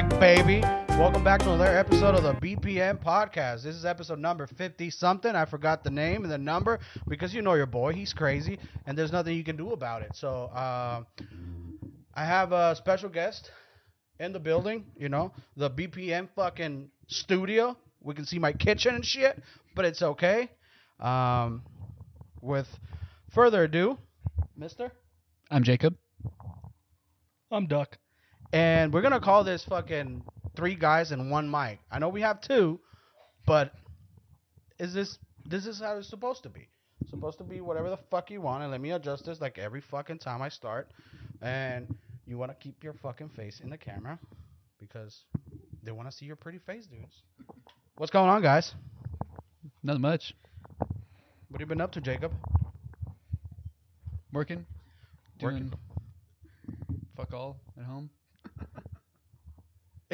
back, baby. Welcome back to another episode of the BPM podcast. This is episode number 50 something. I forgot the name and the number because you know your boy. He's crazy and there's nothing you can do about it. So, uh, I have a special guest in the building, you know, the BPM fucking studio. We can see my kitchen and shit, but it's okay. Um, with further ado, mister. I'm Jacob. I'm Duck. And we're gonna call this fucking three guys and one mic. I know we have two, but is this this is how it's supposed to be? It's supposed to be whatever the fuck you want, and let me adjust this like every fucking time I start. And you wanna keep your fucking face in the camera because they wanna see your pretty face, dudes. What's going on, guys? Not much. What have you been up to, Jacob? Working. Working. Doing fuck all at home.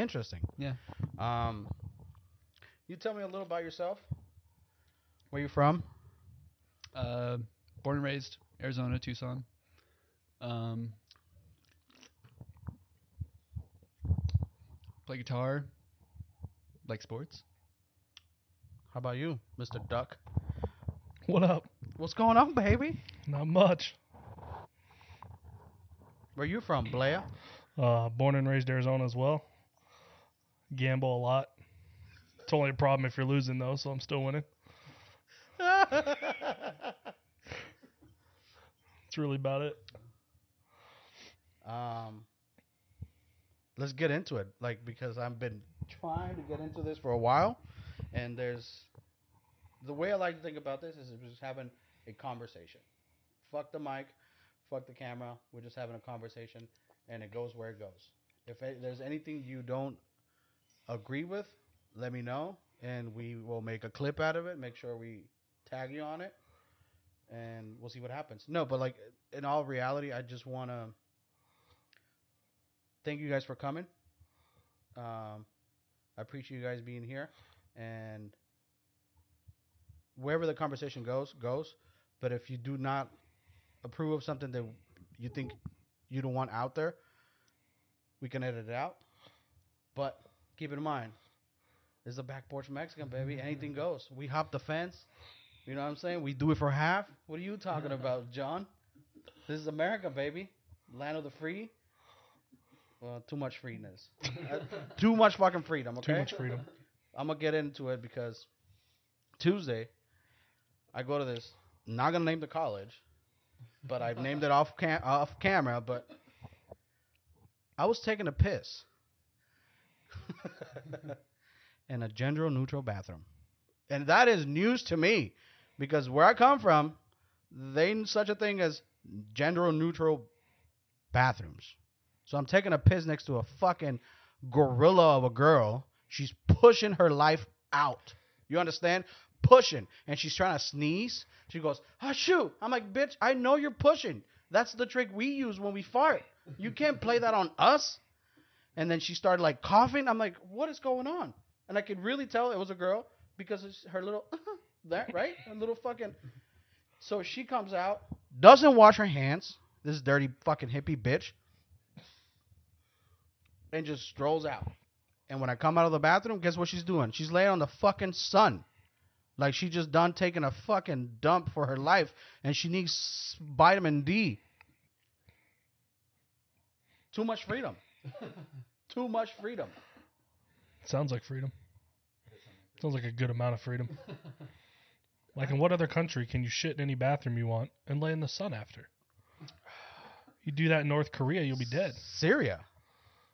Interesting. Yeah. Um, you tell me a little about yourself. Where you from? Uh, born and raised Arizona, Tucson. Um, play guitar. Like sports. How about you, Mr. Duck? What up? What's going on, baby? Not much. Where you from, Blair? Uh, born and raised Arizona as well. Gamble a lot. It's only a problem if you're losing though, so I'm still winning. That's really about it. um, let's get into it. Like because I've been trying to get into this for a while, and there's the way I like to think about this is just having a conversation. Fuck the mic, fuck the camera. We're just having a conversation, and it goes where it goes. If there's anything you don't agree with, let me know, and we will make a clip out of it. Make sure we tag you on it, and we'll see what happens. No, but like in all reality, I just want to thank you guys for coming. Um, I appreciate you guys being here, and wherever the conversation goes, goes. But if you do not approve of something that you think you don't want out there, we can edit it out. But keep it in mind, this is a back porch Mexican, baby. Mm-hmm. Anything goes. We hop the fence. You know what I'm saying? We do it for half. What are you talking about, John? This is America, baby. Land of the free. Well, too much freeness. Too much fucking freedom, okay? Too much freedom. I'm gonna get into it because Tuesday I go to this. Not gonna name the college, but I've named it off cam- off camera. But I was taking a piss in a gender neutral bathroom, and that is news to me because where I come from, they ain't such a thing as gender neutral bathrooms. So I'm taking a piss next to a fucking gorilla of a girl. She's pushing her life out. You understand? Pushing. And she's trying to sneeze. She goes, ah, shoot. I'm like, bitch, I know you're pushing. That's the trick we use when we fart. You can't play that on us. And then she started like coughing. I'm like, what is going on? And I could really tell it was a girl because it's her little, that, right? Her little fucking. So she comes out, doesn't wash her hands. This dirty fucking hippie bitch. And just strolls out. And when I come out of the bathroom, guess what she's doing? She's laying on the fucking sun. Like she just done taking a fucking dump for her life and she needs vitamin D. Too much freedom. Too much freedom. Sounds like freedom. Sounds like a good amount of freedom. Like in what other country can you shit in any bathroom you want and lay in the sun after? You do that in North Korea, you'll be dead. Syria.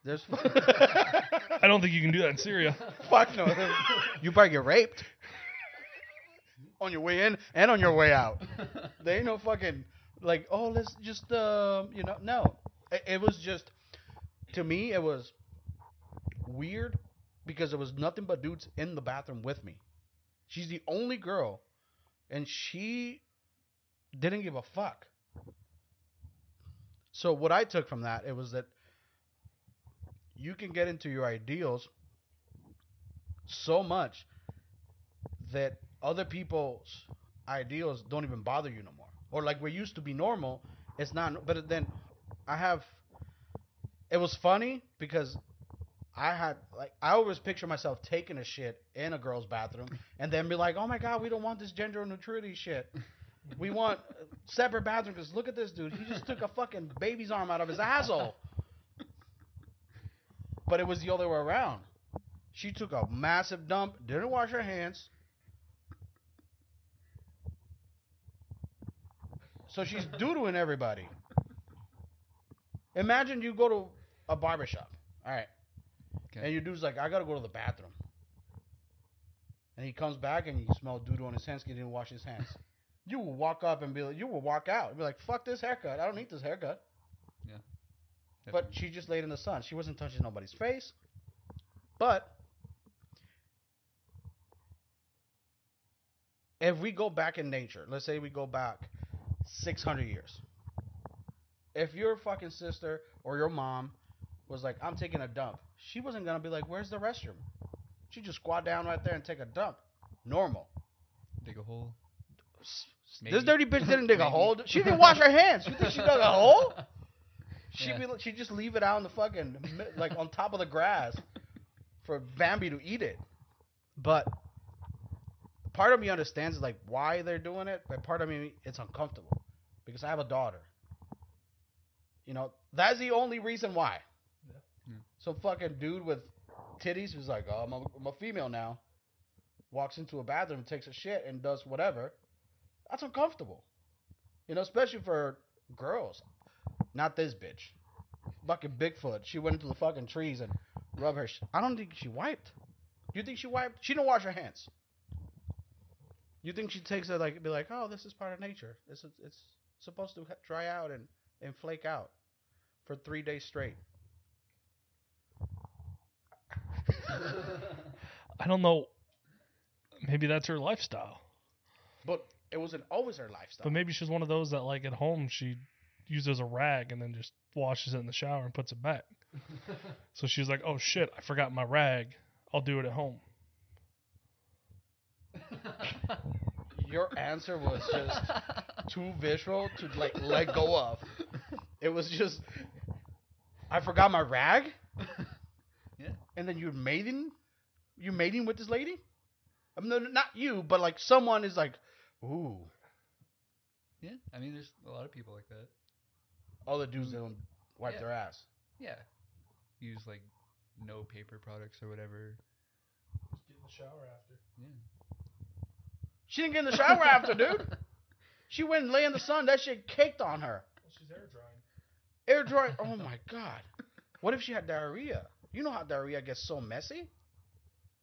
There's I don't think you can do that in Syria. fuck no. You probably get raped on your way in and on your way out. There ain't no fucking like oh let's just um you know no. It, it was just to me it was weird because there was nothing but dudes in the bathroom with me. She's the only girl and she didn't give a fuck. So what I took from that it was that you can get into your ideals so much that other people's ideals don't even bother you no more. Or like what used to be normal, it's not. But then I have. It was funny because I had like I always picture myself taking a shit in a girl's bathroom and then be like, "Oh my god, we don't want this gender neutrality shit. We want separate bathroom because look at this dude. He just took a fucking baby's arm out of his asshole." But it was the other way around. She took a massive dump, didn't wash her hands. So she's doodling everybody. Imagine you go to a barber shop. All right. Okay. And your dude's like, I gotta go to the bathroom. And he comes back and you smell doodle on his hands he didn't wash his hands. You will walk up and be like, you will walk out and be like, fuck this haircut. I don't need this haircut. Yeah. But she just laid in the sun. She wasn't touching nobody's face. But if we go back in nature, let's say we go back 600 years. If your fucking sister or your mom was like, I'm taking a dump, she wasn't going to be like, where's the restroom? She just squat down right there and take a dump. Normal. dig a hole. This dirty bitch didn't dig a hole. She didn't wash her hands. You think she dug a hole? She'd Yeah. be she'd just leave it out in the fucking like on top of the grass for Bambi to eat it. But part of me understands like why they're doing it, but part of me it's uncomfortable because I have a daughter. You know, that's the only reason why. Some fucking dude with titties who's like, oh, I'm a, I'm a female now, walks into a bathroom, takes a shit, and does whatever. That's uncomfortable. You know, especially for girls. Not this bitch. Fucking Bigfoot. She went into the fucking trees and rubbed her. Sh- I don't think she wiped. You think she wiped? She didn't wash her hands. You think she takes it like be like, oh, this is part of nature. This is it's supposed to dry out and and flake out for three days straight. I don't know. Maybe that's her lifestyle. But it wasn't always her lifestyle. But maybe she's one of those that, like, at home, she uses a rag and then just washes it in the shower and puts it back. so she's like, oh shit, I forgot my rag. I'll do it at home. Your answer was just too visual to like let go of. It was just, I forgot my rag, yeah. And then you're mating, you're mating with this lady. I mean, not you, but like someone is like, ooh, Yeah. I mean, there's a lot of people like that. all the dudes that mm. don't wipe Yeah. their ass. Yeah. Use like no paper products or whatever. Just get in the shower after. Yeah. She didn't get in the shower after, dude. She went and lay in the sun. That shit caked on her. Well, she's air drying. Air dry. Oh my god. What if she had diarrhea? You know how diarrhea gets so messy.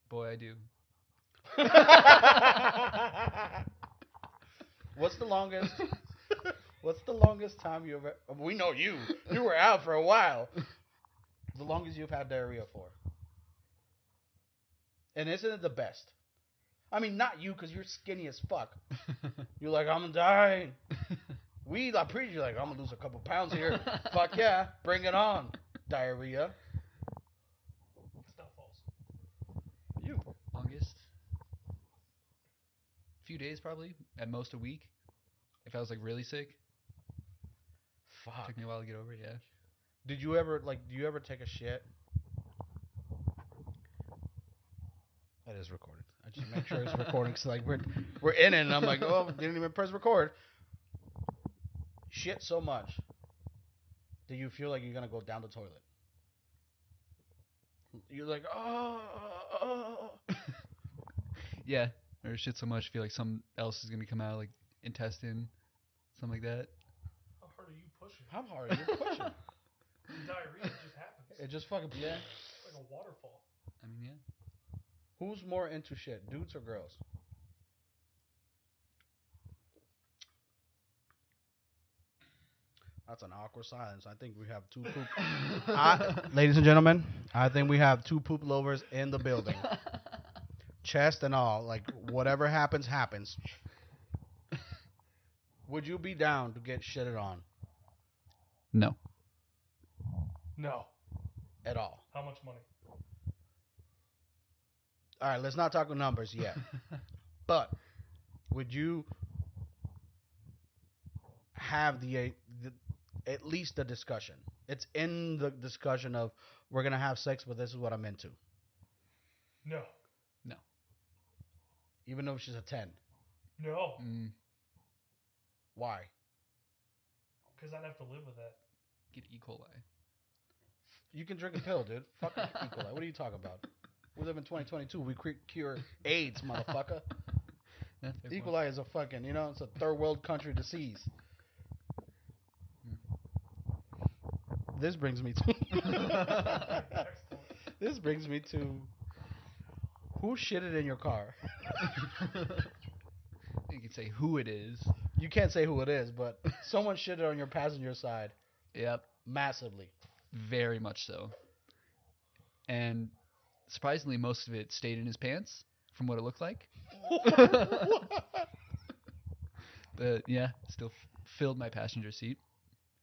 Boy, I do. What's the longest? What's the longest time you ever? We know you. You were out for a while. The longest you've had diarrhea for? And isn't it the best? I mean, not you, because you're skinny as fuck. You're like, I'm dying. We, I'm pretty sure, like, I'm gonna lose a couple pounds here. fuck yeah, bring it on. Diarrhea. Stuff falls. You. Longest. Few days probably. At most a week. If I was like really sick. Fuck. Took me a while to get over it, yeah. Did you ever like? Do you ever take a shit? That is recorded. I just make sure it's recording. Cause like we're we're in it, and I'm like, oh, didn't even press record. Shit so much. Do you feel like you're gonna go down the toilet? You're like, oh, oh. oh, oh, oh. Yeah. Or shit so much, feel like something else is gonna come out, like intestine, something like that. How hard are you pushing? how hard are you pushing? Diarrhea just happens. it just fucking yeah. Like a waterfall. I mean, yeah. Who's more into shit, dudes or girls? That's an awkward silence. I think we have two poop. I, ladies and gentlemen, I think we have two poop lovers in the building, chest and all. Like whatever happens, happens. Would you be down to get shitted on no. No. at all? How much money? All right, let's not talk numbers yet. But would you have the, uh, the at least the discussion? It's in the discussion of we're gonna have sex, but this is what I'm into. No. Even though she's a ten. No. Mm, Why? Because I'd have to live with that. get E. coli. You can drink a pill, dude. Fuck E. coli. What are you talking about? We live in 2022. We cre- cure AIDS, motherfucker. Yeah, E. coli is a fucking, you know, it's a third world country disease. This brings me to. this brings me to. Who shitted in your car? you can say who it is. You can't say who it is, but someone shitted on your passenger side Yep, massively. very much so. And surprisingly, most of it stayed in his pants, from what it looked like. But yeah, still f- filled my passenger seat.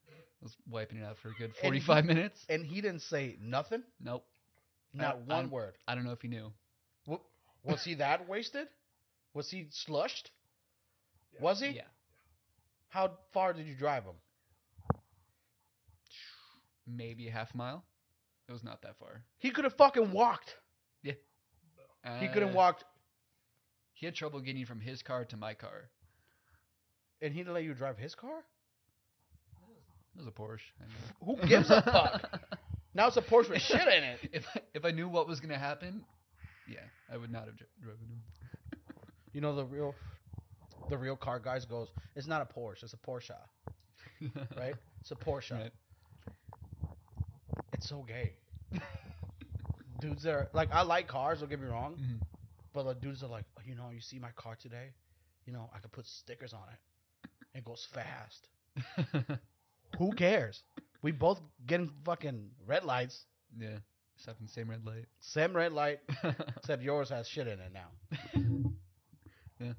I was wiping it out for a good he- 45 minutes. and he didn't say nothing. Nope. Not I- one I'm- word. I don't know if he knew. Wa- Was he that wasted? Was he slushed? Was he? Yeah. How far did you drive him? Maybe a half mile. It was not that far. He could have fucking walked. Yeah. He could have Uh, walked, He had trouble getting from his car to my car. and he didn't let you drive his car. It was a Porsche. I know. Who gives a fuck? Now it's a Porsche with shit in it. If I, if I knew what was gonna happen, yeah, I would not have dri- driven him. You know the real, the real car guys goes. It's not a Porsche. It's a Porsche, right? It's a Porsche. Right. It's so gay. dudes that are like, I like cars. Don't get me wrong, Mhm. but the dudes are like, oh, you know, you see my car today. You know, I could put stickers on it. It goes fast. Who cares? We both getting fucking red lights. yeah, stuff in the same red light. Same red light, except yours has shit in it now. Yeah.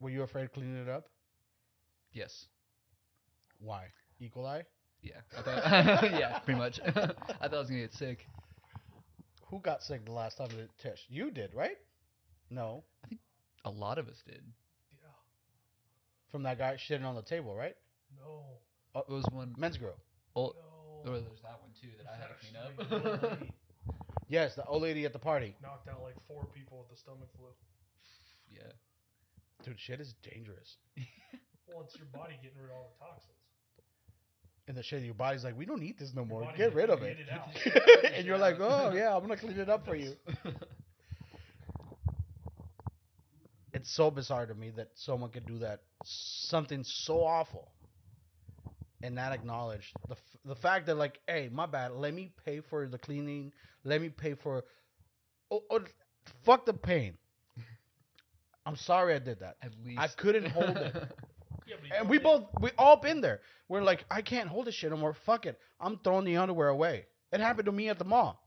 Were you afraid of cleaning it up? yes. Why? Equal coli? Yeah. I thought, yeah, pretty much. I thought I was gonna get sick. Who got sick the last time it Tish? You did, right? No. I think a lot of us did. Yeah. From that guy shitting on the table, right? No. Oh, it was one. Men's girl. Oh, No. Or there's that one too that I had to clean Actually, the old up. Yes, the old lady at the party. knocked out like four people with the stomach flu. yeah. Dude, shit is dangerous. Well, it's your body getting rid of all the toxins. And the shit, your body's like, we don't need this no Your more. body Get rid of it. get it out. and you're like, oh yeah, I'm gonna clean it up for you. It's so bizarre to me that someone could do that, something so awful, and not acknowledge the the fact that like, hey, my bad. Let me pay for the cleaning. Let me pay for. Oh, oh fuck the pain. I'm sorry I did that. At least I couldn't hold it. Yeah, but And we you- both, we all been there. We're like, I can't hold this shit anymore. Fuck it. I'm throwing the underwear away. It happened to me at the mall.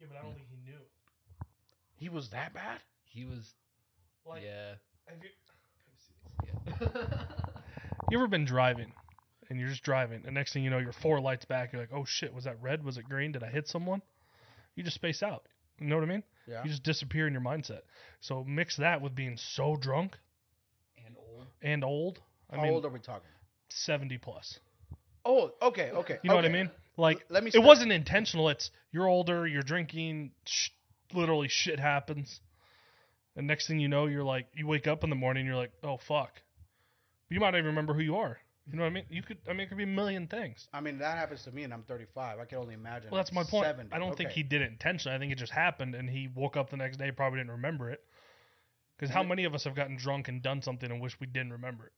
Yeah, but I don't think he knew. He was that bad? he was. Like, yeah. have you, Yeah. you ever been driving and you're just driving, and next thing you know, you're four lights back. You're like, oh shit, was that red? Was it green? Did I hit someone? You just space out. You know what I mean? Yeah. You just disappear in your mindset. So mix that with being so drunk and old. and old. I How mean, old are we talking? 70 plus. Oh, okay, okay. You know what I mean? Like, let me it wasn't intentional. It's you're older, you're drinking, sh- literally shit happens. And next thing you know, you're like, you wake up in the morning, you're like, oh fuck. You might not even remember who you are. You know what I mean? You could, I mean, it could be a million things. I mean, that happens to me, and I'm 35. I can only imagine. Well, that's my point. 70. I don't think he did it intentionally. I think it just happened, and he woke up the next day, probably didn't remember it. Because how many of us have gotten drunk and done something and wish we didn't remember it,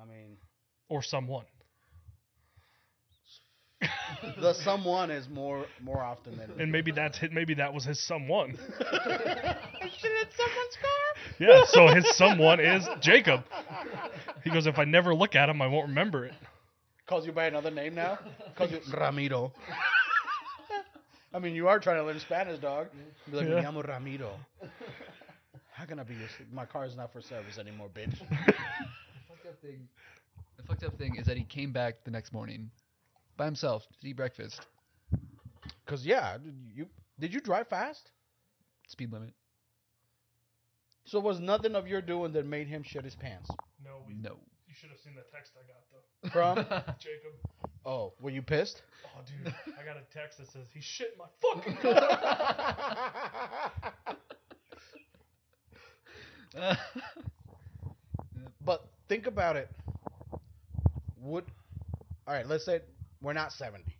I mean, or someone? The someone is more more often than. And maybe that's hit. Maybe that was his someone. shit at someone's car. Yeah. So his someone is Jacob. He goes, if I never look at him, I won't remember it. Calls you by another name now. Calls you Ramiro. I mean, you are trying to learn Spanish, dog. Be like, Yeah. me llamo Ramiro. How can I be your? My car is not for service anymore, bitch. The fucked up thing. The fucked up thing is that he came back the next morning by himself to eat breakfast. Cause yeah, you did you drive fast? Speed limit. So it was nothing of your doing that made him shit his pants. No, we, No. you should have seen the text I got though. From Jacob. oh, were you pissed? Oh, dude, I got a text that says he's shitting my fucking car. but think about it. Would all right? Let's say we're not seventy,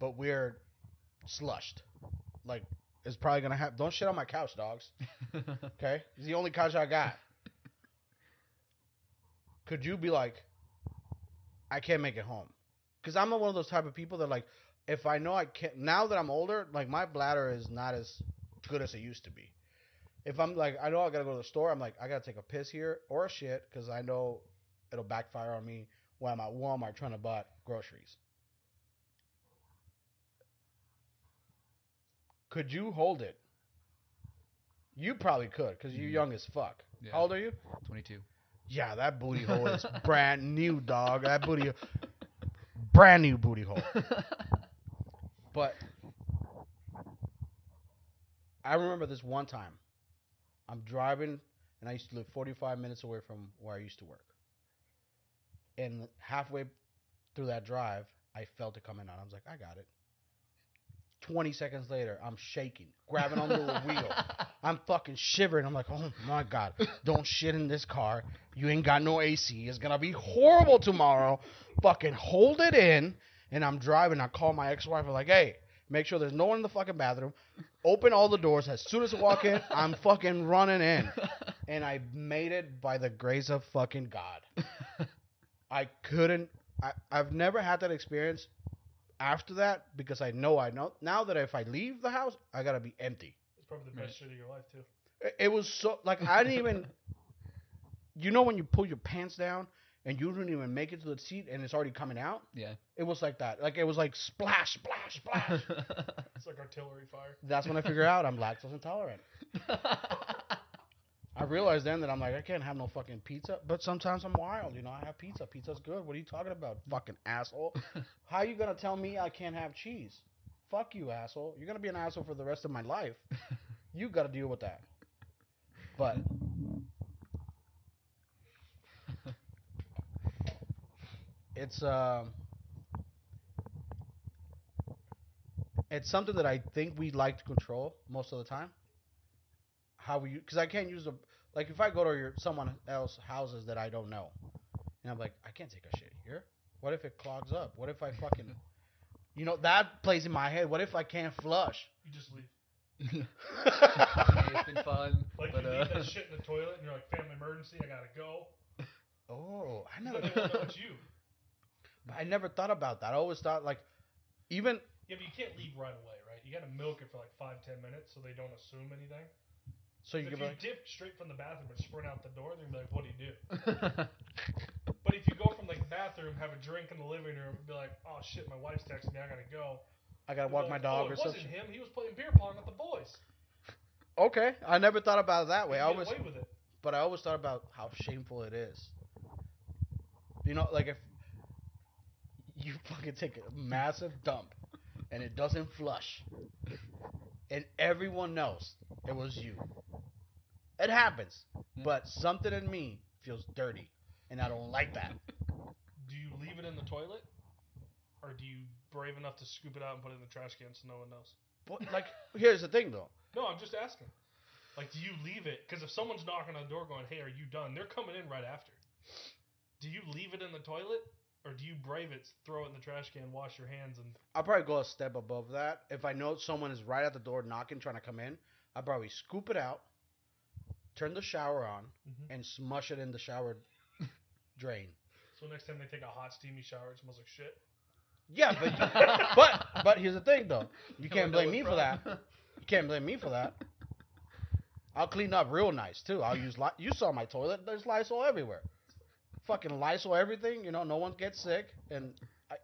but we're slushed. Like it's probably gonna happen. Don't shit on my couch, dogs. Okay, it's the only couch I got. Could you be like, I can't make it home? Because I'm not one of those type of people that like, if I know I can't. Now that I'm older, like my bladder is not as good as it used to be. If I'm like, I know I gotta go to the store. I'm like, I gotta take a piss here or a shit because I know it'll backfire on me when I'm at Walmart trying to buy groceries. Could you hold it? You probably could because you're Mm. young as fuck. Yeah. How old are you? 22. Yeah, that booty hole is brand new, dog. That booty, brand new booty hole. But I remember this one time. I'm driving, and I used to live 45 minutes away from where I used to work. And halfway through that drive, I felt it coming on. I was like, I got it. 20 seconds later, I'm shaking, grabbing onto the wheel. I'm fucking shivering. I'm like, oh my god, don't shit in this car. You ain't got no AC. It's gonna be horrible tomorrow. Fucking hold it in. And I'm driving. I call my ex-wife. I'm like, hey, make sure there's no one in the fucking bathroom. Open all the doors. As soon as I walk in, I'm fucking running in. And I made it by the grace of fucking God. I couldn't. I, I've never had that experience after that because I know I know now that if I leave the house, I gotta be empty. It's probably the best mm. shit of your life too. It- It was so like I didn't even. You know when you pull your pants down and you didn't even make it to the seat and it's already coming out. yeah. It was like that. Like it was like splash, splash, splash. It's like artillery fire. That's when I figure out I'm lactose intolerant. I realized then that I'm like I can't have no fucking pizza. But sometimes I'm wild. You know I have pizza. Pizza's good. What are you talking about, fucking asshole? How you gonna tell me I can't have cheese? Fuck you, asshole. You're gonna be an asshole for the rest of my life. You gotta deal with that. But it's um it's something that I think we like to control most of the time. How we because I can't use a like if I go to your someone else houses that I don't know, and I'm like I can't take a shit here. What if it clogs up? What if I fucking you know that plays in my head. What if I can't flush? You just leave. it's been fun. Like but, you uh, leave that shit in the toilet and you're like, family emergency, I gotta go. oh, I Never never know it's you. I never thought about that. I always thought like even Yeah, but you can't leave right away, right? You gotta milk it for like five, ten minutes so they don't assume anything. So you if can you be like dip straight from the bathroom and sprint out the door, they're gonna be like, "What do you do?" But if you go from like the bathroom, have a drink in the living room, and be like, "Oh shit, my wife's texting me, I gotta go." I gotta walk be my oh, dog oh, or something. it wasn't him. He was playing beer pong with the boys. Okay, I never thought about it that way. You I get always away with it. but I always thought about how shameful it is. You know, like if you fucking take a massive dump and it doesn't flush, and everyone knows it was you. It happens, but something in me feels dirty, and I don't like that. Do you leave it in the toilet, or do you brave enough to scoop it out and put it in the trash can so no one knows? But like, here's the thing though. No, I'm just asking. Like, do you leave it? Because if someone's knocking on the door going, "Hey, are you done?" They're coming in right after. Do you leave it in the toilet, or do you brave it, throw it in the trash can, wash your hands, and I'll probably go a step above that. If I know someone is right at the door knocking, trying to come in, I'll probably scoop it out, turn the shower on, Mhm. and smush it in the shower drain. so next time they take a hot steamy shower, it smells like shit. Yeah, but but but here's the thing though. You can't blame me for that. You can't blame me for that. I'll clean up real nice too. I'll use li- you saw my toilet. There's Lysol everywhere. Fucking Lysol everything. You know, no one gets sick. And I,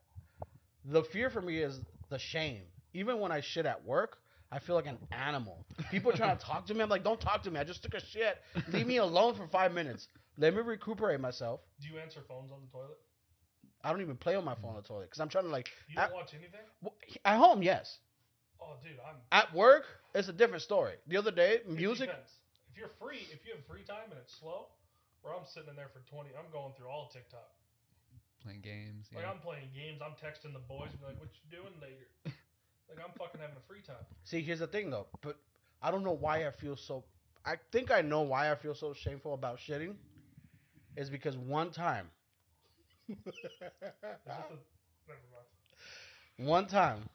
the fear for me is the shame. Even when I shit at work, I feel like an animal. People are trying to talk to me. I'm like, don't talk to me. I just took a shit. Leave me alone for five minutes. Let me recuperate myself. Do you answer phones on the toilet? I don't even play on my phone on the toilet because I'm trying to like You don't At- watch anything? at home. Yes, Oh, dude, I'm. at work it's a different story. The other day, music. If you're free, if you have free time and it's slow, Where I'm sitting in there for 20, I'm going through all TikTok. Playing games. Like Yeah. I'm playing games, I'm texting the boys, be like, "What you doing later?" like I'm fucking having a free time. See, here's the thing though, but I don't know why I feel so. I think I know why I feel so shameful about shitting. Is because one time, Is this the, never mind. one time,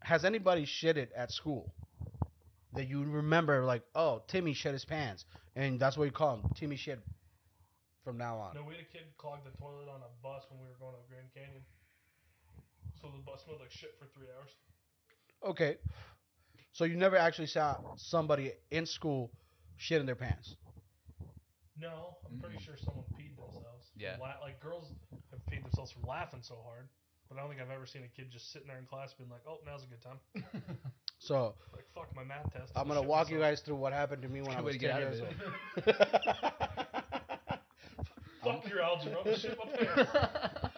has anybody shitted at school that you remember? Like, oh, Timmy shit his pants, and that's what you call him, Timmy shit. From now on, No, we had a kid clog the toilet on a bus when we were going to the Grand Canyon. So the bus smelled like shit for three hours. okay. So you never actually saw somebody in school shit in their pants. No, I'm pretty sure someone peed themselves. Yeah. La- like girls have peed themselves from laughing so hard, but I don't think I've ever seen a kid just sitting there in class being like, "Oh, now's a good time." So Like fuck my math test. I'm gonna shit walk you myself." guys through what happened to me when I Good way was to get 10 out of years old. Fuck your algebra. I'm gonna shit my pants.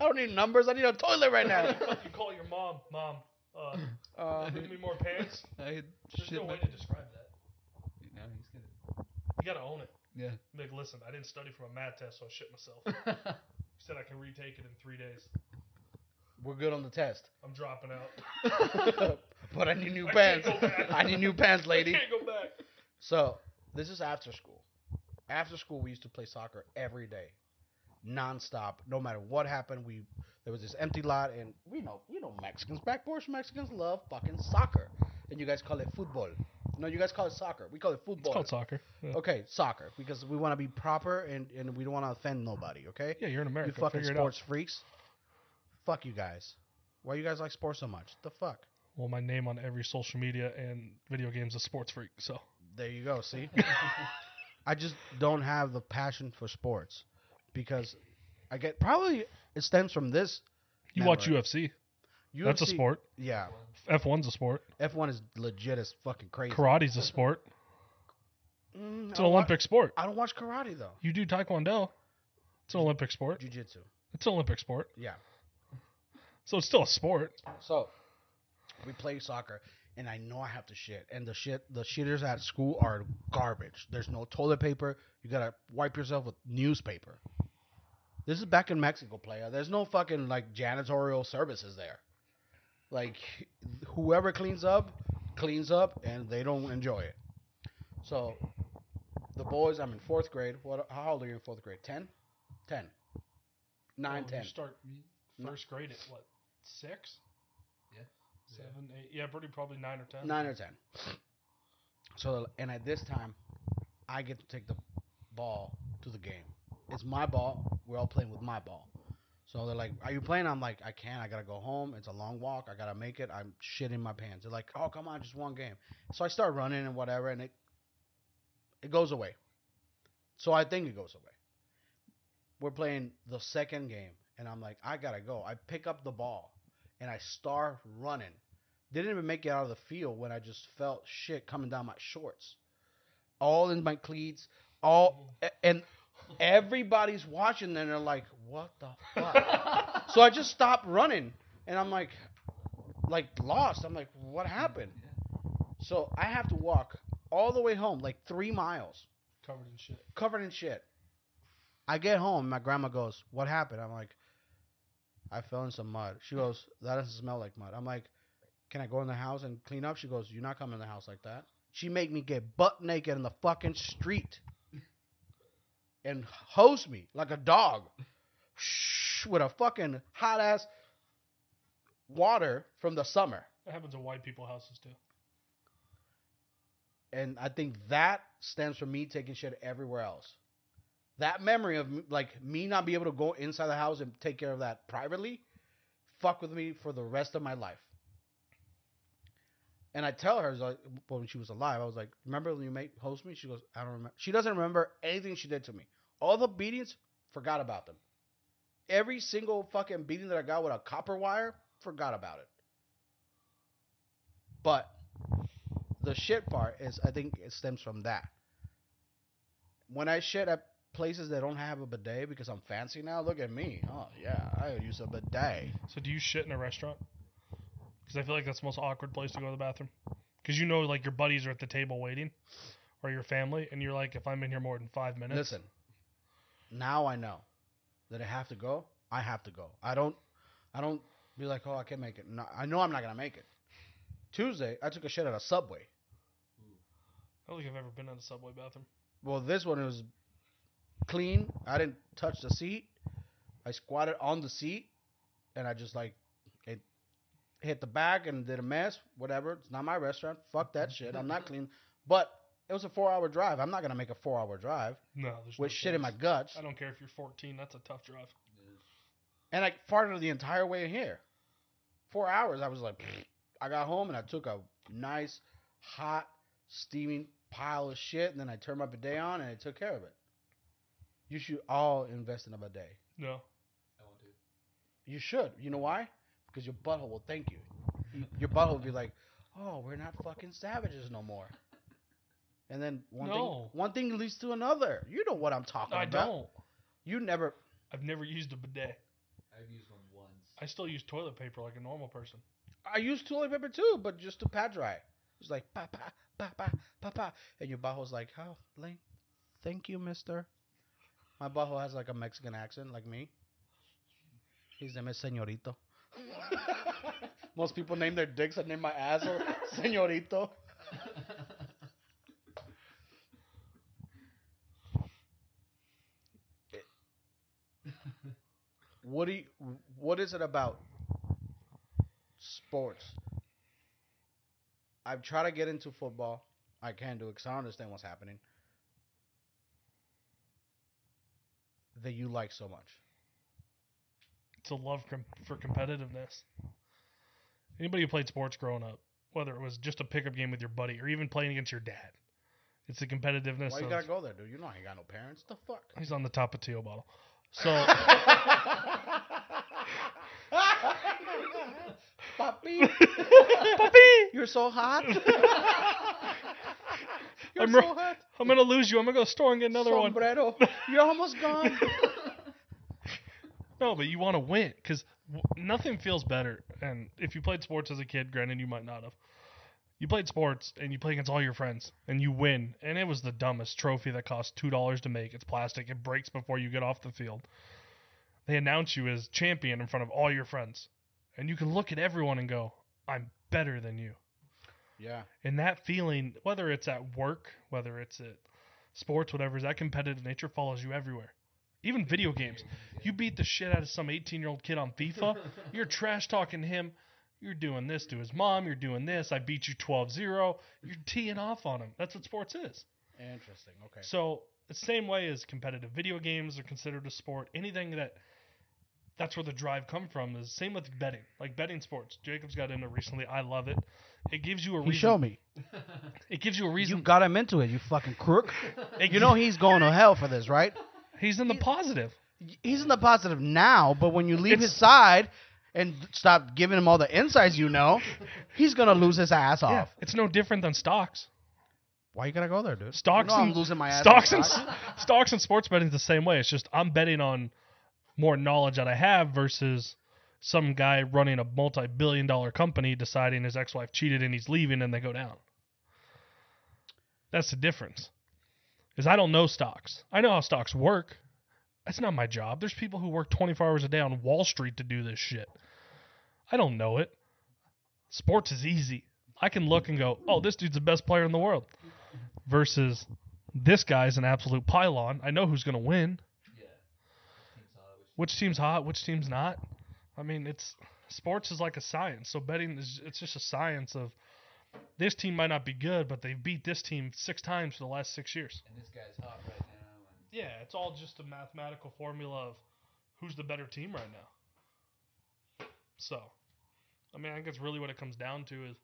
I don't need numbers. I need a toilet right now. you call your mom, mom. Uh, Uh, give me more pants. I had There's shit no way to describe that. No, he's good. You gotta own it. Yeah. Like, listen, I didn't study for my math test, so I shit myself. He said I can retake it in three days. we're good on the test. I'm dropping out. but I need new I pants. can't go back. I need new pants, lady. I can't go back. So this is after school. After school, we used to play soccer every day, nonstop. No matter what happened, we there was this empty lot, and we know you know Mexicans, back porch Mexicans love fucking soccer, and you guys call it football. No, you guys call it soccer. We call it football. It's called soccer. Yeah. Okay, soccer because we want to be proper and, and we don't want to offend nobody. Okay, Yeah, you're in America. you fucking Figure sports freaks. Fuck you guys. Why you guys like sports so much? The fuck. Well, my name on every social media and video games is Sports Freak. So There you go. See, I just don't have the passion for sports because I get probably it stems from this. you watch UFC. That's a sport. Yeah, F1's a sport. F1 is legit as fucking crazy. Karate's a sport. Mm, It's an Olympic sport. I don't watch karate though. You do taekwondo. It's an Olympic sport. Jiu-jitsu. It's an Olympic sport. Yeah. So it's still a sport. So we play soccer, and I know I have to shit, and the shit, the shitters at school are garbage. There's no toilet paper. You gotta wipe yourself with newspaper. This is back in Mexico, player. There's no fucking like janitorial services there. Like whoever cleans up, cleans up, and they don't enjoy it. So the boys, I'm in fourth grade. What? How old are you in fourth grade? Ten? Ten. Nine, Oh, ten. You start first grade at what? Six? Seven, eight. Yeah, pretty probably nine or ten. Nine or ten. So and at this time, I get to take the ball to the game. It's my ball. We're all playing with my ball. So they're like, "Are you playing?" I'm like, "I can't. I gotta go home. It's a long walk. I gotta make it. I'm shitting my pants." They're like, "Oh, come on, just one game." So I start running and whatever, and it it goes away. So I think it goes away. We're playing the second game, and I'm like, "I gotta go." I pick up the ball, and I start running. Didn't even make it out of the field when I just felt shit coming down my shorts, all in my cleats, all and everybody's watching. And they're like, "What the fuck?" so I just stopped running, and I'm like, like lost. I'm like, "What happened?" So I have to walk all the way home, like three miles, Covered in shit. covered in shit. I get home, my grandma goes, "What happened?" I'm like, "I fell in some mud." She goes, "That doesn't smell like mud." I'm like, "Can I go in the house and clean up?" She goes, "You're not coming in the house like that." She made me get butt naked in the fucking street and hose me like a dog Shh, with a fucking hot ass water from the summer. That happens in white people houses too. and I think that stems from me taking shit everywhere else. That memory of like me not be able to go inside the house and take care of that privately, fuck with me for the rest of my life. And I tell her like when she was alive, I was like, "Remember when you made host me?" She goes, "I don't remember." She doesn't remember anything she did to me. All the beatings, forgot about them. Every single fucking beating that I got with a copper wire, forgot about it. But the shit part is I think it stems from that. When I shit at places that don't have a bidet because I'm fancy now, look at me. Oh yeah, I use a bidet. So do you shit in a restaurant? Because I feel like that's the most awkward place to go to the bathroom. because you know like your buddies are at the table waiting, or your family, and you're like, if I'm in here more than five minutes, Listen, now I know that I have to go. I have to go. I don't. I don't be like, oh, I can't make it. No, I know I'm not gonna make it. Tuesday, I took a shit at a subway. I don't think I've ever been in a subway bathroom. Well, this one was clean. I didn't touch the seat. I squatted on the seat, and I just like it hit the back and did a mess. Whatever. It's not my restaurant. Fuck that mm-hmm. shit. I'm not clean. But it was a four-hour drive. I'm not gonna make a four-hour drive No, there's with no shit in my guts. I don't care if you're 14. That's a tough drive. And I farted the entire way here. Four hours. I was like, I got home and I took a nice, hot, steaming pile of shit, and then I turned my bidet on and I took care of it. You should all invest in a bidet. No. I won't do. You should. You know why? Because your butthole will thank you. Your butthole will be like, "Oh, we're not fucking savages no more." And then one No. thing, one thing leads to another. You know what I'm talking about. I about. don't. You never. I've never used a bidet. I've used one once. I still use toilet paper like a normal person. I use toilet paper too, but just to pat dry. It's like pa pa pa pa pa pa, and your butthole's like, "How, Lane? Thank you, Mister." My butthole has like a Mexican accent, like me. His name is Señorito. Most people name their dicks. I name my asshole Señorito. What do you, What is it about sports? I've tried to get into football. I can't do it because I don't understand what's happening. That you like so much. It's a love com- for competitiveness. Anybody who played sports growing up, whether it was just a pickup game with your buddy or even playing against your dad, it's the competitiveness. Why you of- gotta go there, dude? You know I ain't got no parents. The fuck? He's on the top of Teal bottle. So Puppy, Puppy, you're so hot. I'm so hot. I'm gonna lose you. I'm gonna go to the store and get another one. Sombrero. You're almost gone. No, but you want to win because w- nothing feels better. And if you played sports as a kid, granted you might not have, you played sports and you play against all your friends and you win. And it was the dumbest trophy that cost two dollars to make. It's plastic. It breaks before you get off the field. They announce you as champion in front of all your friends, and you can look at everyone and go, "I'm better than you." Yeah. And that feeling, whether it's at work, whether it's at sports, whatever, is that competitive nature follows you everywhere. Even video games. You beat the shit out of some 18 year old kid on FIFA. You're trash talking him. You're doing this to his mom. You're doing this. I beat you 12 0. You're teeing off on him. That's what sports is. Interesting. Okay. So, the same way as competitive video games are considered a sport, anything that that's where the drive come from is same with betting. Like betting sports. Jacob's got into recently. I love it. It gives you a He reason. showed me. It gives you a reason. You got him into it, you fucking crook. You know he's going to hell for this, right? he's in the positive. He's in the positive now, but when you leave It's- his side and stop giving him all the insights you know, he's gonna lose his ass off. Yeah, it's no different than stocks. Why you gotta go there, dude? Stocks you know I'm and losing my ass. stocks and stocks. stocks and sports betting is the same way. It's just I'm betting on more knowledge that I have versus some guy running a multi-billion dollar company deciding his ex-wife cheated and he's leaving and they go down. That's the difference. Is I don't know stocks. I know how stocks work. That's not my job. There's people who work 24 hours a day on Wall Street to do this shit. I don't know it. Sports is easy. I can look and go, "Oh, this dude's the best player in the world." Versus this guy's an absolute pylon. I know who's going to win. Yeah. Team's hot, which- Which team's hot, which team's not. I mean, it's sports is like a science. So betting is it's just a science of this team might not be good, but they've beat this team six times for the last six years. And this guy's hot right now. And Yeah, it's all just a mathematical formula of who's the better team right now. So, I mean, I think that's really what it comes down to is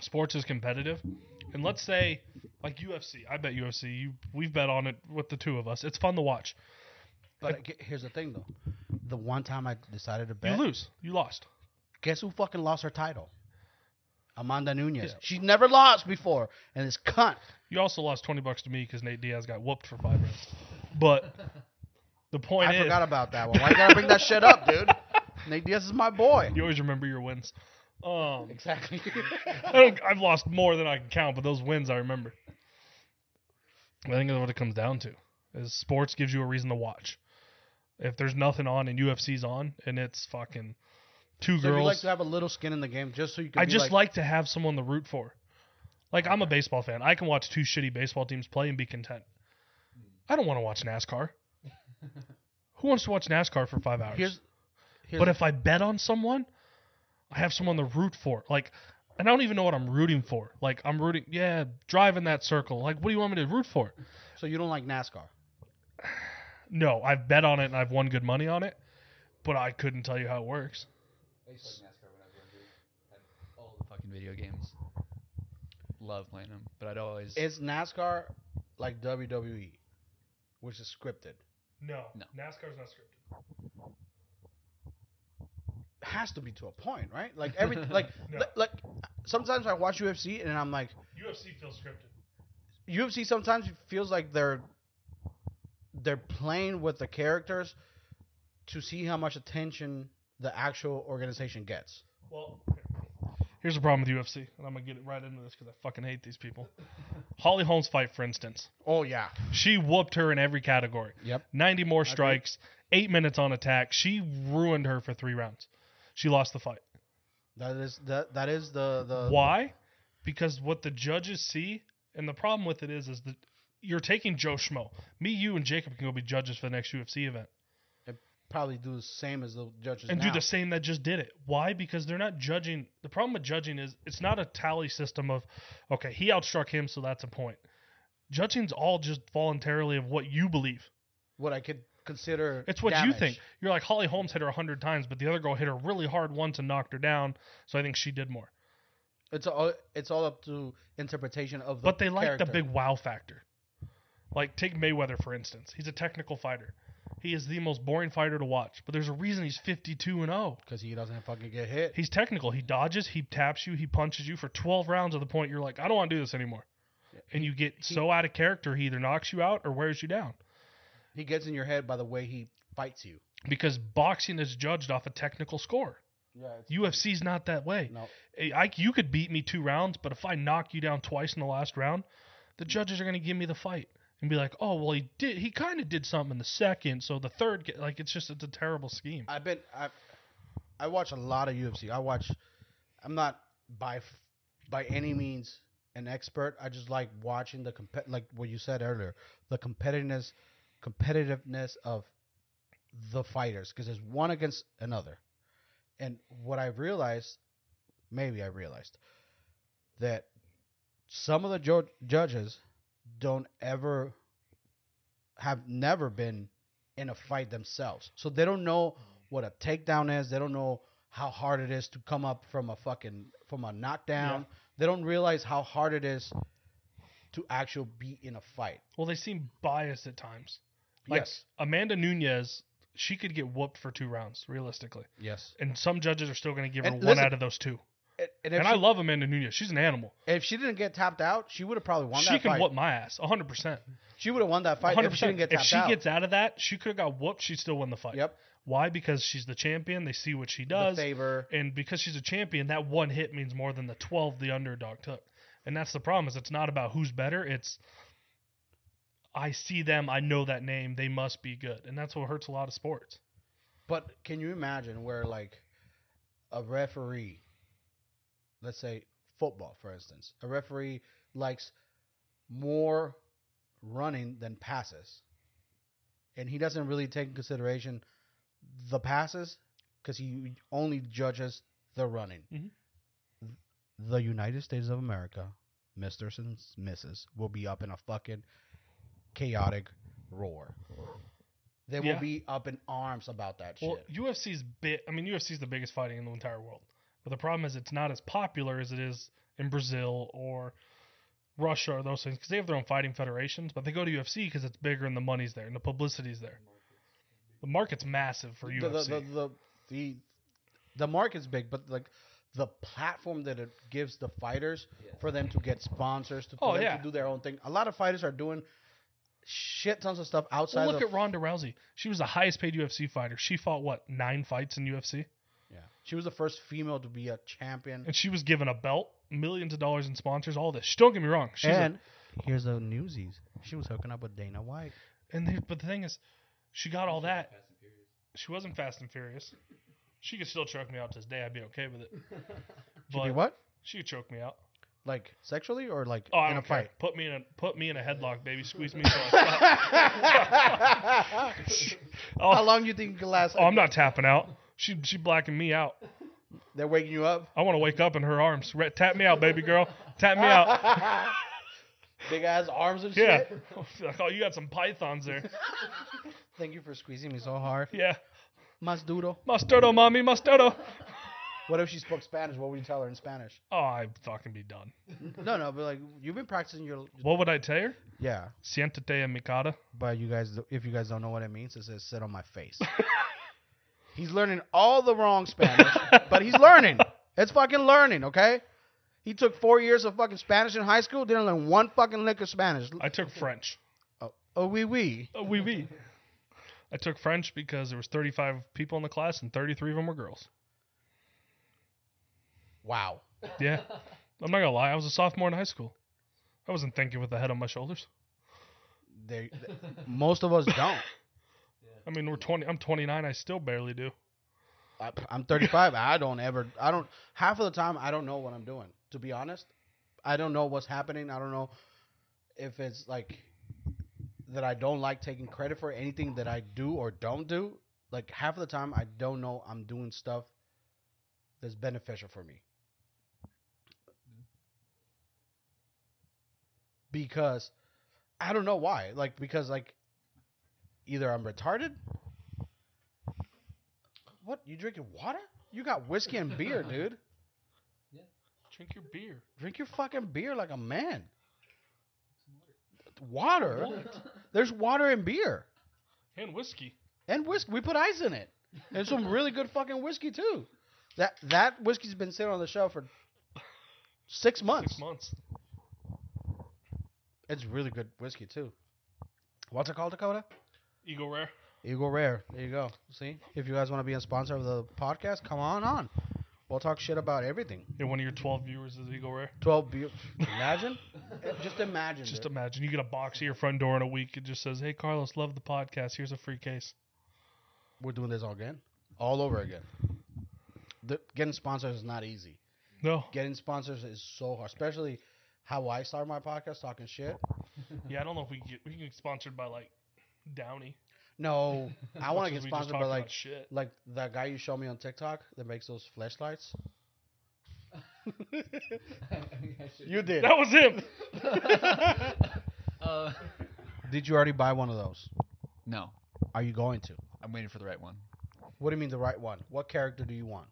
sports is competitive. And let's say like UFC, I bet UFC, you we've bet on it with the two of us. It's fun to watch. But uh, here's the thing, though. The one time I decided to bet. You lose. You lost. guess who fucking lost her title? Amanda Nunes. Yeah. She's never lost before, and this cunt. You also lost 20 bucks to me because Nate Diaz got whooped for 5 minutes. But the point I is forgot about that one. Why you gotta bring that shit up, dude? Nate Diaz is my boy. you always remember your wins. Um, Exactly. I don't, I've lost more than I can count, but those wins I remember. I think that's what it comes down to. Is sports gives you a reason to watch. If there's nothing on and UFC's on and it's fucking two so you girls, like to have a little skin in the game, just so you can. I just like, like to have someone to root for. Like I'm a baseball fan. I can watch two shitty baseball teams play and be content. I don't want to watch NASCAR. Who wants to watch NASCAR for five hours? Here's, here's but if I bet on someone, I have someone to root for. Like, and I don't even know what I'm rooting for. Like, I'm rooting, yeah, drive in that circle. Like, what do you want me to root for? so you don't like NASCAR. No, I've bet on it and I've won good money on it, but I couldn't tell you how it works. I used to like NASCAR when I was younger. Had all the fucking video games. Love playing them, but I'd always. Is NASCAR like WWE, which is scripted? No, No. NASCAR's not scripted. has to be to a point, right? Like every like No. li- like sometimes I watch UFC and I'm like UFC feels scripted. UFC sometimes feels like they're they're playing with the characters to see how much attention the actual organization gets. Well, here's the problem with UFC, and I'm gonna get it right into this because I fucking hate these people. Holly Holmes fight, for instance, Oh yeah. she whooped her in every category. Yep. 90 more strikes, eight minutes on attack. She ruined her for three rounds. She lost the fight. That is that that is the the Why? Because what the judges see, and the problem with it is, is that you're taking Joe Schmo. Me, you, and Jacob can go be judges for the next UFC event And probably do the same as the judges and now. do the same that just did it. Why? Because they're not judging. The problem with judging is it's not a tally system of, okay, he outstruck him, so that's a point. Judging's all just voluntarily of what you believe. what I could consider It's what you think. You're like Holly Holmes hit her 100 times, but the other girl hit her really hard once and knocked her down. So I think she did more. It's all it's all up to interpretation of the But they like character. the big wow factor. Like take Mayweather for instance. He's a technical fighter. He is the most boring fighter to watch, but there's a reason he's 52 and 0. because he doesn't fucking get hit. He's technical. He dodges, he taps you, he punches you for 12 rounds to the point you're like, I don't want to do this anymore. And you get so out of character, he either knocks you out or wears you down. He gets in your head by the way he fights you. Because boxing is judged off a technical score. Yeah. UFC's not that way. No. I, you could beat me two rounds, but if I knock you down twice in the last round, the judges are going to give me the fight and be like, "Oh, well, he did. He kind of did something in the second, so the third, like, it's just it's a terrible scheme." I've been I I watch a lot of UFC. I watch. I'm not by by any means an expert. I just like watching the compet like what you said earlier, the competitiveness competitiveness of the fighters because there's one against another. And what I realized, maybe I realized, that some of the jo- judges don't ever have never been in a fight themselves. So they don't know what a takedown is. They don't know how hard it is to come up from a fucking from a knockdown. They don't realize how hard it is to actually be in a fight. Well, they seem biased at times. Like yes. Amanda Nunes, she could get whooped for two rounds, realistically, Yes. and some judges are still going to give her And one listen- out of those two. And, and And she, I love Amanda Nunes; she's an animal. if she didn't get tapped out, she would have probably won she that fight. She can whoop my ass, hundred percent. She would have won that fight Hundred if she didn't get If she out. gets out of that, she could have got whooped. She'd still win the fight. yep. Why? Because she's the champion. They see what she The does, favor. and because she's a champion, that one hit means more than the twelve the underdog took. And that's the problem. Is it's not about who's better. It's I see them. I know that name. They must be good, and that's what hurts a lot of sports. But can you imagine where like a referee, let's say football for instance, a referee likes more running than passes, and he doesn't really take in consideration the passes because he only judges the running. Mhm. The United States of America, Misters and Misses, will be up in a fucking chaotic roar. They will Yeah. be up in arms about that Well, shit. UFC's bit. I mean, UFC's the biggest fighting in the entire world. But the problem is, it's not as popular as it is in Brazil or Russia or those things because they have their own fighting federations. But they go to UFC because it's bigger and the money's there and the publicity's there. The market's massive for the, the, UFC. the, the, the, the market's big, but like the platform that it gives the fighters for them to get sponsors, to, Oh, yeah. to do their own thing. A lot of fighters are doing shit tons of stuff outside well, look of at Ronda Rousey. She was the highest paid UFC fighter. She fought what nine fights in UFC. Yeah, she was the first female to be a champion. And she was given a belt, millions of dollars in sponsors, all this. Don't get me wrong. She's a- and here's the newsies: she was hooking up with Dana White. and they, but the thing is, she got all that. She wasn't Fast and Furious. She could still choke me out to this day. I'd be okay with it. She be what? She could choke me out. Like sexually or like Oh, I in a care. fight? Put me in a put me in a headlock, baby. Squeeze me so I stop. oh, How long do you think you can last? oh, I'm not tapping out. She she blacking me out. They're waking you up. I want to wake up in her arms. Re- tap me out, baby girl. Tap me out. Big ass arms and Yeah. shit. Like, oh, you got some pythons there. Thank you for squeezing me so hard. Yeah. Mas duro. Mustardo, mommy, mustardo. What if she spoke Spanish? What would you tell her in Spanish? Oh, I'd fucking be done. No, no, but like you've been practicing your What would I tell her? yeah. Siéntate en mi cara. But you guys, if you guys don't know what it means, it says "sit on my face." He's learning all the wrong Spanish, but he's learning. It's fucking learning, okay? He took four years of fucking Spanish in high school, didn't learn one fucking lick of Spanish. I took French. Oh, oh oui, oui. Oh, oui, oui. I took French because there was 35 people in the class and 33 of them were girls. Wow. Yeah. I'm not gonna lie. I was a sophomore in high school. I wasn't thinking with the head on my shoulders. They, most of us don't. I mean, we're 20. I'm 29. I still barely do. I, I'm 35. I don't ever. I don't. Half of the time, I don't know what I'm doing. To be honest, I don't know what's happening. I don't know if it's like that. I don't like taking credit for anything that I do or don't do. Like half of the time, I don't know I'm doing stuff that's beneficial for me. Because I don't know why. Like because like either I'm retarded what? You drinking water? You got whiskey and beer, dude. Yeah. Drink your beer. Drink your fucking beer like a man. Water? There's water and beer. And whiskey. And whiskey. We put ice in it. And some really good fucking whiskey too. That that whiskey's been sitting on the shelf for six months. Six months. It's really good whiskey too. What's it called, Dakota? Eagle Rare. Eagle Rare. There you go. See? If you guys want to be a sponsor of the podcast, come on on. We'll talk shit about everything. Yeah, one of your 12 viewers is Eagle Rare. 12 beer. Imagine? Just imagine. Just dude. imagine you get a box at your front door in a week. It just says, "Hey Carlos, love the podcast. Here's a free case." We're doing this all again, all over again. The, getting sponsors is not easy. No. Getting sponsors is so hard, especially how I start my podcast talking shit. Yeah, I don't know if we can get we can get sponsored by like Downey. No, I want to get sponsored by like shit. like that guy you showed me on TikTok that makes those flashlights. You did. That was him. uh, Did you already buy one of those? no, Are you going to? I'm waiting for the right one. What do you mean the right one? What character do you want?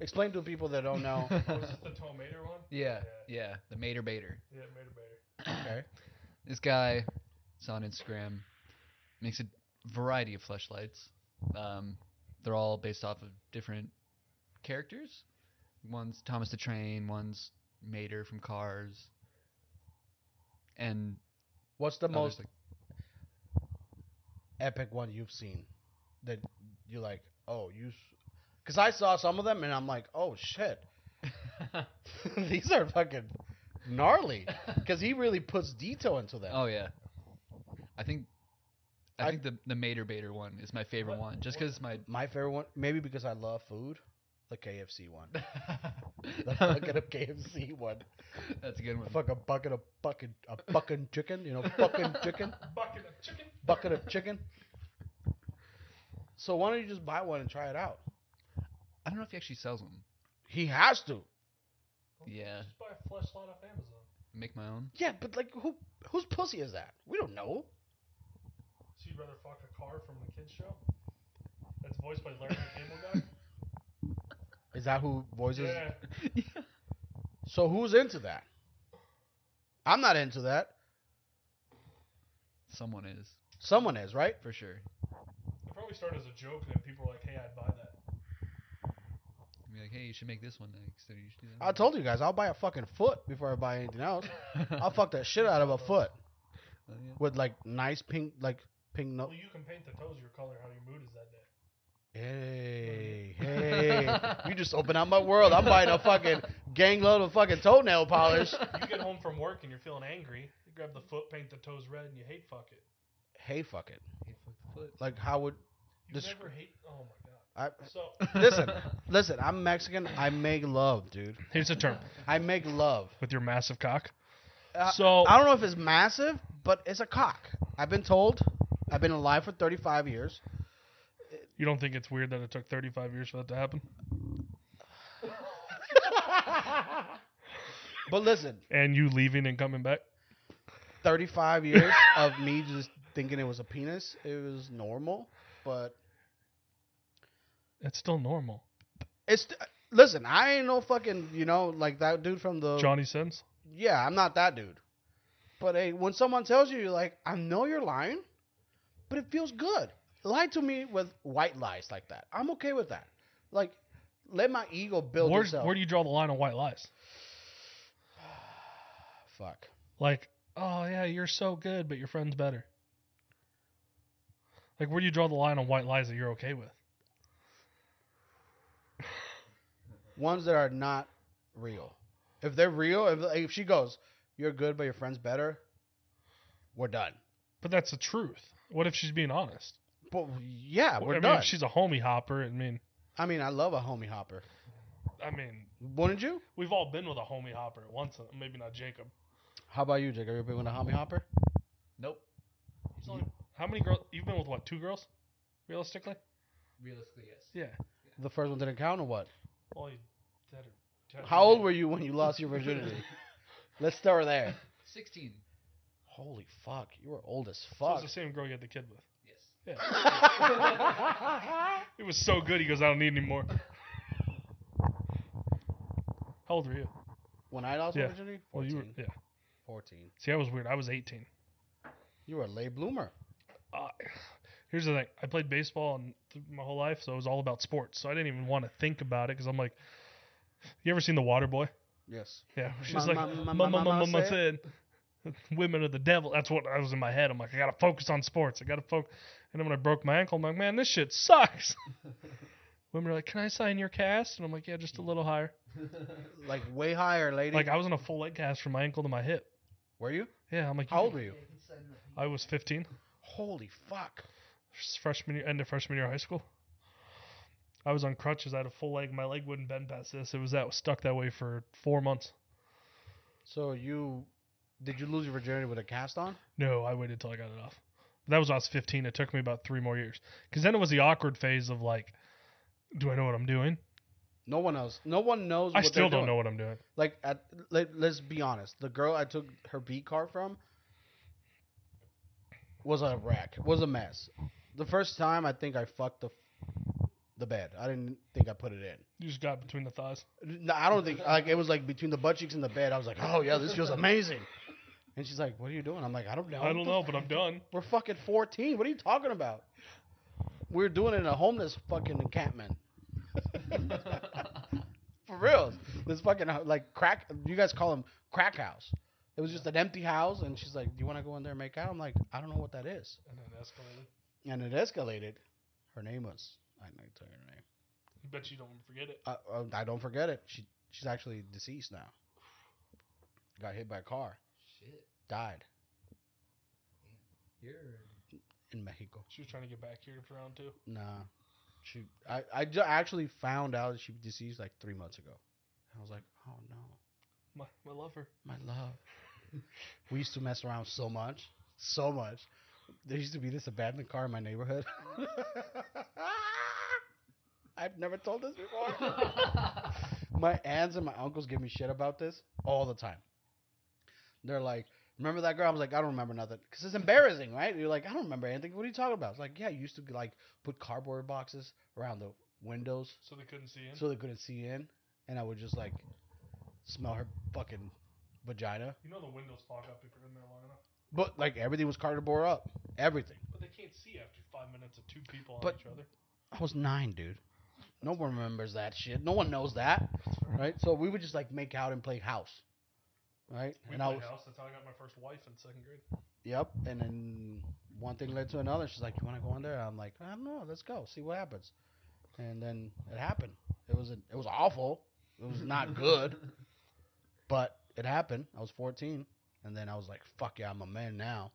Explain to people that don't know. Was this the Tomater one? Yeah, yeah, the Mater Baiter. Yeah, Mater Baiter. Okay. This guy is on Instagram. Makes a variety of fleshlights. Um, they're all based off of different characters. One's Thomas the Train. One's Mater from Cars. And What's the most like epic one you've seen that you like? Oh, you. Because I saw some of them and I'm like, oh shit, these are fucking gnarly. Because he really puts detail into them. oh yeah, I think I, I- think the the Mater Baiter one is my favorite What- one, just because my My favorite one, maybe because I love food, the KFC one. The fucking KFC one. That's a good one. Fuck a bucket of bucket a fucking chicken, you know, fucking chicken, Bucket of chicken. bucket of chicken. So why don't you just buy one and try it out? I don't know if he actually sells them. He has to. Yeah, Just buy a fleshlight off Amazon. make my own. Yeah, but like who whose pussy is that? We don't know. So you'd rather fuck a car from the kids show? That's voiced by Larry the Cable Guy. Is that who voices? yeah. So who's into that? I'm not into that. Someone is Someone is, right? for sure. It probably started as a joke, and then people were like, "Hey, I'd buy that." Be like, hey, you should make this one next. Or you should do that. I told you guys I'll buy a fucking foot before I buy anything else. I'll fuck that shit out of a foot Oh, yeah. with like nice pink, like pink no. Well, you can paint the toes your color how your mood is that day. Hey, hey! you just opened up my world. I'm buying a fucking gang load of fucking toenail polish. You get home from work and you're feeling angry. You grab the foot, paint the toes red, and you hate fuck it. Hey, fuck it. Hey, fuck the foot. Like how would You This- never hate. Oh my god. I? So Listen, listen. I'm Mexican. I make love, dude. here's the term I make love. with your massive cock. Uh, So I don't know if it's massive, but it's a cock. I've been told. I've been alive for 35 years. you don't think it's weird that it took 35 years for that to happen? But listen, And you leaving and coming back? 35 years of me just thinking it was a penis. It was normal, but It's still normal. it's listen. I ain't no fucking you know like that dude from the Johnny Sins. Yeah, I'm not that dude. But hey, when someone tells you, you're like, I know you're lying, but it feels good. Lie to me with white lies like that. I'm okay with that. Like, let my ego build Where, itself. where do you draw the line on white lies? Fuck. Like, oh yeah, you're so good, but your friend's better. Like, where do you draw the line on white lies that you're okay with? Ones that are not real. If they're real, if, if she goes, you're good, but your friend's better, we're done. But that's the truth. What if she's being honest? But yeah, we're I mean, done. if she's a homie hopper, I mean, I mean, I love a homie hopper. I mean, Wouldn't you? we've all been with a homie hopper at once. uh, Maybe not Jacob. How about you, Jake? Have you been with a homie hopper? Nope. He's only, how many girls? You've been with what? Two girls, realistically? Realistically, yes. Yeah. The first one didn't count or what? Well, you had her- How old were you when you lost your virginity? Let's start there. 16. Holy fuck, you were old as So it was the same girl you had the kid with. Yes. Yeah. It was so good. He goes, I don't need any more. How old were you? when I lost Yeah. my virginity? Well, you were. Yeah. 14. See, I was weird. I was 18. You were a late bloomer. Uh, here's the thing. I played baseball and th- my whole life, so it was all about sports. So I didn't even want to think about it because I'm like, you ever seen The Water Boy? Yes. Yeah. She's like, ma- ma- "Ma- ma- ma- ma- ma- ma- say said, women are the devil. That's what I was in my head. I'm like, I gotta focus on sports. I gotta focus. And then when I broke my ankle, I'm like, man, this shit sucks. women are like, can I sign your cast? And I'm like, yeah, just a little higher. Like way higher, lady. Like I was in a full leg cast from my ankle to my hip. were you? Yeah, I'm like, How old were you? I was 15, Holy fuck. freshman year, end of freshman year of high school. I was on crutches. I had a full leg. My leg wouldn't bend past this. It was that was stuck that way for four months. So you did you lose your virginity with a cast on? No, I waited till I got it off. That was when I was 15. It took me about three more years. Because then it was the awkward phase of like, do I know what I'm doing? No one knows. No one knows. I what still don't doing. know what I'm doing. Like, at, let, let's be honest. The girl I took her B card from was a wreck. Was a mess. The first time I think I fucked the the bed. I didn't think I put it in. You just got between the thighs. No, I don't think like it was like between the butt cheeks and the bed. I was like, oh yeah, this feels amazing. And she's like, what are you doing? I'm like, I don't know. I don't know, but I'm done. We're fucking 14. What are you talking about? We're doing it in a homeless fucking encampment. For real. This fucking like crack. You guys call them crack house. It was just an empty house, and she's like, "Do you want to go in there and make out?" I'm like, "I don't know what that is." And it escalated. And it escalated. Her name was. I know tell you her name. I bet you don't forget it. Uh, uh, I don't forget it. She she's actually deceased now. Got hit by a car. Shit. Died Here. in Mexico. She was trying to get back here for round two. Nah. She I I ju- actually found out that she was deceased like three months ago. I was like, oh no, My, my lover. my love. we used to mess around so much, so much. There used to be this abandoned car in my neighborhood. I've never told this before. my aunts and my uncles give me shit about this all the time. They're like, "Remember that girl?" I was like, "I don't remember nothing," because it's embarrassing, right? You're like, "I don't remember anything." What are you talking about? It's like, "Yeah, you used to like put cardboard boxes around the windows So they couldn't see in. so they couldn't see in, and I would just like smell her fucking vagina." you know the windows fog up if you're in there long enough. But like everything was cardboard up, everything. But they can't see after five minutes of two people on But- each other. I was nine, dude. No one remembers that shit. No one knows that, right? So we would just like make out and play house, right? We and I played was, house. That's how I got my first wife in second grade. yep. And then one thing led to another. She's like, "You want to go in there?" I'm like, "I don't know. Let's go. See what happens." and then it happened. It was a, it was awful. It was not good, but it happened. I was 14, and then I was like, "Fuck yeah, I'm a man now."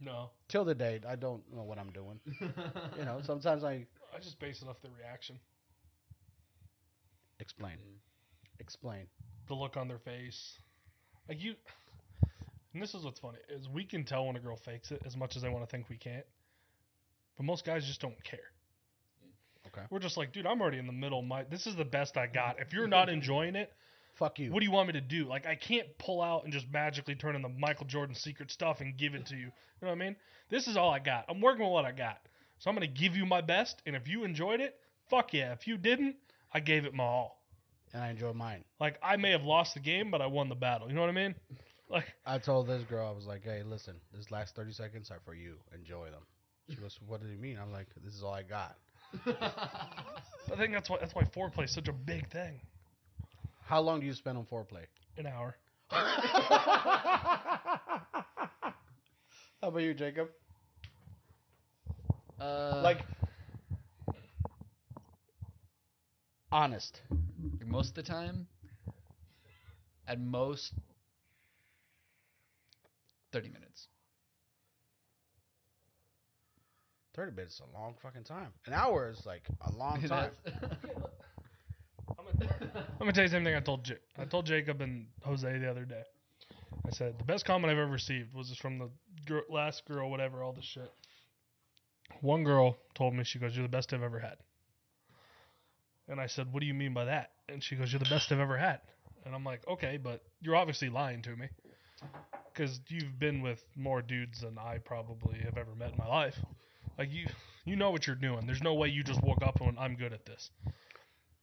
No, Till the date, I don't know what I'm doing. You know, sometimes I I just base it off the reaction, explain, mm. explain. The look on their face. Like you, and this is what's funny is we can tell when a girl fakes it as much as they want to think we can't, but most guys just don't care. Okay. We're just like, dude, I'm already in the middle. My this is the best I got. If you're not enjoying it, Fuck you. what do you want me to do? Like I can't pull out and just magically turn in the Michael Jordan secret stuff and give it to you. You know what I mean? This is all I got. I'm working with what I got. So I'm gonna give you my best, and if you enjoyed it, fuck yeah. If you didn't, I gave it my all. And I enjoy mine. Like I may have lost the game, but I won the battle. You know what I mean? Like I told this girl, I was like, "Hey, listen, this last 30 seconds are for you. Enjoy them." She goes, "What do you mean?" I'm like, "This is all I got." I think that's why that's why foreplay is such a big thing. How long do you spend on foreplay? An hour. How about you, Jacob? Uh, Like, honest. most of the time, at most, thirty minutes. 30 minutes is a long fucking time. An hour is like a long time. That's- I'm gonna, tell you the same thing I told J- I told Jacob and Jose the other day. I said the best comment I've ever received was just from the gir- last girl, whatever, all this shit. One girl told me she goes, "You're the best I've ever had," and I said, "What do you mean by that?" And she goes, "You're the best I've ever had," and I'm like, "Okay, but you're obviously lying to me." Because you've been with more dudes than I probably have ever met in my life. Like you, you know what you're doing. There's no way you just woke up and went, "I'm good at this."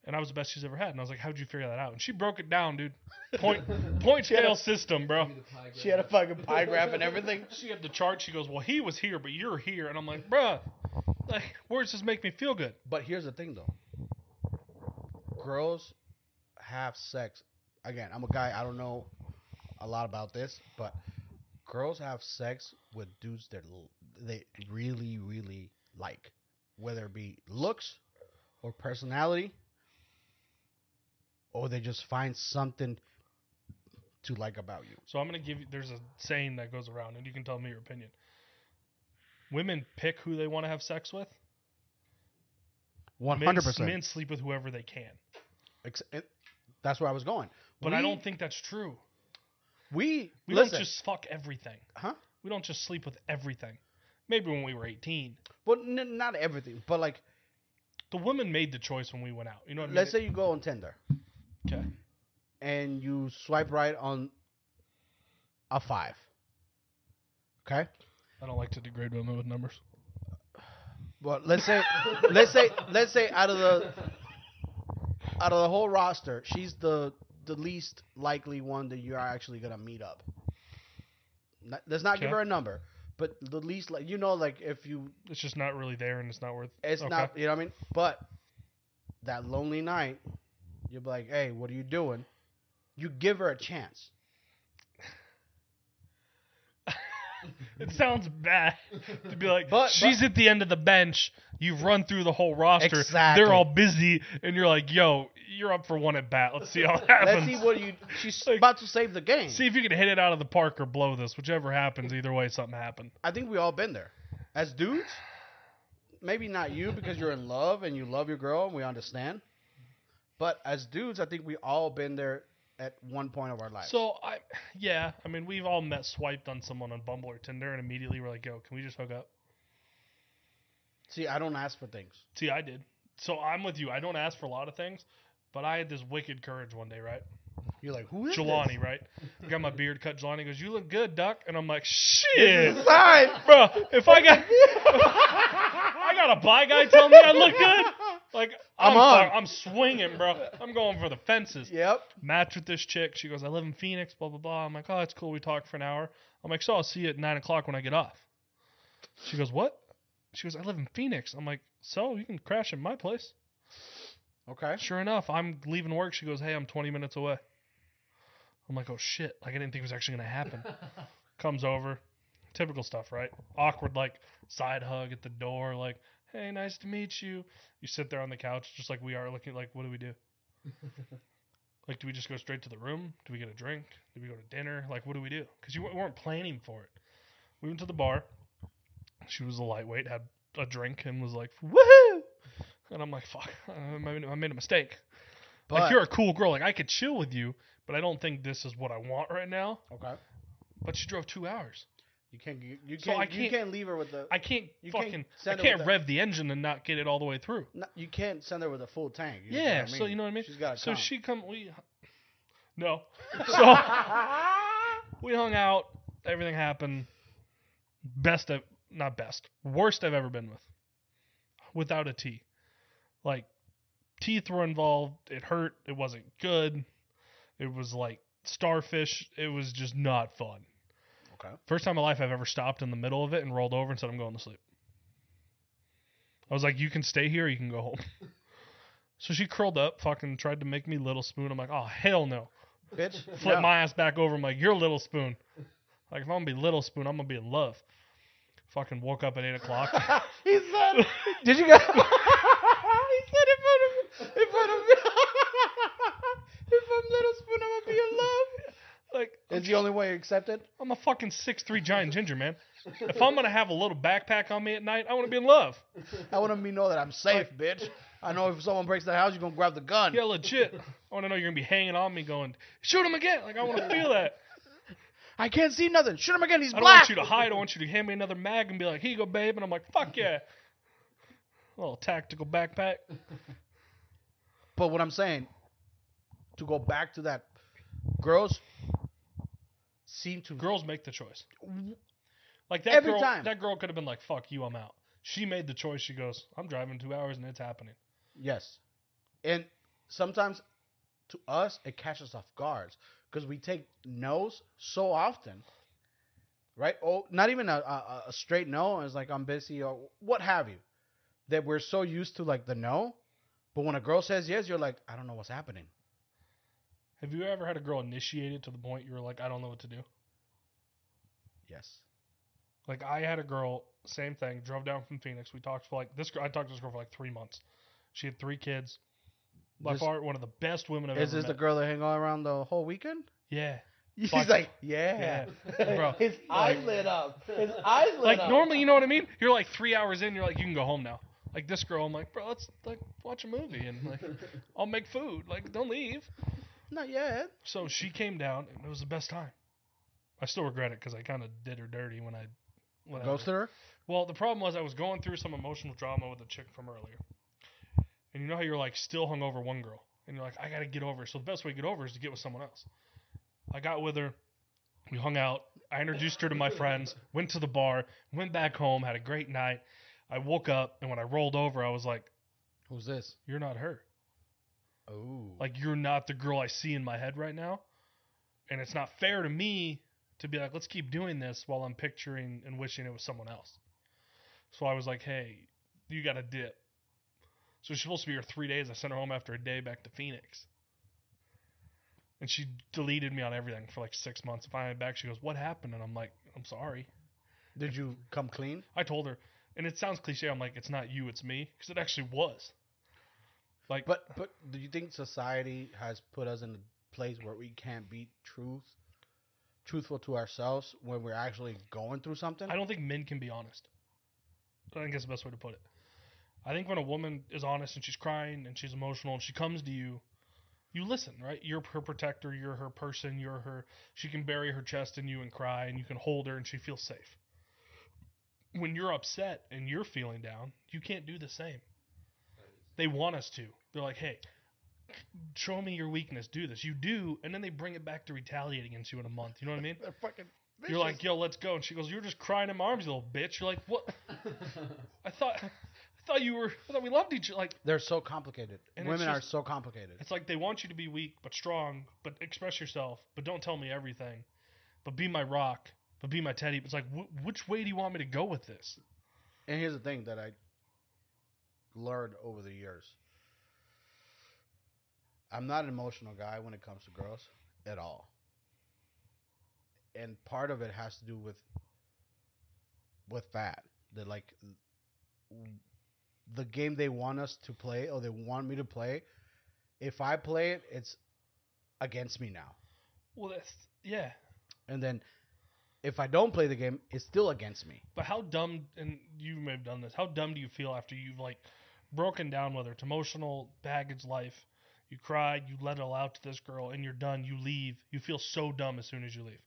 And I was the best she's ever had. And I was like, "How'd you figure that out?" And she broke it down, dude. Point point She a- scale system, bro. She had a fucking pie graph and everything. She had the chart. She goes, "Well, he was here, but you're here." And I'm like, "Bruh, like, words just make me feel good." But here's the thing, though. Girls have sex. Again, I'm a guy. I don't know a lot about this, but girls have sex with dudes that they really, really like, whether it be looks or personality, or they just find something to like about you. So I'm gonna give you. There's a saying that goes around, and you can tell me your opinion. Women pick who they want to have sex with. One Men, hundred percent. men sleep with whoever they can. That's where I was going. But I don't think that's true. We, We listen, don't just fuck everything. huh? We don't just sleep with everything. Maybe when we were 18. Well, n- not everything, but like, The women made the choice when we went out. You know what let's I say you go on Tinder. Okay. and you swipe right on a five. Okay? I don't like to degrade women with numbers. But let's say let's say let's say out of the out of the whole roster, she's the the least likely one that you are actually gonna meet up. Not, let's not give her a number, but the least like you know like if you It's just not really there, and it's not worth. it's Okay. not you know what I mean. But that lonely night, you'll be like, hey, what are you doing? You give her a chance. It sounds bad to be like, But- she's at the end of the bench. You've run through the whole roster. Exactly. They're all busy, and you're like, "Yo, you're up for one at bat. Let's see how it Let's happens. see what you. She's Like- about to save the game. See if you can hit it out of the park or blow this. Whichever happens, either way, something happened. I think we all been there. As dudes, maybe not you because you're in love and you love your girl and we understand. But as dudes, I think we all been there at one point of our lives. So I, yeah, I mean, we've all met swiped on someone on Bumble or Tinder, and immediately we're like, "Yo, can we just hook up?" see, I don't ask for things. See, I did. So I'm with you. I don't ask for a lot of things, but I had this wicked courage one day, right? You're like, who is Jelani, this? right? I got my beard cut. Jelani goes, "You look good, Duck," and I'm like, "Shit, sign. bro! If I got, I got a bi guy telling me I look good. Like I'm I'm, on. I'm swinging, bro. I'm going for the fences. Yep. Match with this chick. She goes, "I live in Phoenix." Blah blah blah. I'm like, "Oh, that's cool." We talk for an hour. I'm like, "So I'll see you at nine o'clock when I get off." She goes, "What?" She goes, "I live in Phoenix." I'm like, "So you can crash at my place." Okay. Sure enough, I'm leaving work. She goes, "Hey, I'm 20 minutes away." I'm like, "Oh shit!" Like I didn't think it was actually gonna happen. Comes over, typical stuff, right? Awkward, like side hug at the door, like, Hey, nice to meet you. You sit there on the couch just like we are, looking like, what do we do? Like, do we just go straight to the room? Do we get a drink? Do we go to dinner? Like, what do we do? Because you weren't planning for it. We went to the bar. She was a lightweight, had a drink, and was like, woohoo! And I'm like, fuck, I made, I made a mistake. But like, you're a cool girl. Like, I could chill with you, but I don't think this is what I want right now. okay. But she drove two hours. You can't. You, you can't. I can't- can't leave her with the. I can't You can't fucking, I can't rev the engine and not get it all the way through. no, you can't send her with a full tank. you know Yeah, what I so you know what I mean? She's got So come. she come, we, no. So we hung out. Everything happened. Best of, not best, worst I've ever been with. Without a T. Like, teeth were involved. It hurt. It wasn't good. It was like starfish. It was just not fun. Okay. First time in my life I've ever stopped in the middle of it and rolled over and said, I'm going to sleep. I was like, you can stay here, or you can go home. so she curled up, fucking tried to make me little spoon. I'm like, oh, hell no. Bitch. Flip no. my ass back over. I'm like, you're little spoon. Like, if I'm going to be little spoon, I'm going to be in love. Fucking woke up at 8 o'clock. he said. Did you guys? he said in front of in front of me. if I'm little spoon, I'm gonna be in love. Like, Is the only way you accept it? I'm a fucking six three giant ginger, man. If I'm going to have a little backpack on me at night, I want to be in love. I want to know that I'm safe, bitch. I know if someone breaks the house, you're gonna grab the gun. Yeah, legit. I want to know you're going to be hanging on me going, shoot him again. Like, I want to feel that. I can't see nothing. Shoot him again. He's black. I don't black. want you to hide. I want you to hand me another mag and be like, "Here you go, babe." And I'm like, "Fuck yeah!" A little tactical backpack. But what I'm saying, to go back to that, girls seem to Girls make the choice. Like that Every girl. time. That girl could have been like, "Fuck you, I'm out." She made the choice. She goes, "I'm driving two hours and it's happening." Yes. And sometimes to us, it catches off guards because we take no's so often, right? Oh, not even a, a, a straight no. It's like I'm busy or what have you. That we're so used to like the no. But when a girl says yes, you're like, I don't know what's happening. Have you ever had a girl initiate it to the point you were like, "I don't know what to do"? Yes. Like I had a girl, same thing. Drove down from Phoenix. We talked for like this. girl I talked to this girl for like three months. She had three kids. By This- far, one of the best women I've Is ever this the girl that hang all around the whole weekend? Yeah. He's Fuck. like, yeah. Yeah. Bro. His eyes lit up. His eyes lit like up. Like normally, you know what I mean? You're like three hours in, you're like, you can go home now. Like this girl, I'm like, bro, let's like watch a movie and like I'll make food. Like, don't leave. Not yet. So she came down and it was the best time. I still regret it because I kind of did her dirty when I when I- Ghosted her? Well, the problem was I was going through some emotional drama with a chick from earlier, and you know how you're like still hung over one girl, and you're like, I gotta get over. her. So the best way to get over her is to get with someone else. I got with her. We hung out. I introduced her to my friends. Went to the bar. Went back home. Had a great night. I woke up and when I rolled over, I was like, Who's this? "You're not her. Oh. Like you're not the girl I see in my head right now." And it's not fair to me to be like, "Let's keep doing this," while I'm picturing and wishing it was someone else. So I was like, "Hey, you got to dip." So she's supposed to be here three days. I sent her home after a day back to Phoenix. And she deleted me on everything for like six months. Finally back, she goes, "What happened?" And I'm like, "I'm sorry." Did you come clean? I told her, and it sounds cliche. I'm like, "It's not you, it's me," because it actually was. Like, But but do you think society has put us in a place where we can't be truth, truthful to ourselves when we're actually going through something? I don't think men can be honest. I think that's the best way to put it. I think when a woman is honest and she's crying and she's emotional and she comes to you, you listen, right? You're her protector, you're her person, you're her. She can bury her chest in you and cry, and you can hold her and she feels safe. When you're upset and you're feeling down, you can't do the same. They want us to. They're like, hey, show me your weakness, do this. You do, and then they bring it back to retaliate against you in a month. You know what I mean? They're fucking. You're like, yo, let's go. And she goes, you're just crying in my arms, you little bitch. You're like, what? I thought, I thought you were, I thought we loved each other. Like, they're so complicated. And it's Women are so complicated. it's like they want you to be weak but strong, but express yourself, but don't tell me everything, but be my rock, but be my teddy. It's like, wh- which way do you want me to go with this? And here's the thing that I learned over the years. I'm not an emotional guy when it comes to girls at all. And part of it has to do with with that. That like the game they want us to play or they want me to play, if I play it, it's against me now. Well, that's yeah. And then if I don't play the game, it's still against me. But how dumb, and you may have done this. How dumb do you feel after you've like broken down, whether it's emotional baggage, life, you cried, you let it all out to this girl, and you're done. You leave. You feel so dumb as soon as you leave.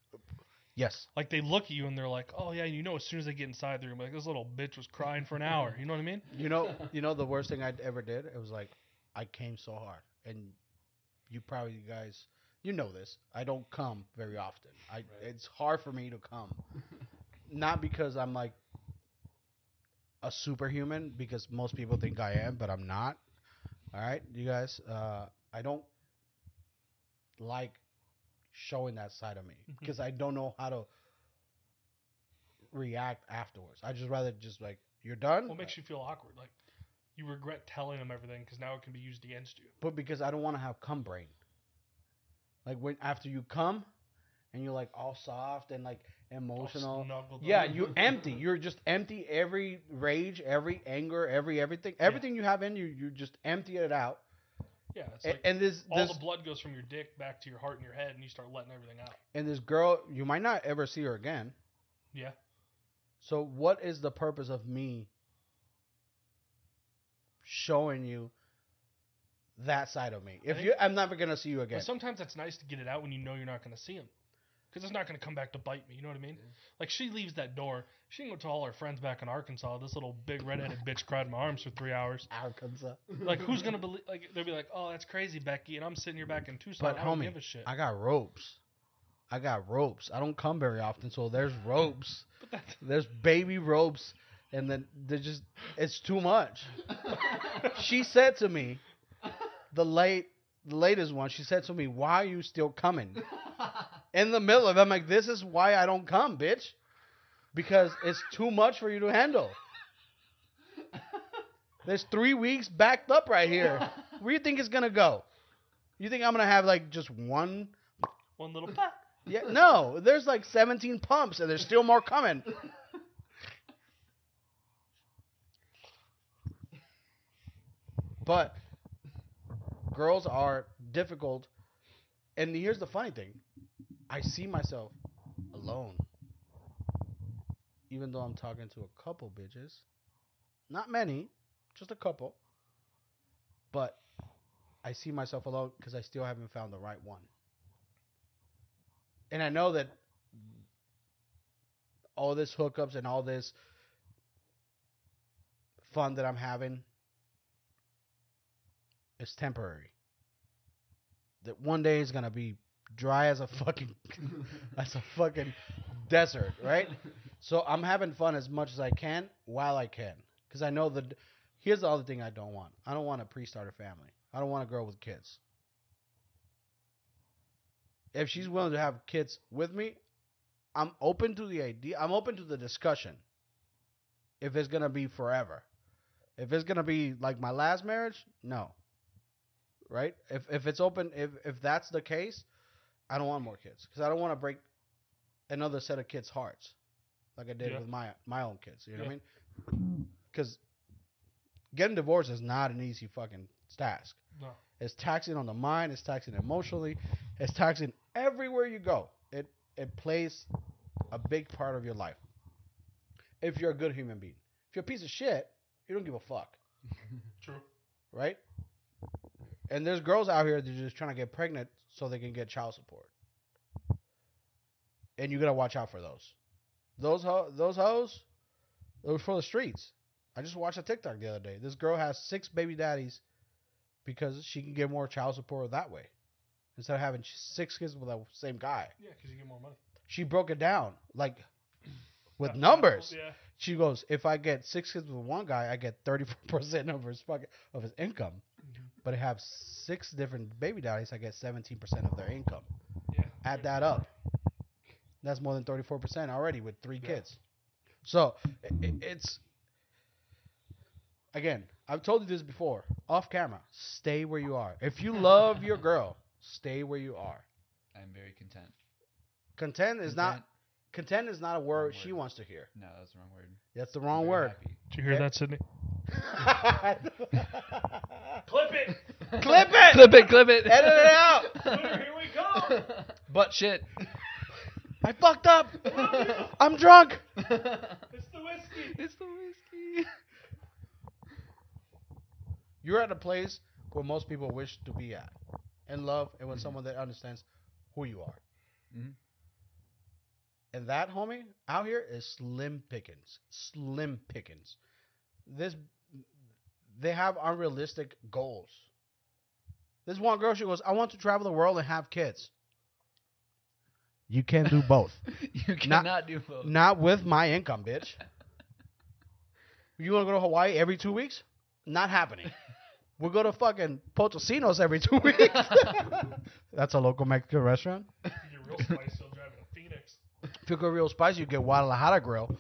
Yes. Like they look at you and they're like, "Oh yeah," you know, as soon as they get inside the room, like this little bitch was crying for an hour. You know what I mean? You know, you know the worst thing I ever did. It was like I came so hard, and you probably you guys, you know this. I don't come very often. I it's hard for me to come, not because I'm like a superhuman, because most people think I am, but I'm not. All right, you guys. Uh, I don't like showing that side of me because I don't know how to react afterwards. I just rather just like you're done. What makes you feel awkward? Like you regret telling them everything because now it can be used against you. but because I don't want to have cum brain. Like when after you come, and you're like all soft and like emotional. Yeah, you empty. You're just empty. Every rage, every anger, every everything, everything you have in you, you just empty it out. Yeah, it's like and this all this the blood goes from your dick back to your heart and your head, and you start letting everything out. and this girl, you might not ever see her again. Yeah. So what is the purpose of me showing you that side of me? If think- you, I'm never gonna see you again. But sometimes it's nice to get it out when you know you're not to see him. Because it's not going to come back to bite me. You know what I mean? Like, she leaves that door. She can go tell all her friends back in Arkansas, this little big redheaded bitch cried in my arms for three hours. Arkansas. Like, who's going to believe? Like, they'll be like, oh, that's crazy, Becky. And I'm sitting here back in Tucson. But I don't homie, give a shit. I got ropes. I got ropes. I don't come very often, so there's ropes. but that's, There's baby ropes, and then they're just it's too much. She said to me, the late, the latest one. She said to me, "Why are you still coming?" In the middle of, it, I'm like, "This is why I don't come, bitch, because it's too much for you to handle." There's three weeks backed up right here. Where do you think it's gonna go? You think I'm gonna have like just one one little pop. yeah, no, there's like 17 pumps and there's still more coming. But girls are difficult. And here's the funny thing I see myself alone. Even though I'm talking to a couple bitches. Not many, just a couple. But I see myself alone because I still haven't found the right one and I know that all this hookups and all this fun that I'm having is temporary. That one day is gonna be dry as a fucking as a fucking desert, right? So I'm having fun as much as I can while I can, because I know that. Here's the other thing I don't want. I don't want a pre-starter family. I don't want a girl with kids if she's willing to have kids with me, I'm open to the idea. I'm open to the discussion. If it's gonna be forever, if it's gonna be like my last marriage, no. Right? If if it's open, if if that's the case, I don't want more kids because I don't want to break another set of kids' hearts, like I did Yeah. with my my own kids. You know what I mean? Because getting divorced is not an easy fucking task. No. It's taxing on the mind. It's taxing emotionally. It's taxing everywhere you go. It it plays a big part of your life. If you're a good human being, if you're a piece of shit, you don't give a fuck, True. right? And there's girls out here that are just trying to get pregnant so they can get child support, and you gotta watch out for those. Those ho- those hoes, those for the streets. I just watched a TikTok the other day. This girl has six baby daddies because she can get more child support that way instead of having six kids with the same guy. Yeah, because you get more money. She broke it down like with numbers. Yeah. She goes, if I get six kids with one guy, I get thirty four percent of his fucking of his income. But I have six different baby daddies, I get seventeen percent of their income. Yeah. Add that up. That's more than thirty four percent already with three Yeah. kids. So i i- it's again. I've told you this before, off camera. Stay where you are. If you love your girl, stay where you are. I'm very content. Content is not Content- content is not a word Wrong she word. wants to hear. No, that's the wrong word. That's the wrong word. happy. Did you hear Yeah. that, Sydney? Clip it. Clip it. clip it, clip it. Edit it out. Here we go. But Shit. I fucked up. I'm drunk. It's the whiskey. It's the whiskey. You're at a place where most people wish to be at, in love, and with Mhm. someone that understands who you are. Mm-hmm. And that homie out here is slim pickings. Slim pickings. This, they have unrealistic goals. This one girl, she goes, "I want to travel the world and have kids." You can't do both. You cannot do both. Not with my income, bitch. You want to go to Hawaii every two weeks? Not happening. We'll go to fucking Potosinos every two weeks. That's a local Mexican restaurant. You're real spicy still driving to Phoenix. If you go real spicy, you get Guadalajara Grill.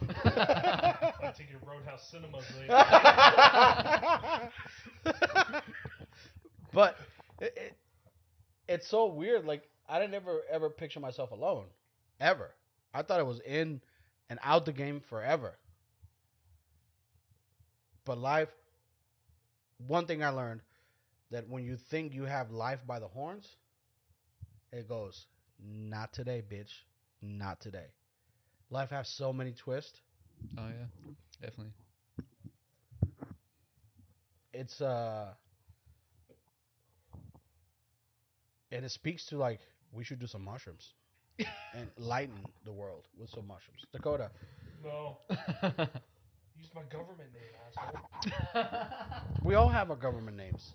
I your Roadhouse Cinemas later. but it, it, it's so weird. Like I didn't ever ever picture myself alone, ever. I thought it was in and out the game forever. But life. One thing I learned that when you think you have life by the horns, it goes, not today, bitch, not today. Life has so many twists. Oh yeah, definitely. it's uh and it speaks to like we should do some mushrooms and lighten the world with some mushrooms. Dakota, no. Use my government name, asshole. we all have our government names.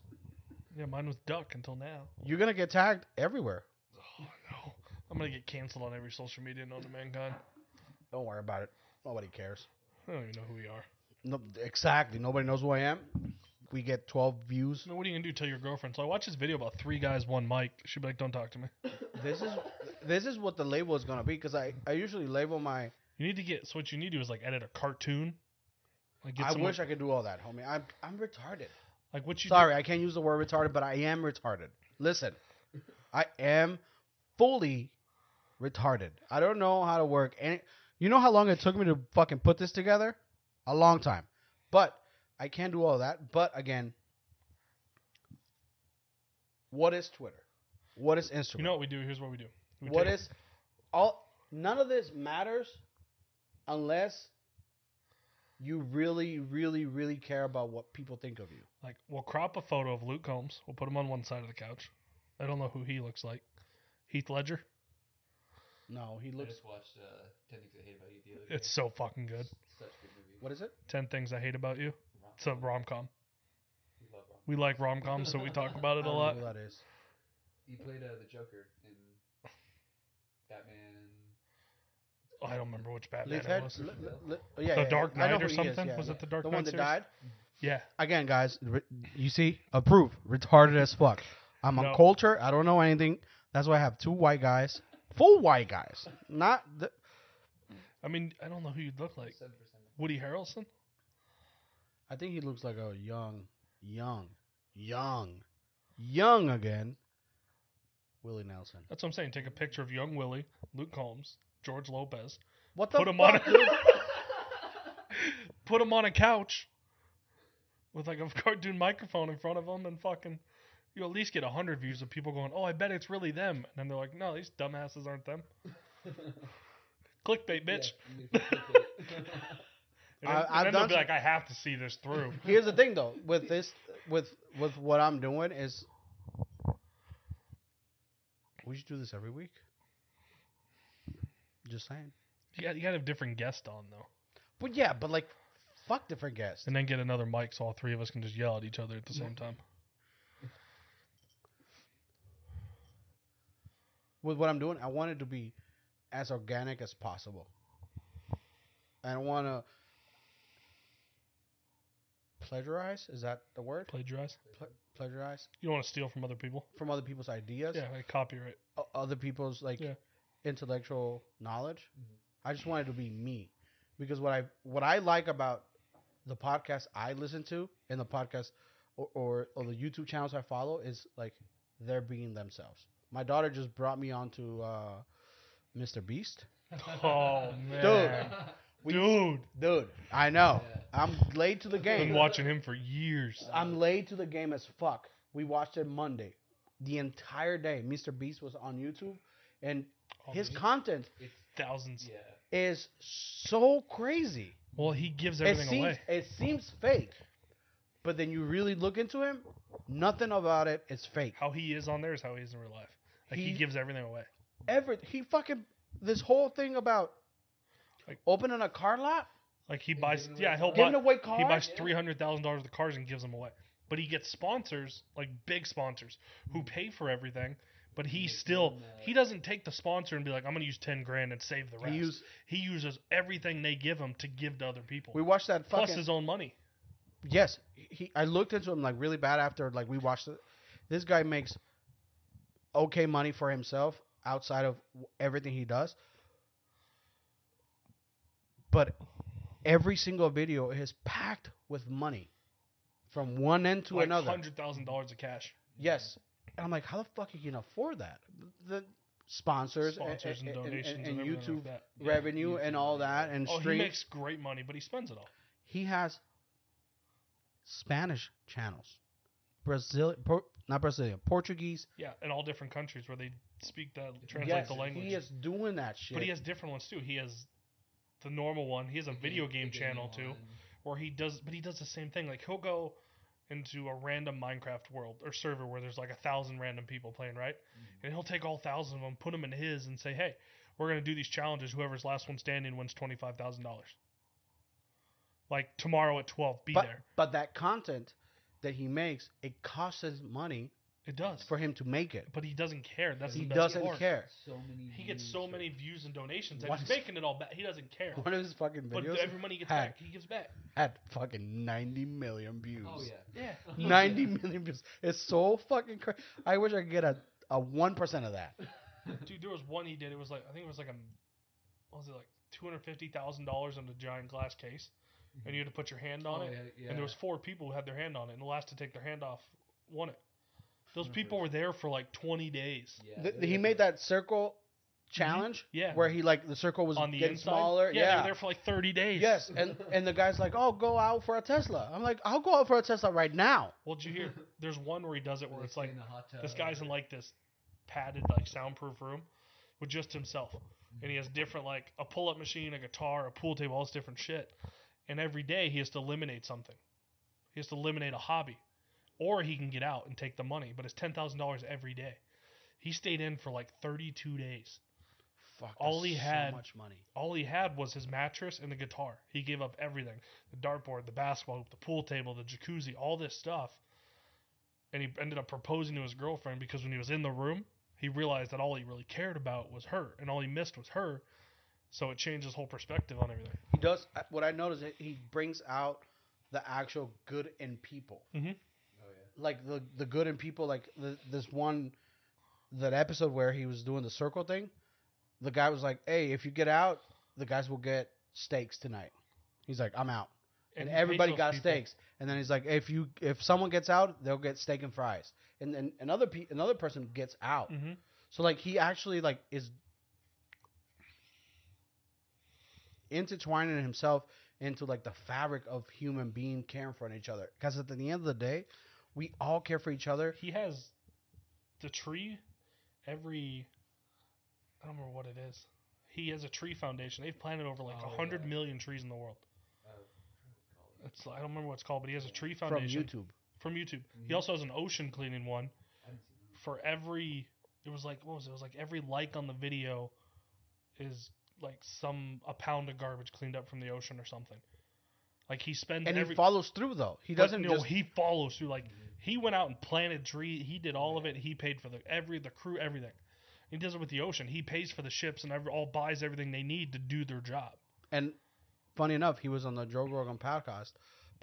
Yeah, mine was Duck until now. You're gonna get tagged everywhere. Oh no. I'm gonna get canceled on every social media known to mankind. Don't worry about it. Nobody cares. I don't even know who we are. No, exactly. Nobody knows who I am. We get 12 views. What are you gonna do? Tell your girlfriend? So I watched this video about three guys, one mic. She'd be like, "Don't talk to me." This is this is what the label is gonna be because I I usually label my. You need to get. So what you need to do is like edit a cartoon. Like get I someone, wish I could do all that, homie. I'm I'm retarded. like what you. Sorry, I can't use the word retarded, but I am retarded. Listen, I am fully retarded. I don't know how to work any. You know how long it took me to fucking put this together? A long time. But I can do all that. But again, what is Twitter? What is Instagram? You know what we do? Here's what we do. We what is all? None of this matters unless you really, really, really care about what people think of you. Like we'll crop a photo of Luke Combs. We'll put him on one side of the couch. I don't know who he looks like. Heath Ledger. No, he I looks. just watched uh, Ten Things I Hate About You the other day. It's so fucking good. such a good movie. What is it? Ten things I hate about you. It's a rom com. We love rom- We like rom coms, so we talk about I it a don't know lot. who that is. He played uh, the Joker in Batman. I don't remember which Batman Leaf it Head? was. Li- li- li- yeah, The yeah, Dark yeah. I know Knight or who he is, something? yeah, Was yeah. it the Dark Knight? the Knight one that series? died? Yeah. Again, guys, re- you see, approve. Retarded as fuck. I'm No. culture. I don't know anything. That's why I have two white guys, full white guys. Not the. I mean, I don't know who you'd look like. Woody Harrelson? I think he looks like a young, young, young, young again. Willie Nelson. That's what I'm saying. Take a picture of young Willie, Luke Combs, George Lopez. What the Put him on. dude? put him on a couch with like a cartoon microphone in front of him, and fucking. You at least get hundred views of people going, "Oh, I bet it's really them," and then they're like, "No, these dumbasses aren't them." Clickbait, bitch. And then, I- and I've then they'll be some- like, "I have to see this through." Here's the thing, though. With this, with with what I'm doing is, we should do this every week. Just saying. You got you got to have different guests on though, But yeah, but like, fuck different guests. and then get another mic so all three of us can just yell at each other at the same time. With what I'm doing, I want it to be as organic as possible. I don't want to plagiarize. Is that the word? Plagiarize. Pla- plagiarize You don't want to steal from other people. from other people's ideas, Yeah, like copyright. o- other people's like Yeah. intellectual knowledge. Mhm. I just want it to be me, because what I what I like about the podcast I listen to and the podcast or, or or the YouTube channels I follow is like they're being themselves. My daughter just brought me onto uh, Mr. Beast. Oh man, We- dude. Dude, I know. Yeah. I'm late to the game. Been watching him for years. I'm late to the game as fuck. We watched it Monday, the entire day. Mr. Beast was on YouTube, and Oh, his man. content thousands. Yeah. is so crazy. Well, he gives It everything seems away. it seems fake, but then you really look into him, nothing about it is fake. How he is on there is how he is in real life. Like he, He- gives everything away. Every he fucking this whole thing about Like- opening a car lot, Like he buys, giving yeah, he'll cars. giving buy. away cars. He buys three hundred thousand dollars of the cars and gives them away. But he gets sponsors, like big sponsors, who pay for everything. But he still he doesn't take the sponsor and be like, I'm gonna use ten grand and save the rest. he used, he uses everything they give him to give to other people, we watched that plus his own money. Yes, he. I looked into him like really bad after like we watched it. This guy makes okay money for himself outside of everything he does, but every single video is packed with money from one end to like another. hundred thousand dollars of cash. Yes, and I'm like, how the fuck you can afford that? The sponsors, and- Sponsors and, and, and- donations and, and, YouTube like revenue and all that, and Oh, he streams. makes great money, but he spends it all. he has Spanish channels, Brazil, por, not Brazilian, Portuguese. Yeah, in all different countries where they speak the translate yes, the language. he is doing that shit. But he has different ones too. He has the normal one. He has a The video the game channel too, where he does. But he does the same thing. Like he'll go into a random Minecraft world or server where there's like a thousand random people playing, right? Mhm. And he'll take all thousand of them, put them in his, and say, "Hey, we're gonna do these challenges. Whoever's last one standing wins twenty five thousand dollars." Like tomorrow at twelve, be but, there. but that content that he makes, it costs us money It does. for him to make it. but he doesn't care. That's he the best doesn't part. care. So many. He gets views so for- many views and donations and What he's is- making it all back. He doesn't care. One of his fucking videos But every money he gets had- back, he gives back. had fucking 90 million views. Oh yeah. Yeah. 90 million views. It's so fucking crazy. I wish I could get a, a 1% of that. Dude, there was one he did. It was like I think it was like a what was it like two hundred fifty thousand dollars in a giant glass case, and you had to put your hand on Oh, it. yeah, yeah. And there was four people who had their hand on it, and the last to take their hand off won it. Those people were there for like twenty days. Yeah, Th- they're he made that circle challenge mm-hmm. Yeah. where he like the circle was on the getting inside. smaller. Yeah, they were there for like thirty days. Yes, and and the guy's like, "Oh, go out for a Tesla." I'm like, "I'll go out for a Tesla right now." Well, did you hear? There's one where he does it where it's like in a hot tub. this guy's in like this padded like soundproof room with just himself and he mm-hmm. has different like a pull-up machine a guitar a pool table all this different shit and every day he has to eliminate something. He has to eliminate a hobby or he can get out and take the money but it's $10000 every day. He stayed in for like 32 days. Fuck. All he so had- much money. all he had was his mattress and the guitar. He gave up everything. The dartboard the basketball hoop the pool table the jacuzzi all this stuff. And he ended up proposing to his girlfriend because when he was in the room he realized that all he really cared about was her and all he missed was her so it changes whole perspective on everything He does. uh, What I noticed, is he brings out the actual good in people. Oh yeah. like the the good in people like the, this one that episode where he was doing the circle thing the guy was like hey if you get out the guys will get steaks tonight he's like i'm out and, he pays everybody got people. steaks and then he's like if you if someone gets out they'll get steak and fries and then another pe- another person gets out hmm so like he actually like is intertwining himself into like the fabric of human being caring for each other because at the end of the day we all care for each other he has the tree every i don't remember what it is he has a tree foundation they've planted over like a Oh, hundred yeah. million trees in the world Uh, it's i don't remember what it's called but he has a tree foundation from youtube from YouTube. He Mhm. also has an ocean cleaning one I haven't seen that. for every. It was like what was it? It was like every like on the video is like some a pound of garbage cleaned up from the ocean or something. Like he spends and every. he follows through though he doesn't no, just he follows through. Like he went out and planted tree. He did all of it. He paid for the every the crew everything. He does it with the ocean. He pays for the ships and every, all buys everything they need to do their job. and funny enough he was on the joe rogan podcast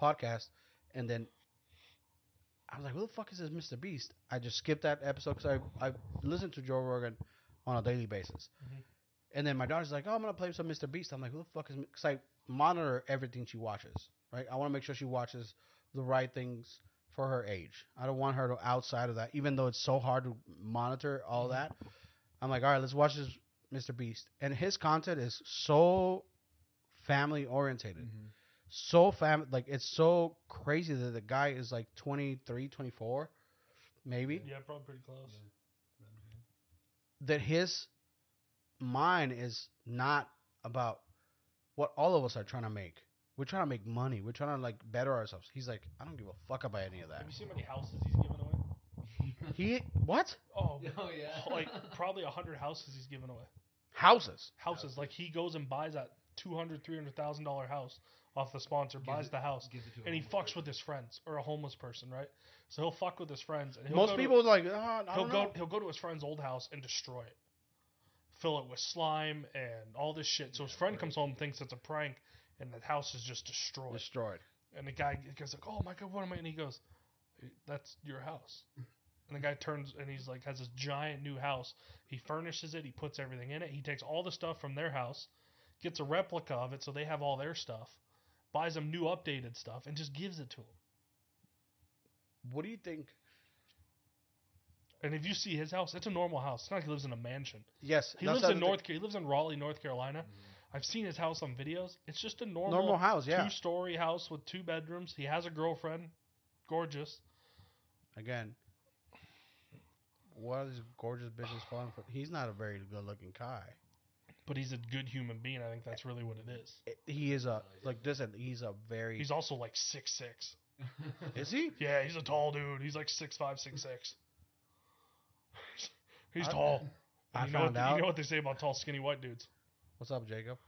podcast and then i was like who the fuck is this mr beast i just skipped that episode because i i listened to joe rogan on a daily basis Mhm. And then my daughter's like oh i'm gonna play some mr beast. I'm like who the fuck is because i monitor everything she watches right? I want to make sure she watches the right things for her age. I don't want her to outside of that even though it's so hard to monitor all that. I'm like all right let's watch this mr beast. And his content is so family orientated. Mhm. so fam like it's so crazy that the guy is like 23, 24, maybe. Yeah, probably pretty close. that his mind is not about what all of us are trying to make. We're trying to make money. We're trying to like better ourselves. He's like, I don't give a fuck about any of that. Have you seen how many houses he's given away? He what? Oh, Oh yeah. like probably a hundred houses he's given away. Houses. Houses, like he goes and buys that two hundred, three hundred thousand dollar house off the sponsor, Gives buys it- the house, Gives it to and he fucks person. with his friends or a homeless person, right? So he'll fuck with his friends, and he'll Most go to- people are like, oh, I he'll don't go know. he'll go to his friend's old house and destroy it, fill it with slime and all this shit. So his friend comes home, thinks it's a prank, and the house is just destroyed. destroyed. And the guy goes like, "Oh my god, what am I?" And he goes, "That's your house." And the guy turns and he's like, has this giant new house. He furnishes it. He puts everything in it. He takes all the stuff from their house, gets a replica of it so they have all their stuff, buys them new updated stuff, and just gives it to them. What do you think? And if you see his house, it's a normal house. It's not like he lives in a mansion. Yes, He lives in North. Ca- He lives in Raleigh, North Carolina. Mm. I've seen his house on videos. It's just a normal, normal house. Yeah. two-story house with two bedrooms. He has a girlfriend, gorgeous. Again, what is gorgeous bitches falling for? He's not a very good-looking guy. But he's a good human being. I think that's really what it is. He is a like this. He's a very. He's also like six six. is he? Yeah, he's a tall dude. He's like six five, six six. He's I- tall. I you know found what, out. You know what they say about tall, skinny white dudes? What's up, Jacob?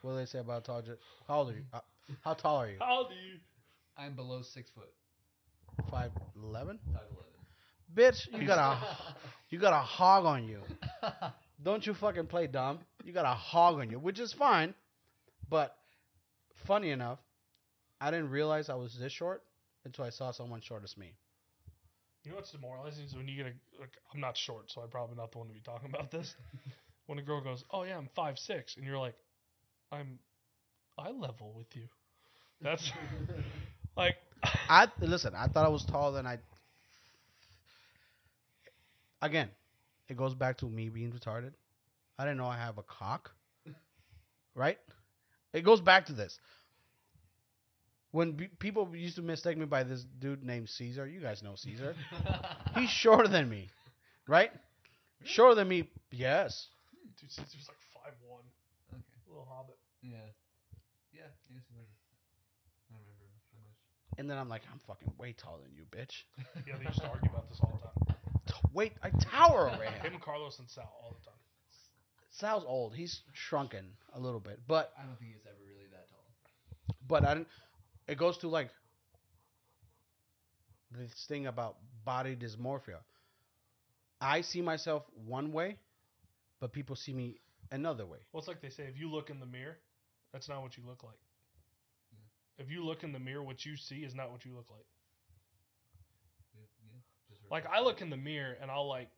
What do they say about tall? J- How old are you? Uh, how tall are you? How do you? I'm below six foot. Five eleven. Five eleven. Bitch, you got a you got a hog on you. Don't you fucking play dumb. You got a hog on you, which is fine. But funny enough, I didn't realize I was this short until I saw someone short as me. You know what's demoralizing is when you get a. Like, I'm not short, so I'm probably not the one to be talking about this. when a girl goes, "Oh yeah, I'm five six, and you're like, "I'm eye level with you." That's like. I listen. I thought I was taller than I. Again, it goes back to me being retarded. I didn't know I have a cock. Right? It goes back to this. When be- people used to mistake me by this dude named Caesar, you guys know Caesar. He's shorter than me, right? Shorter than me, yes. Dude, Caesar's like five one, okay. little hobbit. Yeah. Yeah. I guess he was. I don't remember how much. And then I'm like, I'm fucking way taller than you, bitch. Yeah, they used to argue about this all the time. T- Wait, I tower over him. Him, Carlos, and Sal all the time. Sal's old. He's shrunken a little bit, but I don't think he's ever really that tall. but I didn't. It goes to like this thing about body dysmorphia. I see myself one way, but people see me another way. Well, it's like they say, if you look in the mirror, that's not what you look like. If you look in the mirror, what you see is not what you look like. Yeah. yeah. Like. I look in the mirror and I'll like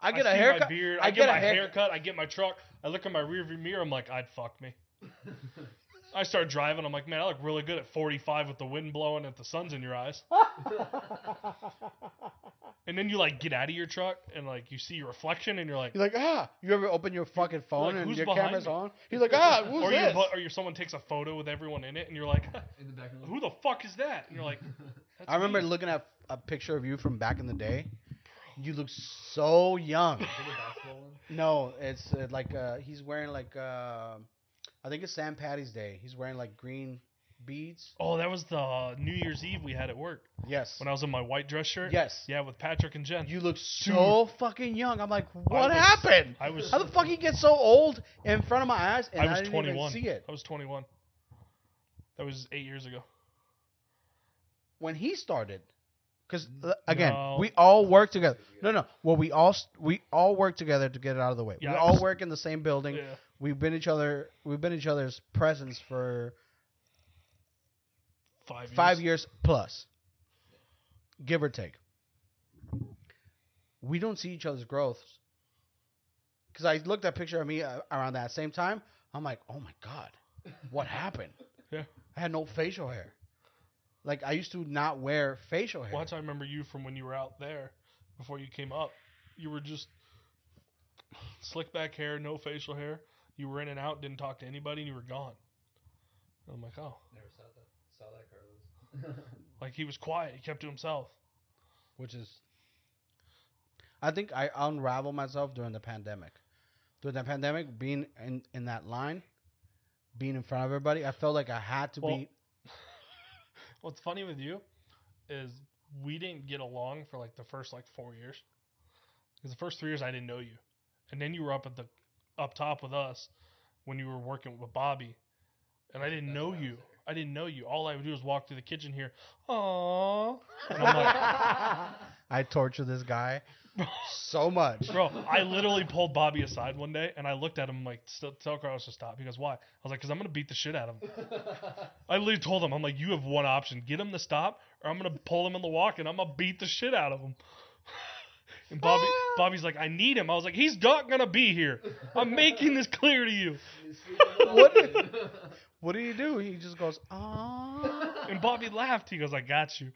I get a haircut. my beard, I I, get get, a my haircut. haircut, I get my truck, I look in my rearview mirror, I'm like, I'd fuck me. I start driving, I'm like, man, I look really good at 45 with the wind blowing and the sun's in your eyes. And then you like get out of your truck and like you see your reflection and you're like, You're like, ah, you ever open your fucking phone like, and "Who's your behind camera's me?" on? He's like, ah, who's or you this? or you someone takes a photo with everyone in it and you're like, in the back of the who the fuck is that? And you're like, That's I remember me. looking at a picture of you from back in the day. You look so young. Is it a basketball one? No, it's uh, like uh, he's wearing like uh, I think it's Sam Patty's Day. He's wearing like green beads. Oh, that was the uh, New Year's Eve we had at work Yes. when I was in my white dress shirt. Yes. Yeah, with Patrick and Jen. You look so fucking young. I'm like, what was- happened? I was How the fuck you get so old in front of my eyes and I I, was didn't 21. even see it? I was 21. That was eight years ago. When he started, because again, No. we all work together. No, no. Well, we all st- we all work together to get it out of the way. Yeah, we all work in the same building. Yeah. We've been each other. We've been each other's presence for Five years. five years plus, give or take. We don't see each other's growth. Because I looked at a picture of me uh, around that same time. I'm like, oh my god, what happened? Yeah. I had no facial hair. Like I used to not wear facial hair. Well, that's how I remember you from when you were out there before you came up. You were just slick back hair, no facial hair. You were in and out, didn't talk to anybody, and you were gone. I'm like, oh, Never saw that. Saw that, Carlos. Like he was quiet. He kept to himself. which is I think I unraveled myself during the pandemic. During the pandemic, being in, in that line, being in front of everybody, I felt like I had to Well, be What's funny with you is we didn't get along for like the first like four years. Because the first three years I didn't know you, and then you were up at the up top with us when you were working with Bobby, and I didn't That's know I you. there. I didn't know you. All I would do is walk through the kitchen here. Aww. And I'm like, I torture this guy so much. Bro, I literally pulled Bobby aside one day and I looked at him like, tell Carlos to stop. He goes, why? I was like, because I'm going to beat the shit out of him. I literally told him, I'm like, you have one option. Get him to stop or I'm going to pull him in the walk and I'm going to beat the shit out of him. And Bobby, Bobby's like, I need him. I was like, he's not going to be here. I'm making this clear to you. What? What did he do? He just goes, ah. And Bobby laughed. He goes, I got you.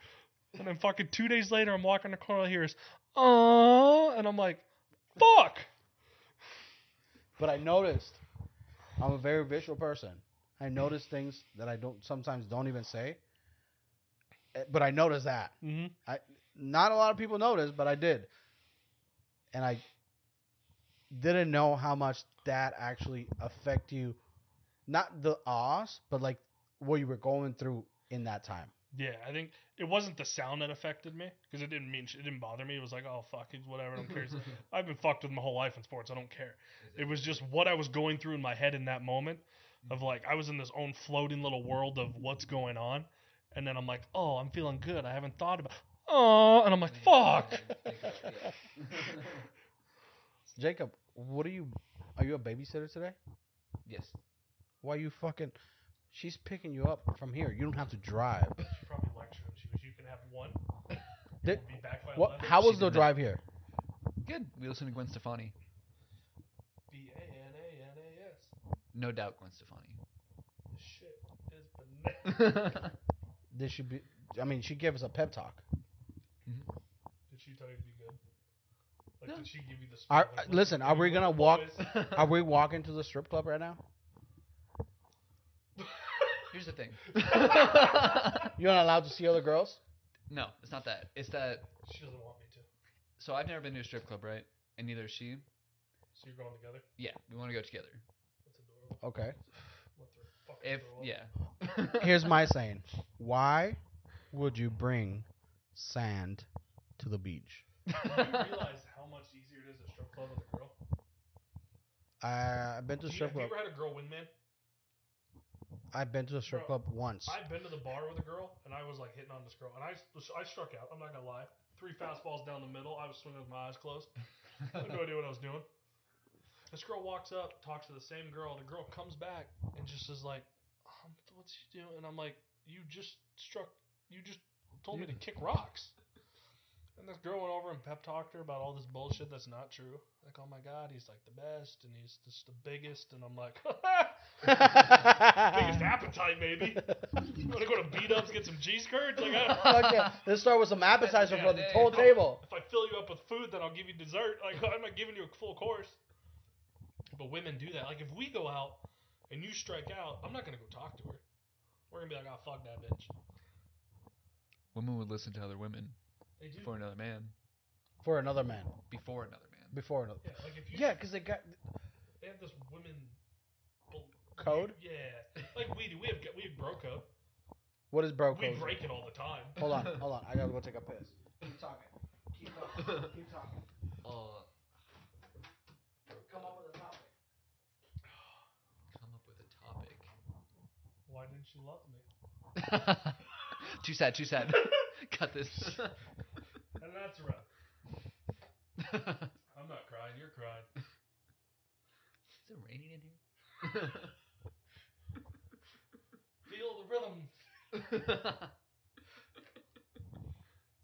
And then fucking two days later, I'm walking to Carl here. Oh, and I'm like, fuck. But I noticed I'm a very visual person. I notice things that I don't sometimes don't even say. Eh, But I noticed that. hmm Not a lot of people noticed, but I did. And I didn't know how much that actually affect you. Not the ahs, but like what you were going through in that time. Yeah, I think it wasn't the sound that affected me because it didn't mean it didn't bother me. It was like, oh fuck, it's whatever. I don't care. I've been fucked with my whole life in sports. I don't care. It was just what I was going through in my head in that moment of like I was in this own floating little world of what's going on, and then I'm like, oh, I'm feeling good. I haven't thought about. Oh, and I'm like, fuck. Jacob, what are you? Are you a babysitter today? yes. Why you fucking? She's picking you up from here. You don't have to drive. She probably lectured him. She goes, you can have one. Did- We'll be back by What? 11. How She was the did that. drive here? Good. We listened to Gwen Stefani. B A N A N A S. No doubt Gwen Stefani. This shit is bananas. This should be. I mean, she gave us a pep talk. Did she tell to be good? Like, No. did she give you the? Are- like, listen, are we gonna walk- Are we walking to the strip club right now? Here's the thing. You're not allowed to see other girls. no, it's not that. It's that. She doesn't want me to. So I've never been to a strip club, right? And neither has she. So you're going together? Yeah, we want to go together. That's adorable. Okay. Let the fucking If yeah. Here's my saying. Why would you bring sand to the beach? Do you realize how much easier it is at strip club with a girl? I, I've been to Do you, strip have you club. ever had a girl windman? I've been to a strip Bro, club once. I've been to the bar with a girl, and I was like hitting on this girl, and I I struck out. I'm not gonna lie. Three fastballs down the middle. I was swinging with my eyes closed. I had no idea what I was doing. This girl walks up, talks to the same girl. The girl comes back and just is like, um, "What's she doing?" And I'm like, "You just struck. You just told me to kick rocks." And this girl went over and pep talked her about all this bullshit that's not true. Like, oh my god, he's like the best, and he's just the biggest. And I'm like, biggest appetite, maybe. You want to go to beat ups, get some cheese curds? Like, I, Fuck yeah. Let's start with some appetizer Yeah, for the there whole you table. if I fill you up with food, then I'll give you dessert. Like, I'm not giving you a full course. But women do that. Like, if we go out and you strike out, I'm not gonna go talk to her. We're gonna be like, oh fuck that bitch. Women would listen to other women They do. for another man For another man. before another man. Before another. yeah, like if you. Yeah, because they got. They have this women. bel- Code? Yeah, like we do. We have we have bro code. What is bro code? We code? break it all the time. Hold on, hold on. I gotta go take a piss. Keep talking. Keep talking. Keep talking. Uh, Come up with a topic. come up with a topic. Why didn't she love me? too sad. Too sad. Cut this. And that's right. I'm not crying. You're crying. Is it raining in here? Feel the rhythm.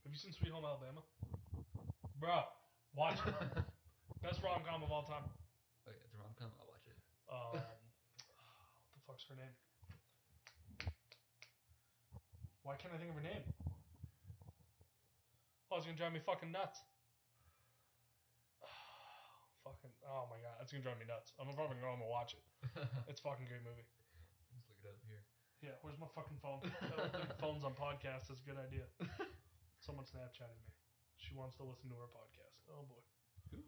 Have you seen Sweet Home Alabama? Bruh, watch it. Best rom com of all time. okay, it's a rom com. I'll watch it. Um, what the fuck's her name? Why can't I think of her name? Oh, it's gonna drive me fucking nuts. fucking, oh my god, it's gonna drive me nuts. I'm probably gonna go home and watch it. It's a fucking great movie. Let's look it up here. Yeah, where's my fucking phone? I don't think phones on podcasts is a good idea. Someone Snapchatted me. She wants to listen to our podcast. Oh boy. Who?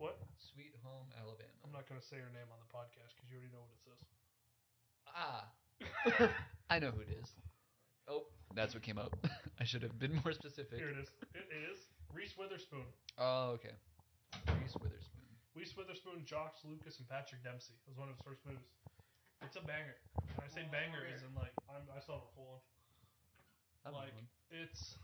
What? Sweet Home Alabama. I'm not gonna say her name on the podcast because you already know what it says. Ah, I know who it is. Oh, that's what came up. I should have been more specific. Here it is. It is Reese Witherspoon. Oh, okay. Reese Witherspoon. Reese Witherspoon, Josh Lucas, and Patrick Dempsey. It was one of his first movies. It's a banger. And I say Oh, banger is in like I'm, I saw the full one. That Like one. it's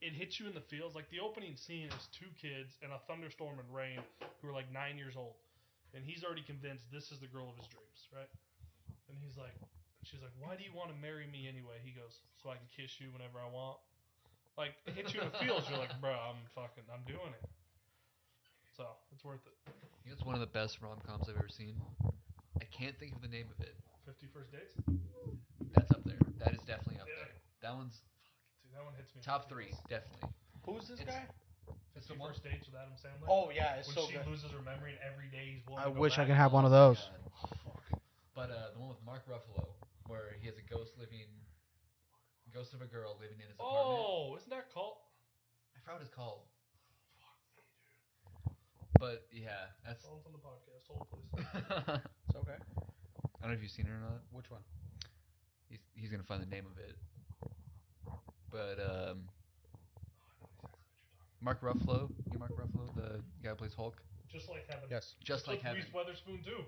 it hits you in the feels. Like the opening scene is two kids in a thunderstorm and rain who are like nine years old, and he's already convinced this is the girl of his dreams, right? And he's like, she's like, why do you want to marry me anyway? He goes, so I can kiss you whenever I want. Like it hits you in the feels. You're like, bro, I'm fucking, I'm doing it. So it's worth it. I think it's one of the best rom coms I've ever seen. I can't think of the name of it. Fifty First Dates. That's up there. That is definitely up Yeah. there. That one's Dude, that one hits me. top three, feels. definitely. Who's this It's- guy? It's the. First Dates with Adam Sandler. Oh yeah, it's when so she good. loses her memory and every day he's willing I to go wish I could have one of Oh my those. God. But uh, the one with Mark Ruffalo, where he has a ghost living, ghost of a girl living in his apartment. Oh, isn't that called? I forgot what it's called. Fuck me, dude. But yeah, that's. Phone's on the podcast. Hold please. I It's okay. don't know if you've seen it or not. Which one? He's he's gonna find the name of it. But um, Mark Ruffalo, you Mark Ruffalo, the guy who plays Hulk, Just like heaven. Yes. just like With heaven. Reese Witherspoon too.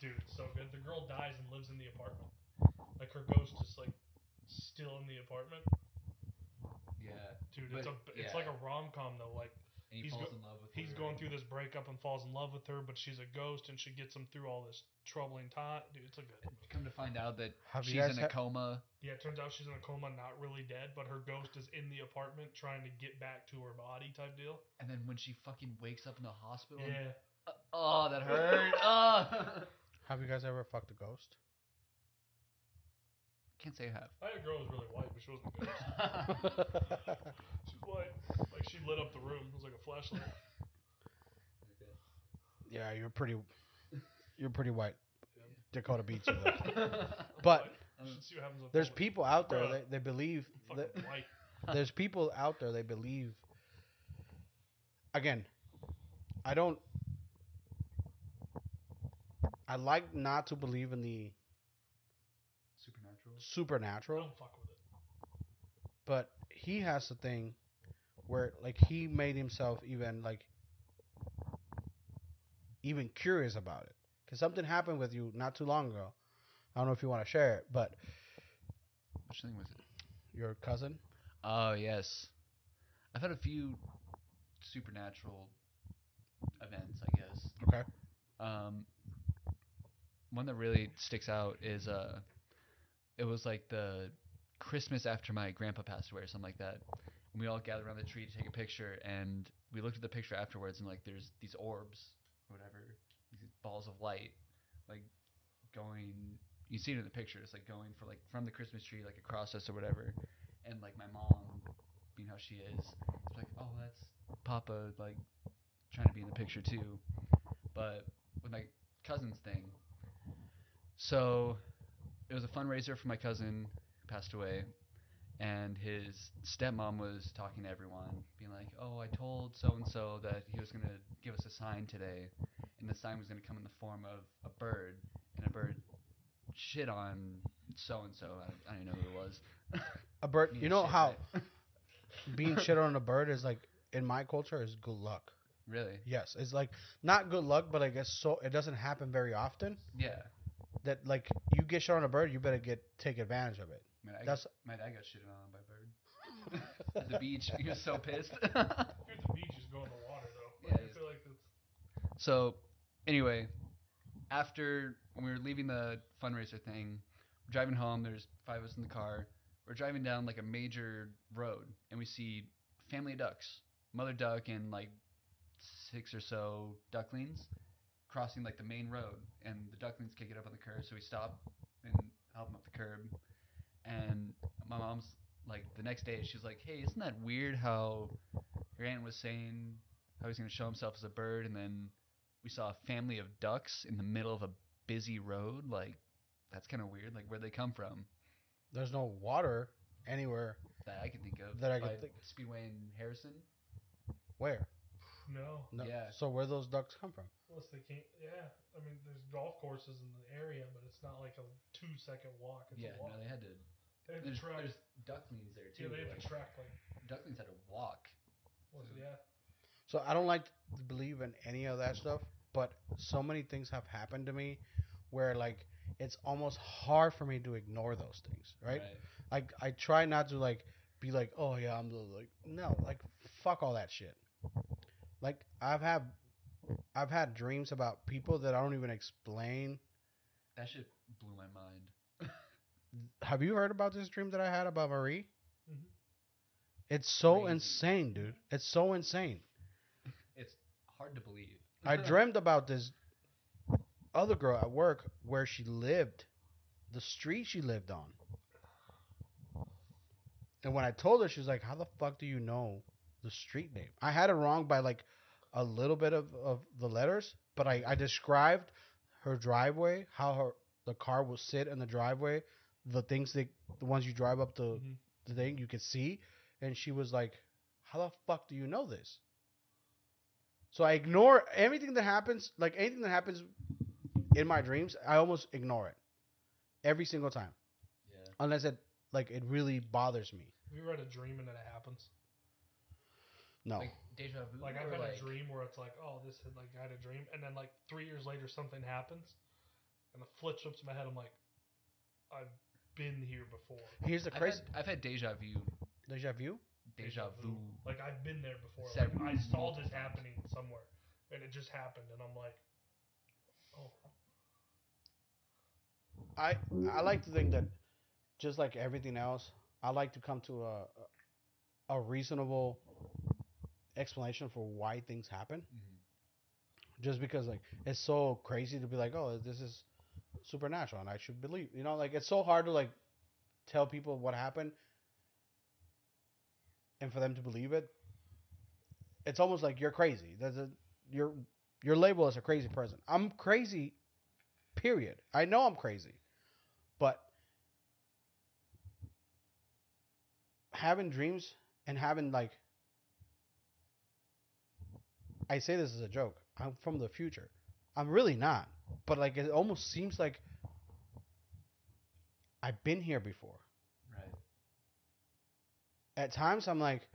Dude, it's so good. The girl dies and lives in the apartment. Like her ghost is like still in the apartment. Yeah, Dude, it's a But, it's yeah. like a rom com though. Like and he He's falls go- in love with he's her. going through this breakup and falls in love with her, but she's a ghost and she gets him through all this troubling time. Dude, it's a good. movie. Come to find out that Have she's in a ha- coma. Yeah, it turns out she's in a coma, not really dead, but her ghost is in the apartment trying to get back to her body, type deal. And then when she fucking wakes up in the hospital, and- Yeah. Uh, oh, that hurt. oh. Have you guys ever fucked a ghost? Can't say I have. I had a girl who was really white, but she wasn't a ghost. She was white. Like she lit up the room. It was like a flashlight. yeah, you're pretty. You're pretty white. Yeah. Dakota beats you. Though. But see what happens there's people out there Bruh. they, they believe that white. there's people out there they believe again i don't i like not to believe in the Supernatural. Don't fuck with it. but he has a thing where like he made himself even like even curious about it because something happened with you not too long ago i don't know if you want to share it but Which thing was it? your cousin Oh yes, I've had a few supernatural events, I guess. okay Um, one that really sticks out is uh, it was like the Christmas after my grandpa passed away or something like that. And we all gathered around the tree to take a picture, and we looked at the picture afterwards, and like there's these orbs, or whatever, these balls of light, like going. You see it in the picture. It's like going for like from the Christmas tree, like across us or whatever. And like my mom, being how she is, it's like, oh, that's Papa, like trying to be in the picture too. But with my cousin's thing, so it was a fundraiser for my cousin who passed away, and his stepmom was talking to everyone, being like, "Oh, I told so and so that he was gonna give us a sign today, and the sign was gonna come in the form of a bird, and a bird shit on so and so. I don't even know who it was. a bird you know how being shit on a bird is like in my culture is good luck really? Yes, it's like not good luck, but I guess so. It doesn't happen very often Yeah. That like you get shot on a bird, you better get take advantage of it. My dad, That's- got, my dad got shitted on by bird at the beach. He was so pissed. You're at the beach, just go in the water though. Yeah, I feel like that's So, anyway, after when we were leaving the fundraiser thing, we're driving home. There's five of us in the car. We're driving down like a major road, and we see family of ducks, mother duck and like six or so ducklings crossing like the main road, and the ducklings can't get up on the curb, so we stop and help them up the curb. And my mom's like, the next day, she's like, "Hey, isn't that weird how your aunt was saying how he's gonna show himself as a bird, and then we saw a family of ducks in the middle of a busy road, like that's kind of weird. Like where'd they come from? There's no water anywhere. That I can think of. That I can think- Speedway in Harrison. Where? No, No. Yeah. So where those ducks come from? Unless they can't. Yeah, I mean, there's golf courses in the area, but it's not like a two second walk. It's yeah, a walk. no, they had to. they had to There's, track. there's ducklings there too. Yeah, they had like, to track like. ducklings had to walk. Was it, yeah. So I don't like to believe in any of that stuff, but so many things have happened to me where like it's almost hard for me to ignore those things, right? Like I try not to like be like, oh yeah, I'm like no, like fuck all that shit. Like I've had I've had dreams about people that I don't even explain. That shit blew my mind. Have you heard about this dream that I had about Marie? Mhm. It's so Crazy. insane, dude. It's so insane. It's hard to believe. I dreamt about this other girl at work where she lived, the street she lived on. And when I told her, she was like, How the fuck do you know the street name? I had it wrong by like a little bit of, of the letters, but I, I described her driveway, how her the car will sit in the driveway, the things that the ones you drive up the, Mhm. the thing you could see. And she was like, How the fuck do you know this? So I ignore everything that happens, like anything that happens in my dreams, I almost ignore it every single time, Yeah. unless it like it really bothers me. Have you ever had a dream and then it happens? No, Like deja vu. Like I've had like, a dream where it's like, oh, this had like I had a dream, and then like three years later something happens, and the flip flips in my head. I'm like, I've been here before. here's the I've crazy had, I've had deja vu. deja vu. Deja vu. Like I've been there before. Like I saw this happening somewhere, and it just happened, and I'm like, oh, I I like to think that just like everything else, I like to come to a a reasonable explanation for why things happen. Mhm. Just because like it's so crazy to be like, oh, this is supernatural, and I should believe. You know, like it's so hard to like tell people what happened, and for them to believe it. It's almost like you're crazy. There's a your your label as a crazy person. I'm crazy. Period. I know I'm crazy, but having dreams and having like I say this as a joke. I'm from the future. I'm really not. But like it almost seems like I've been here before. Right. At times I'm like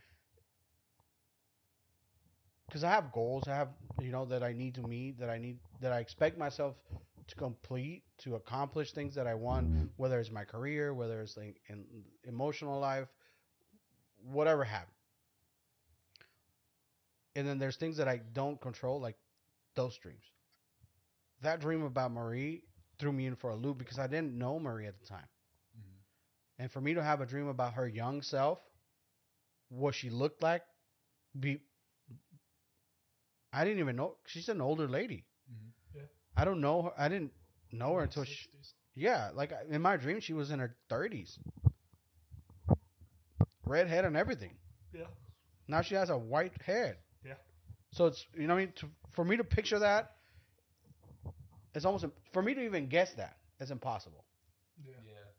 cuz I have goals, I have you know that I need to meet, that I need that I expect myself to complete, to accomplish things that I want, whether it's my career, whether it's like in emotional life, whatever have. And then there's things that I don't control, like those dreams. That dream about Marie threw me in for a loop because I didn't know Marie at the time. Mhm. And for me to have a dream about her young self, what she looked like, be I didn't even know she's an older lady. Mhm. I don't know her. I didn't know her like until she, yeah, like in my dream she was in her 30s. Red Redhead and everything. Yeah. Now she has a white head. Yeah. So it's you know what I mean to, for me to picture that it's almost im- for me to even guess that it's impossible. Yeah. Yeah.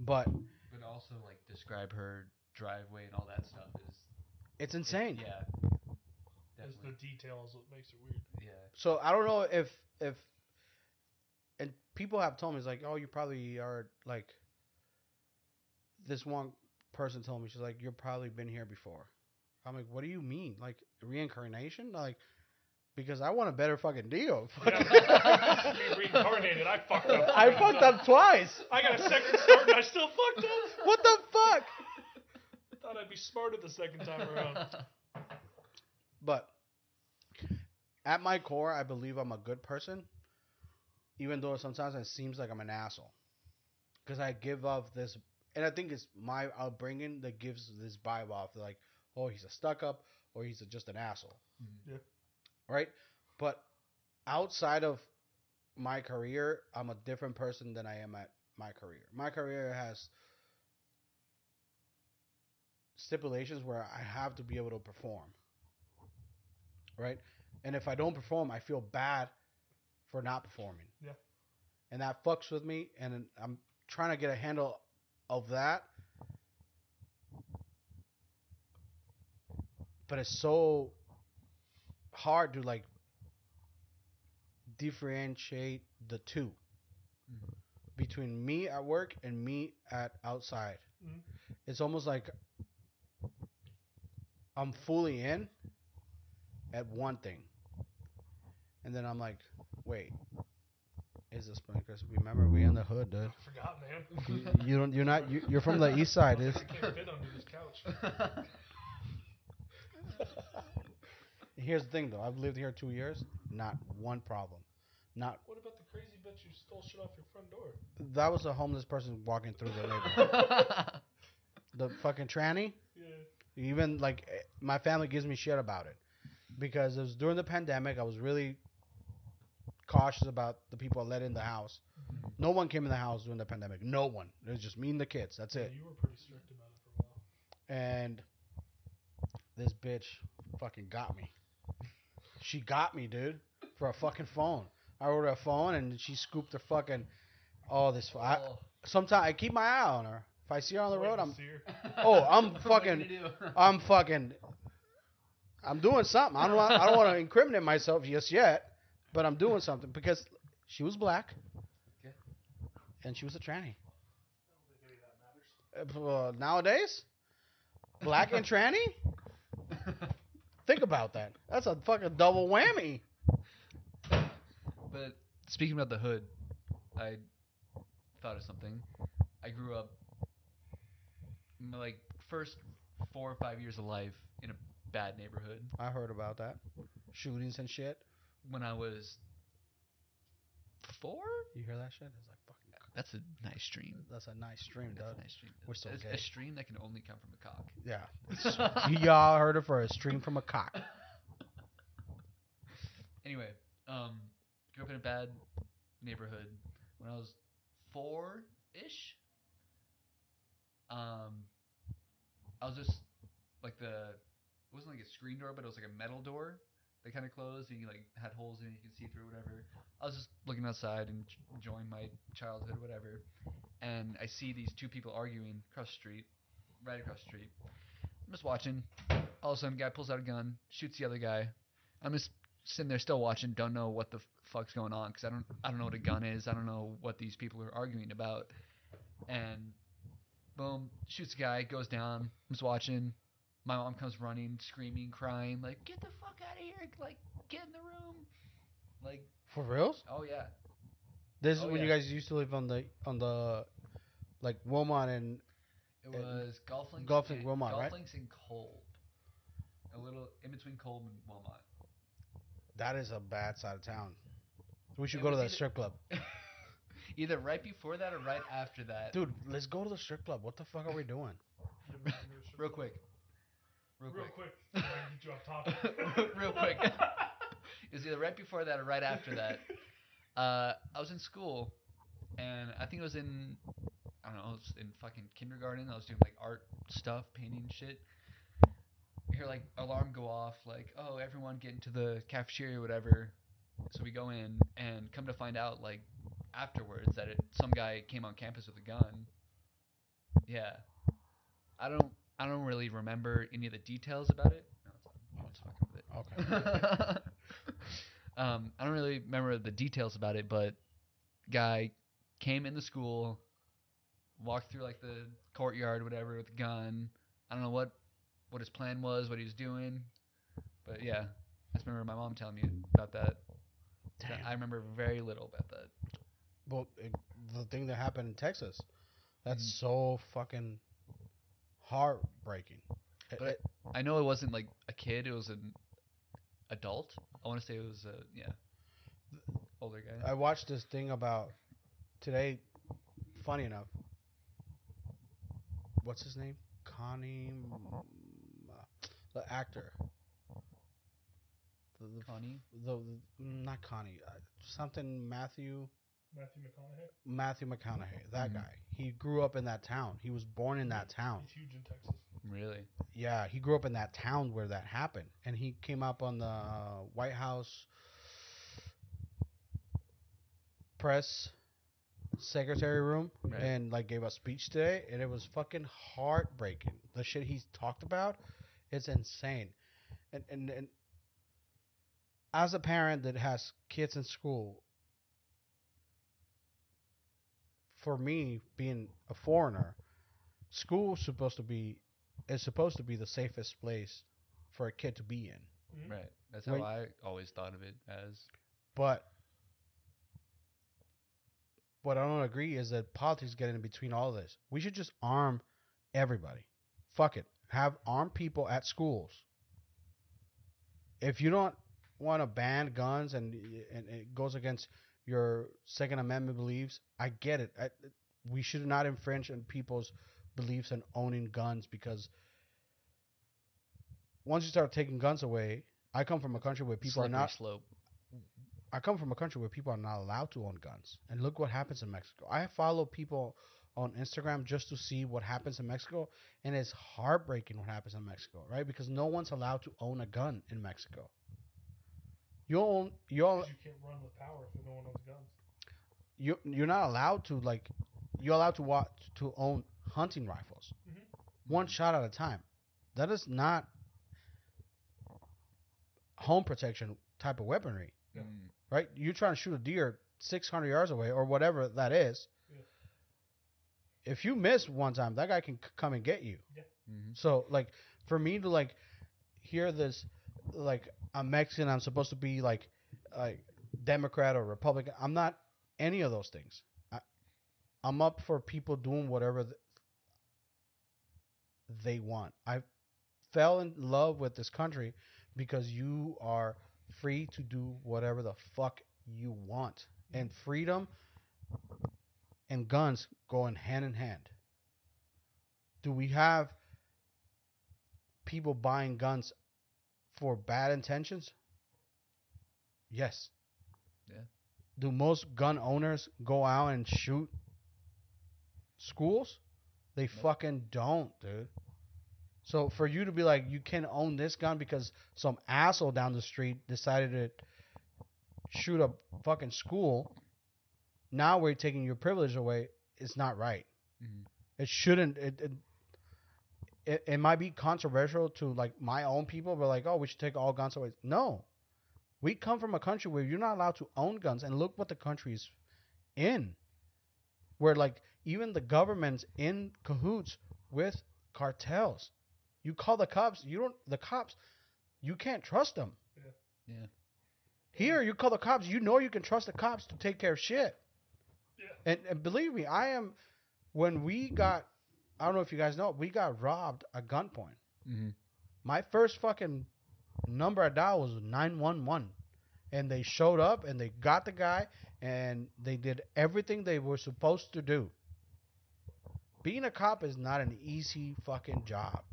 But But also like describe her driveway and all that stuff is it's insane. yeah. It's the details that makes it weird. Yeah. So I don't know if if and people have told me it's like, oh, you probably are like this one person told me she's like, you've probably been here before. I'm like, what do you mean? Like reincarnation? Like because I want a better fucking deal. Yeah. Reincarnated. I fucked up. I fucked up twice. I got a second start and I still fucked up. What the fuck? Thought I'd be smarter the second time around. But at my core, I believe I'm a good person, even though sometimes it seems like I'm an asshole. Because I give off this, and I think it's my upbringing that gives this vibe off like, oh, he's a stuck up or he's a, just an asshole. Mhm. Yeah. Right? But outside of my career, I'm a different person than I am at my career. My career has stipulations where I have to be able to perform. Right? And if I don't perform, I feel bad for not performing. Yeah. And that fucks with me, and I'm trying to get a handle of that. But it's so hard to like differentiate the 2 Mhm. between me at work and me at outside. Mhm. It's almost like I'm fully in at one thing, and then I'm like, wait, is this because remember we in the hood, dude? I forgot, man. You, you don't. You're not. You, you're from the east side, dude. I can't fit under this couch. Here's the thing, though. I've lived here two years. Not one problem. Not What about the crazy bitch who stole shit off your front door? that was a homeless person walking through the neighborhood. the fucking tranny. Yeah. Even like eh, my family gives me shit about it because it was during the pandemic. I was really cautious about the people I let in the house. No one came in the house during the pandemic. No one. It was just me and the kids. That's it. You were pretty strict about it for a while. And this bitch fucking got me. She got me, dude, for a fucking phone. I ordered a phone and she scooped her fucking. Oh, this. I, Oh. sometimes I keep my eye on her. If I see her on the Wait road, I'm. Oh, I'm What are you fucking- I'm fucking. I'm doing something. I don't. Want, I don't want to incriminate myself just yet, but I'm doing something because she was black, Okay. and she was a tranny. Uh, nowadays, black and tranny. Think about that. That's a fucking double whammy. But speaking about the hood, I thought of something. I grew up my, like first four or five years of life in a bad neighborhood. I heard about that. Shootings and shit. When I was four, You hear that shit? It's like fucking. That's a nice stream. That's a nice stream, That's dog. a nice stream. We're so It's gay. a stream that can only come from a cock. Yeah. Y'all heard it for a stream from a cock. anyway, um, grew up in a bad neighborhood when I was four ish. Um, I was just like the it wasn't like a screen door, but it was like a metal door that kind of closed and you like had holes in it, you could see through whatever. I was just looking outside and enjoying my childhood, whatever. And I see these two people arguing across the street, right across the street. I'm just watching. All of a sudden, guy pulls out a gun, shoots the other guy. I'm just sitting there still watching, don't know what the fuck's going on because I don't I don't know what a gun is. I don't know what these people are arguing about. And boom, shoots a guy, goes down. I'm just watching. My mom comes running, screaming, crying, like, "Get the fuck out of here! Like, get in the room!" Like, For reals? oh yeah, This is Oh, when you guys used to live on the on the like Wilmot and it And was golf links. Golf Wilmot, golf right? links in Kolb, a little in between Kolb and Wilmot. that is a bad side of town. We should It go to the either- strip club. Either right before that or right after that. Dude, let's go to the strip club. What the fuck are we doing? Real quick. Real, Real quick. quick. I get you off topic. Real quick. it was either right before that or right after that. Uh, I was in school, and I think it was in, I don't know, it was in fucking kindergarten. I was doing like art stuff, painting shit. I hear like alarm go off, like, oh, everyone get into the cafeteria or whatever. So we go in, and come to find out, like, afterwards, that it, some guy came on campus with a gun. Yeah. I don't, I don't really remember any of the details about it. No, it's. I'm just fucking with it. Okay. um, I don't really remember the details about it, but guy came in the school, walked through like the courtyard, whatever, with a gun. I don't know what what his plan was, what he was doing, but yeah, I just remember my mom telling me about that. Damn. I remember very little about that. Well, it, the thing that happened in Texas, that's Mhm. so fucking heartbreaking. But it- I know it wasn't like a kid; it was an adult. I want to say it was a yeah, older guy. I watched this thing about today. Funny enough, what's his name? Connie, the actor. The, the, Connie. the, the- not Connie, uh, something Matthew Matthew McConaughey. Matthew McConaughey. That Mhm. guy. He grew up in that town. He was born in that town. He's huge in Texas. Really? Yeah, he grew up in that town where that happened, and he came up on the uh, White House press secretary room Right. and like gave a speech today, and it was fucking heartbreaking. The shit he's talked about, it's insane. And and and as a parent that has kids in school, for me being a foreigner, school's supposed to be is supposed to be the safest place for a kid to be in. Mhm. Right. That's how When- I always thought of it as. But what I don't agree is that politics get in between all of this. We should just arm everybody. Fuck it. Have armed people at schools. If you don't want to ban guns and and it goes against your Second Amendment beliefs, I get it. I, we should not infringe on people's beliefs in owning guns because once you start taking guns away, I come from a country where people are not slope. I come from a country where people are not allowed to own guns. And look what happens in Mexico. I follow people on Instagram just to see what happens in Mexico, and it's heartbreaking what happens in Mexico, right? Because no one's allowed to own a gun in Mexico. You own you own, 'Cause you can't run with power if no one owns guns. you you're not allowed to like you're allowed to watch to own hunting rifles, Mhm. one shot at a time. That is not home protection type of weaponry. Yeah. Mm. right? You're trying to shoot a deer 600 yards away or whatever that is. Yeah. If you miss one time, that guy can c- come and get you. Mhm. So like for me to like hear this like I'm Mexican, I'm supposed to be like like Democrat or Republican. I'm not any of those things. I, I'm up for people doing whatever th- they want. I fell in love with this country because you are free to do whatever the fuck you want. Mm-hmm. And freedom and guns go in hand in hand. Do we have people buying guns for bad intentions? Yes. Yeah. Do most gun owners go out and shoot schools? They Nope. fucking don't, dude. So for you to be like you can own this gun because some asshole down the street decided to shoot a fucking school, now we're taking your privilege away. It's not right. Mhm. It shouldn't. It, it it it might be controversial to like my own people, but like, oh, we should take all guns away. No, we come from a country where you're not allowed to own guns, and look what the country's in, where like even the government's in cahoots with cartels. You call the cops, you don't. The cops, you can't trust them. Yeah. yeah. Here, you call the cops, you know you can trust the cops to take care of shit. Yeah. And, and believe me, I am. When we got, I don't know if you guys know, we got robbed at gunpoint. Mhm. My first fucking number I dialed was nine one one, and they showed up and they got the guy and they did everything they were supposed to do. Being a cop is not an easy fucking job.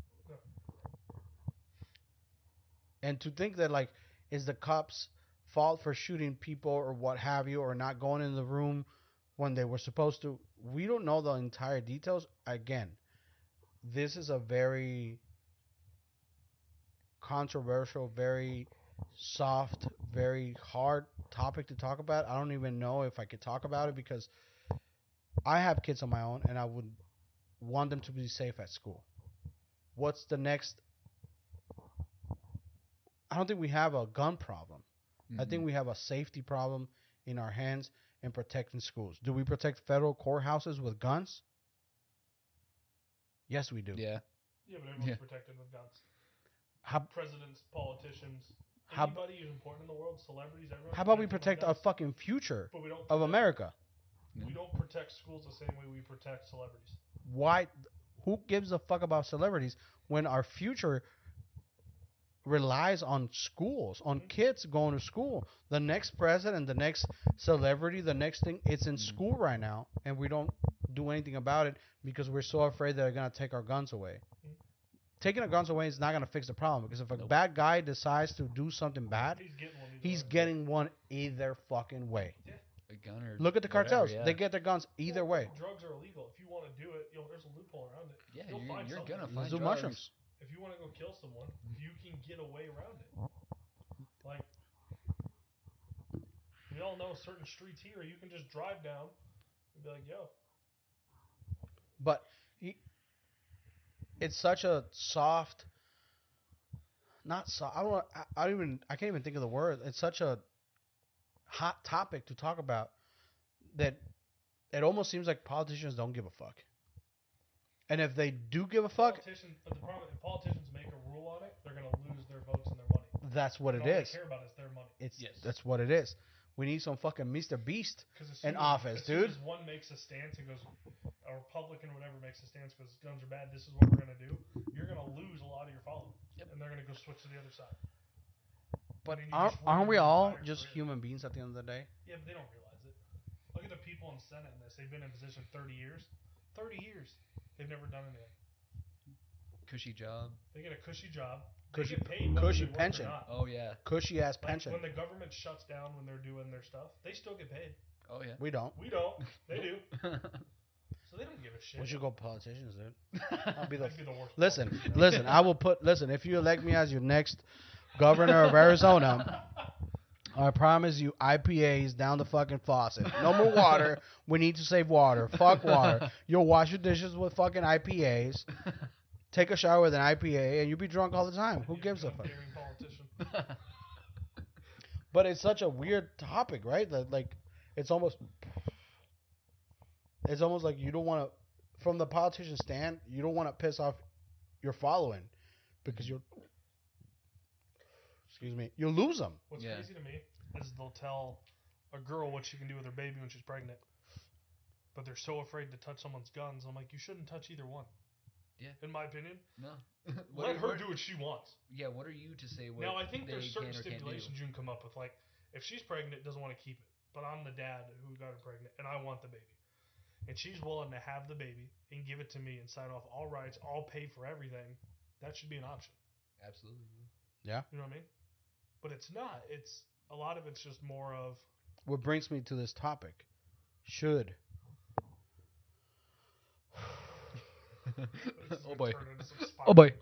And to think that like is the cops' fault for shooting people or what have you or not going in the room when they were supposed to, we don't know the entire details. Again, this is a very controversial, very soft, very hard topic to talk about. I don't even know if I could talk about it because I have kids of my own and I would want them to be safe at school. What's the next? I don't think we have a gun problem. I think Mhm. we have a safety problem in our hands in protecting schools. Do we protect federal courthouses with guns? Yes, we do. Yeah. Yeah, but everyone's Yeah. protected with guns. How, Presidents, politicians, How- anybody who's important in the world, celebrities, everyone. how about we protect our fucking future But we don't of America? We don't protect schools the same way we protect celebrities. Why? Who gives a fuck about celebrities when our future relies on schools, on Mhm. kids going to school? The next president, the next celebrity, the next thing, it's in Mhm. school right now, and we don't do anything about it because we're so afraid that they're gonna take our guns away. Mhm. Taking our guns away is not gonna fix the problem because if a Nope. bad guy decides to do something bad, He's getting one. either he's getting one either fucking way. A gun or Look at the whatever, cartels; yeah. they get their guns either Well, way. Drugs are illegal. If you want to do it, you know, there's a loophole around it. Yeah, You'll you're, you're gonna find Let's do drugs. mushrooms. If you want to go kill someone, you can get a way around it. Like, We all know certain streets here you can just drive down and be like, yo. But he, it's such a soft, not soft. I don't. I, I don't even. I can't even think of the word. It's such a hot topic to talk about that it almost seems like politicians don't give a fuck. And if they do give a fuck, Politician, but the problem if politicians make a rule on it, they're gonna lose their votes and their money. that's what And it all is. They care about is their money. It's Yes. that's what it is. We need some fucking Mr. Beast. Because as In as, office, as soon dude. as one makes a stance and goes, a Republican or whatever makes a stance because guns are bad. This is what we're gonna do. You're gonna lose a lot of your following, Yep. and they're gonna go switch to the other side. But mean, you aren't, just aren't we your all entire just career. human beings at the end of the day? Yeah, but they don't realize it. Look at the people in Senate in this. They've been in position 30 years. 30 years. They've never done anything. Cushy job. They get a cushy job. Cushy- they get paid cushy pension. Oh yeah. Cushy ass Like, pension. when the government shuts down when they're doing their stuff, they still get paid. Oh yeah. we don't. We don't. They do. So they don't give a shit. We should go politicians, dude. I'll be the That'd be the worst. Listen, politics, you know? listen. I will put. Listen, if you elect me as your next governor of Arizona, I promise you IPAs down the fucking faucet. No more water. We need to save water. Fuck water. You'll wash your dishes with fucking IPAs. Take a shower with an IPA, and you'll be drunk all the time. Who gives a fuck? But it's such a weird topic, right? That like, it's almost. It's almost like you don't want to, from the politician stand, you don't want to piss off your following, because you'll. Excuse me. You'll lose them. What's Yeah. crazy to me is they'll tell a girl what she can do with her baby when she's pregnant, but they're so afraid to touch someone's guns. I'm like, you shouldn't touch either one. Yeah. In my opinion, no. let are- her what- do what she wants. Yeah. What are you to say? What now I think they there's certain can or can't do? stipulations you can come up with. Like, if she's pregnant, doesn't want to keep it, but I'm the dad who got her pregnant, and I want the baby, and she's willing to have the baby and give it to me and sign off all rights, all pay for everything. That should be an option. Absolutely. Yeah. You know what I mean? But it's not. It's a lot of it's just more of What brings me to this topic: Should oh boy. turn into some Oh boy.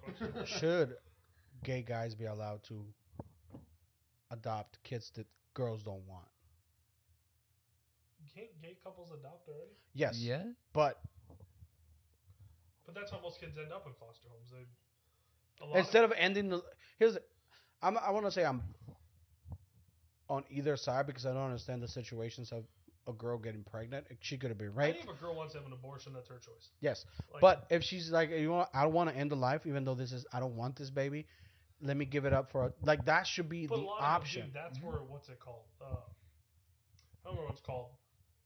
should gay guys be allowed to adopt kids that girls don't want? Can't gay couples adopt already? Yes. Yeah. But But that's how most kids end up in foster homes. They a lot instead of, of ending the here's I'm, I want to say I'm on either side because I don't understand the situations of a girl getting pregnant. She could have been I raped. think if a girl wants to have an abortion, that's her choice. Yes, Like, but if she's like, you know, I don't want to end the life, even though this is, I don't want this baby. Let me give it up for a, like that should be but a the lot of them option. That's Mhm. where what's it called? Uh, I don't remember what it's called.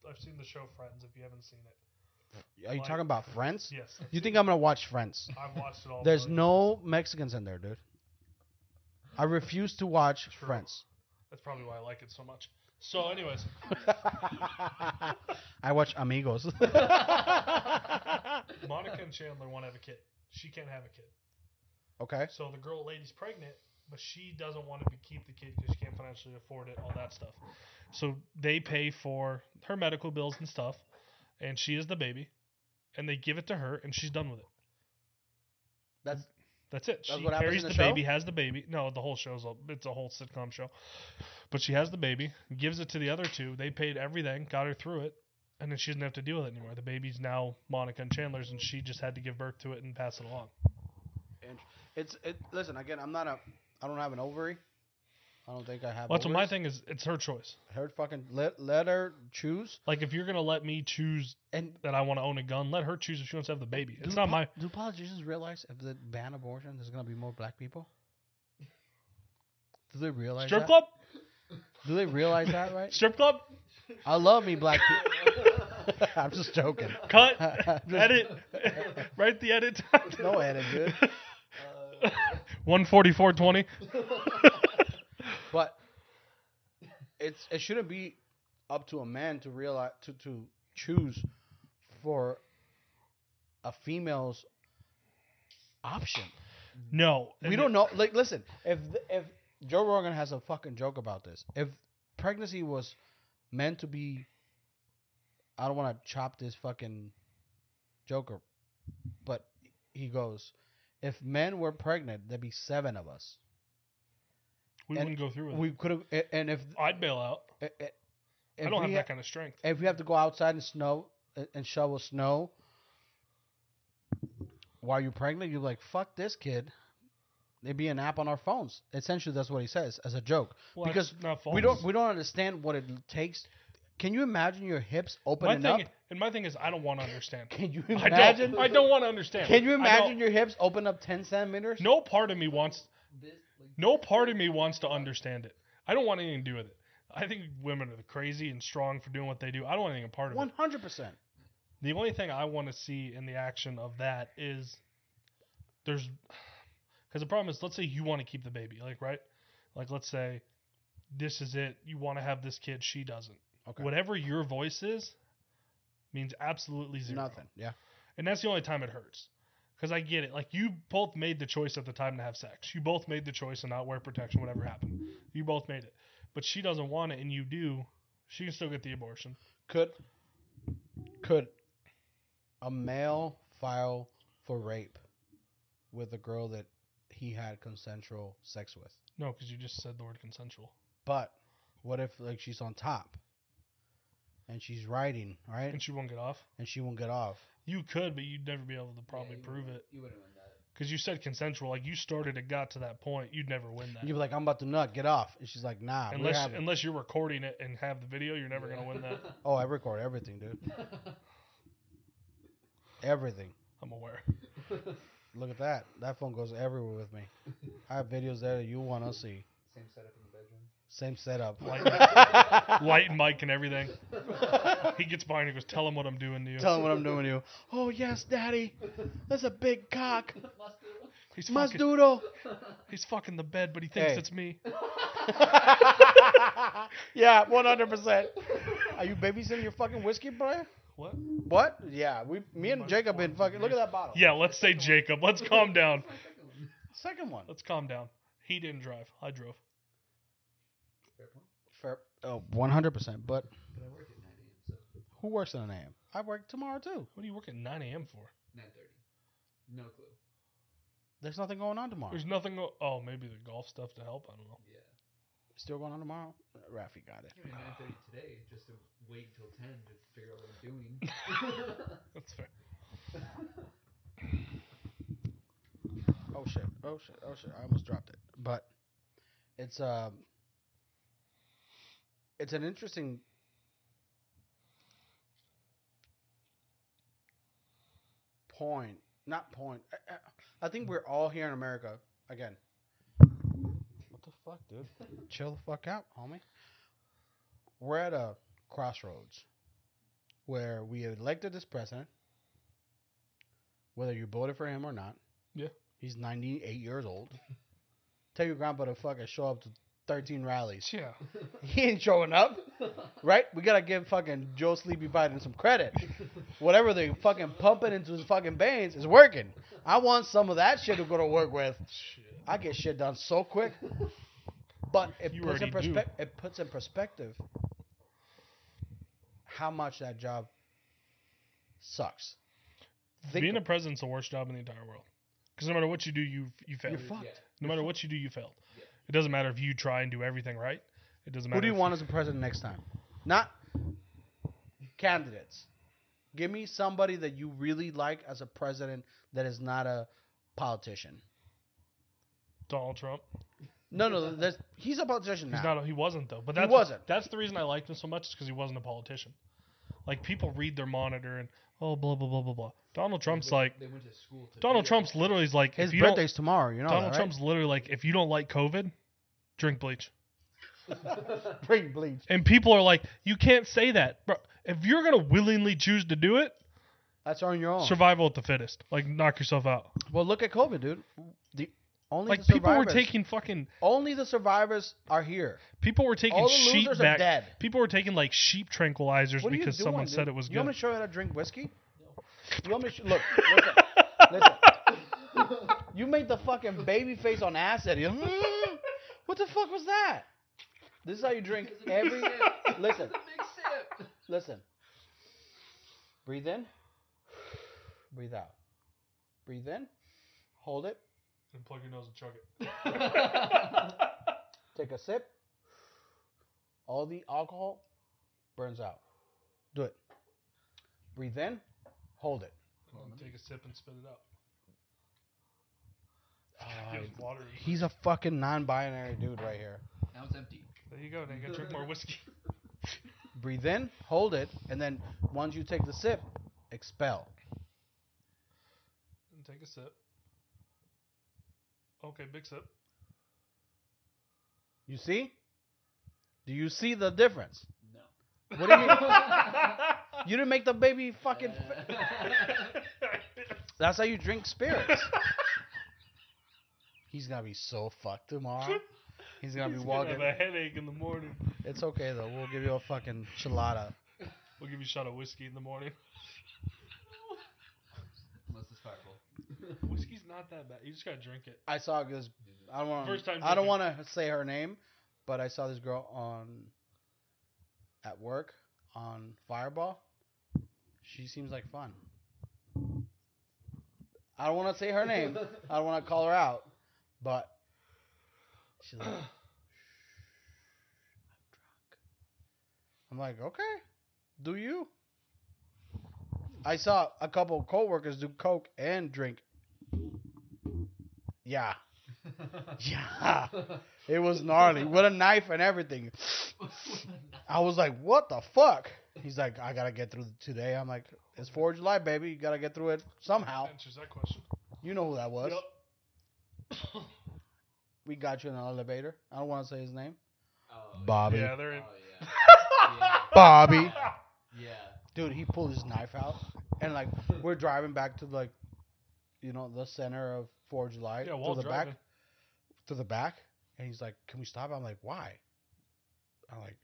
I've seen the show Friends. If you haven't seen it, Are you like- talking about Friends? yes, You think I'm gonna watch Friends? I've watched it all. There's no Mexicans in there, dude. I refuse to watch True. Friends. That's probably why I like it so much. So, anyways, I watch Amigos. Monica and Chandler want to have a kid. She can't have a kid. okay. So the girl lady's pregnant, but she doesn't want to be, keep the kid because she can't financially afford it, all that stuff. So they pay for her medical bills and stuff, and she is the baby, and they give it to her, and she's done with it. That's That's it. That's she carries the, the baby, has the baby. No, the whole show's a, it's a whole sitcom show, but she has the baby, gives it to the other two. They paid everything, got her through it, and then she doesn't have to deal with it anymore. The baby's now Monica and Chandler's, and she just had to give birth to it and pass it along. it's it. Listen, again, I'm not a. I don't have an ovary. I don't think I have. Well, that's what my thing is. It's her choice. Her fucking let let her choose. Like if you're gonna let me choose and that I want to own a gun, let her choose if she wants to have the baby. It's not po- my. Do politicians realize if they ban abortion, there's gonna be more black people? Do they realize strip that? club? Do they realize that? Right? strip club. I love me black people. I'm just joking. Cut. just edit. right the edit. no edit, dude. 144.20 it's it shouldn't be up to a man to realize to to choose for a female's option. No, we don't know. Like, listen, if if Joe Rogan has a fucking joke about this, if pregnancy was meant to be, I don't want to chop this fucking joker, but he goes, if men were pregnant, there'd be seven of us. We and wouldn't go through with We it. could have, and if I'd bail out. if I don't have we that kind of strength. if we have to go outside and snow uh, and shovel snow while you're pregnant, you're like, fuck this kid. There'd be an app on our phones. Essentially, that's what he says as a joke. Well, because We don't we don't understand what it takes. Can you imagine your hips My opening thing, up? and my thing is, I don't want to understand. Can you I imagine? don't. I don't want to understand. Can you imagine your hips open up ten centimeters? No part of me wants. This, No part of me wants to understand it. I don't want anything to do with it. I think women are crazy and strong for doing what they do. I don't want anything a part of One it. hundred percent. The only thing I want to see in the action of that is there's because the problem is, let's say you want to keep the baby, like right, like let's say this is it. You want to have this kid, she doesn't. Okay. Whatever your voice is means absolutely zero. Nothing. Yeah. And that's the only time it hurts. Because I get it. Like, you both made the choice at the time to have sex. You both made the choice to not wear protection, whatever happened. You both made it. But she doesn't want it, and you do. She can still get the abortion. Could could a male file for rape with a girl that he had consensual sex with? No, because you just said the word consensual. But what if like she's on top and she's riding, right? And she won't get off. And she won't get off. You could, but you'd never be able to probably yeah, prove it. You wouldn't win that. Because you said consensual. Like, you started it, got to that point. You'd never win that. You'd be like, I'm about to nut, get off. And she's like, Nah, we're unless, unless you're recording it and have the video, you're never going to win that. Oh, I record everything, dude. Everything. I'm aware. Look at that. That phone goes everywhere with me. I have videos there that you want to see. Same setup in the bedroom. Same setup. Light and mic and everything. He gets by and he goes, Tell him what I'm doing to you. Tell him what I'm doing to you. Oh yes, daddy. That's a big cock. He's Mas fucking, duro. he's fucking the bed, but he thinks Hey. it's me. yeah, 100%. Are you babysitting your fucking whiskey, bro? What? What? Yeah, we, me and Jacob been fucking. Look at that bottle. Yeah, let's say Jacob. Let's calm down. Second one. Let's calm down. He didn't drive. I drove. Fair point. Fair. Oh, 100%. But But I work at 9 a.m. So who works in an AM? I work tomorrow too. What do you work at 9 a.m. for? 9:30. No clue. There's nothing going on tomorrow. There's nothing. Go- oh, maybe the golf stuff to help. I don't know. Yeah. Still going on tomorrow? Rafi got it. Even 9:30 today, just to wait until 10 to figure out what I'm doing. That's fair. Oh shit! Oh shit! Oh shit! I almost dropped it. But it's um, it's an interesting point. Not point. I, I- think we're all here in America again. What the fuck, dude? Chill the fuck out, homie. We're at a crossroads where we elected this president, whether you voted for him or not. Yeah. He's 98 years old. Tell your grandpa to fucking show up to 13 rallies. Yeah. He ain't showing up, right? We gotta give fucking Joe Sleepy Biden some credit. Whatever they fucking pumping into his fucking veins is working. I want some of that shit to go to work with. Shit. I get shit done so quick. But it You puts in perspective. It puts in perspective how much that job sucks. Think Being a president's the worst job in the entire world. Because no matter what you do, you you fail. You're fucked. No matter what you do, you failed. Yeah. It doesn't matter if you try and do everything right. It doesn't matter. Who do you if- want as a president next time? Not candidates. Give me somebody that you really like as a president that is not a politician. Donald Trump. No, no, there's, he's a politician He's now. not. He wasn't though. But He wasn't. That's the reason I liked him so much is because he wasn't a politician. Like people read their monitor and oh blah blah blah blah blah. Donald Trump's They- like they went to school to Donald Trump's literally is like His if you don't- birthday's tomorrow. You know Donald that, Trump's literally like if you don't like COVID, drink bleach. drink bleach. And people are like, you can't say that, bro. If you're gonna willingly choose to do it, That's on your own. survival of the fittest. Like knock yourself out. well, look at COVID, dude. The only Like the people were taking fucking only the survivors are here. people were taking sheep back. dead. People were taking like sheep tranquilizers What are you because doing, someone dude? said it was You good. You want me to show you how to drink whiskey? You want me to sh- look? Listen, listen. You made the fucking baby face on acid. You- what the fuck was that? This is how you drink every. Listen, listen. Breathe in. Breathe out. Breathe in. Hold it. and plug your nose and chug it. Take a sip. All the alcohol burns out. Do it. Breathe in, hold it. Take a sip and spit it out. Uh, water. he's a fucking non-binary dude right here. Now it's empty. There you go. Now you gotta drink more whiskey. Breathe in, hold it, and then once you take the sip, expel. And take a sip. Okay, big sip. You see? Do you see the difference? No. What do you mean? you didn't make the baby fucking. That's how you drink spirits. He's gonna be so fucked tomorrow. He's gonna He's be gonna walking. have a headache in the morning. It's okay though. We'll give you a fucking chilada. We'll give you a shot of whiskey in the morning. Unless it's fireball. Whiskey's not that bad. You just gotta drink it. I saw this. I don't want. First time I don't want to say her name, but I saw this girl on at work on Fireball. She seems like fun. I don't want to say her name. I don't want to call her out, but she's like, "Shh, I'm drunk. I'm like, okay, do you? I saw a couple coworkers do coke and drink. Yeah, yeah, it was gnarly with a knife and everything. I was like, what the fuck? He's like, I gotta get through today. I'm like, it's 4th of July, baby. You gotta get through it somehow. Answers that question. You know who that was. Yep. We got you in an elevator. I don't want to say his name. Oh, Bobby. Yeah, they're in. Oh, yeah. Bobby. Yeah. Dude, he pulled his knife out. And, like, we're driving back to, like, you know, the center of 4th of July. Yeah, to the driving. back. To the back. And he's like, can we stop? I'm like, why? I'm like,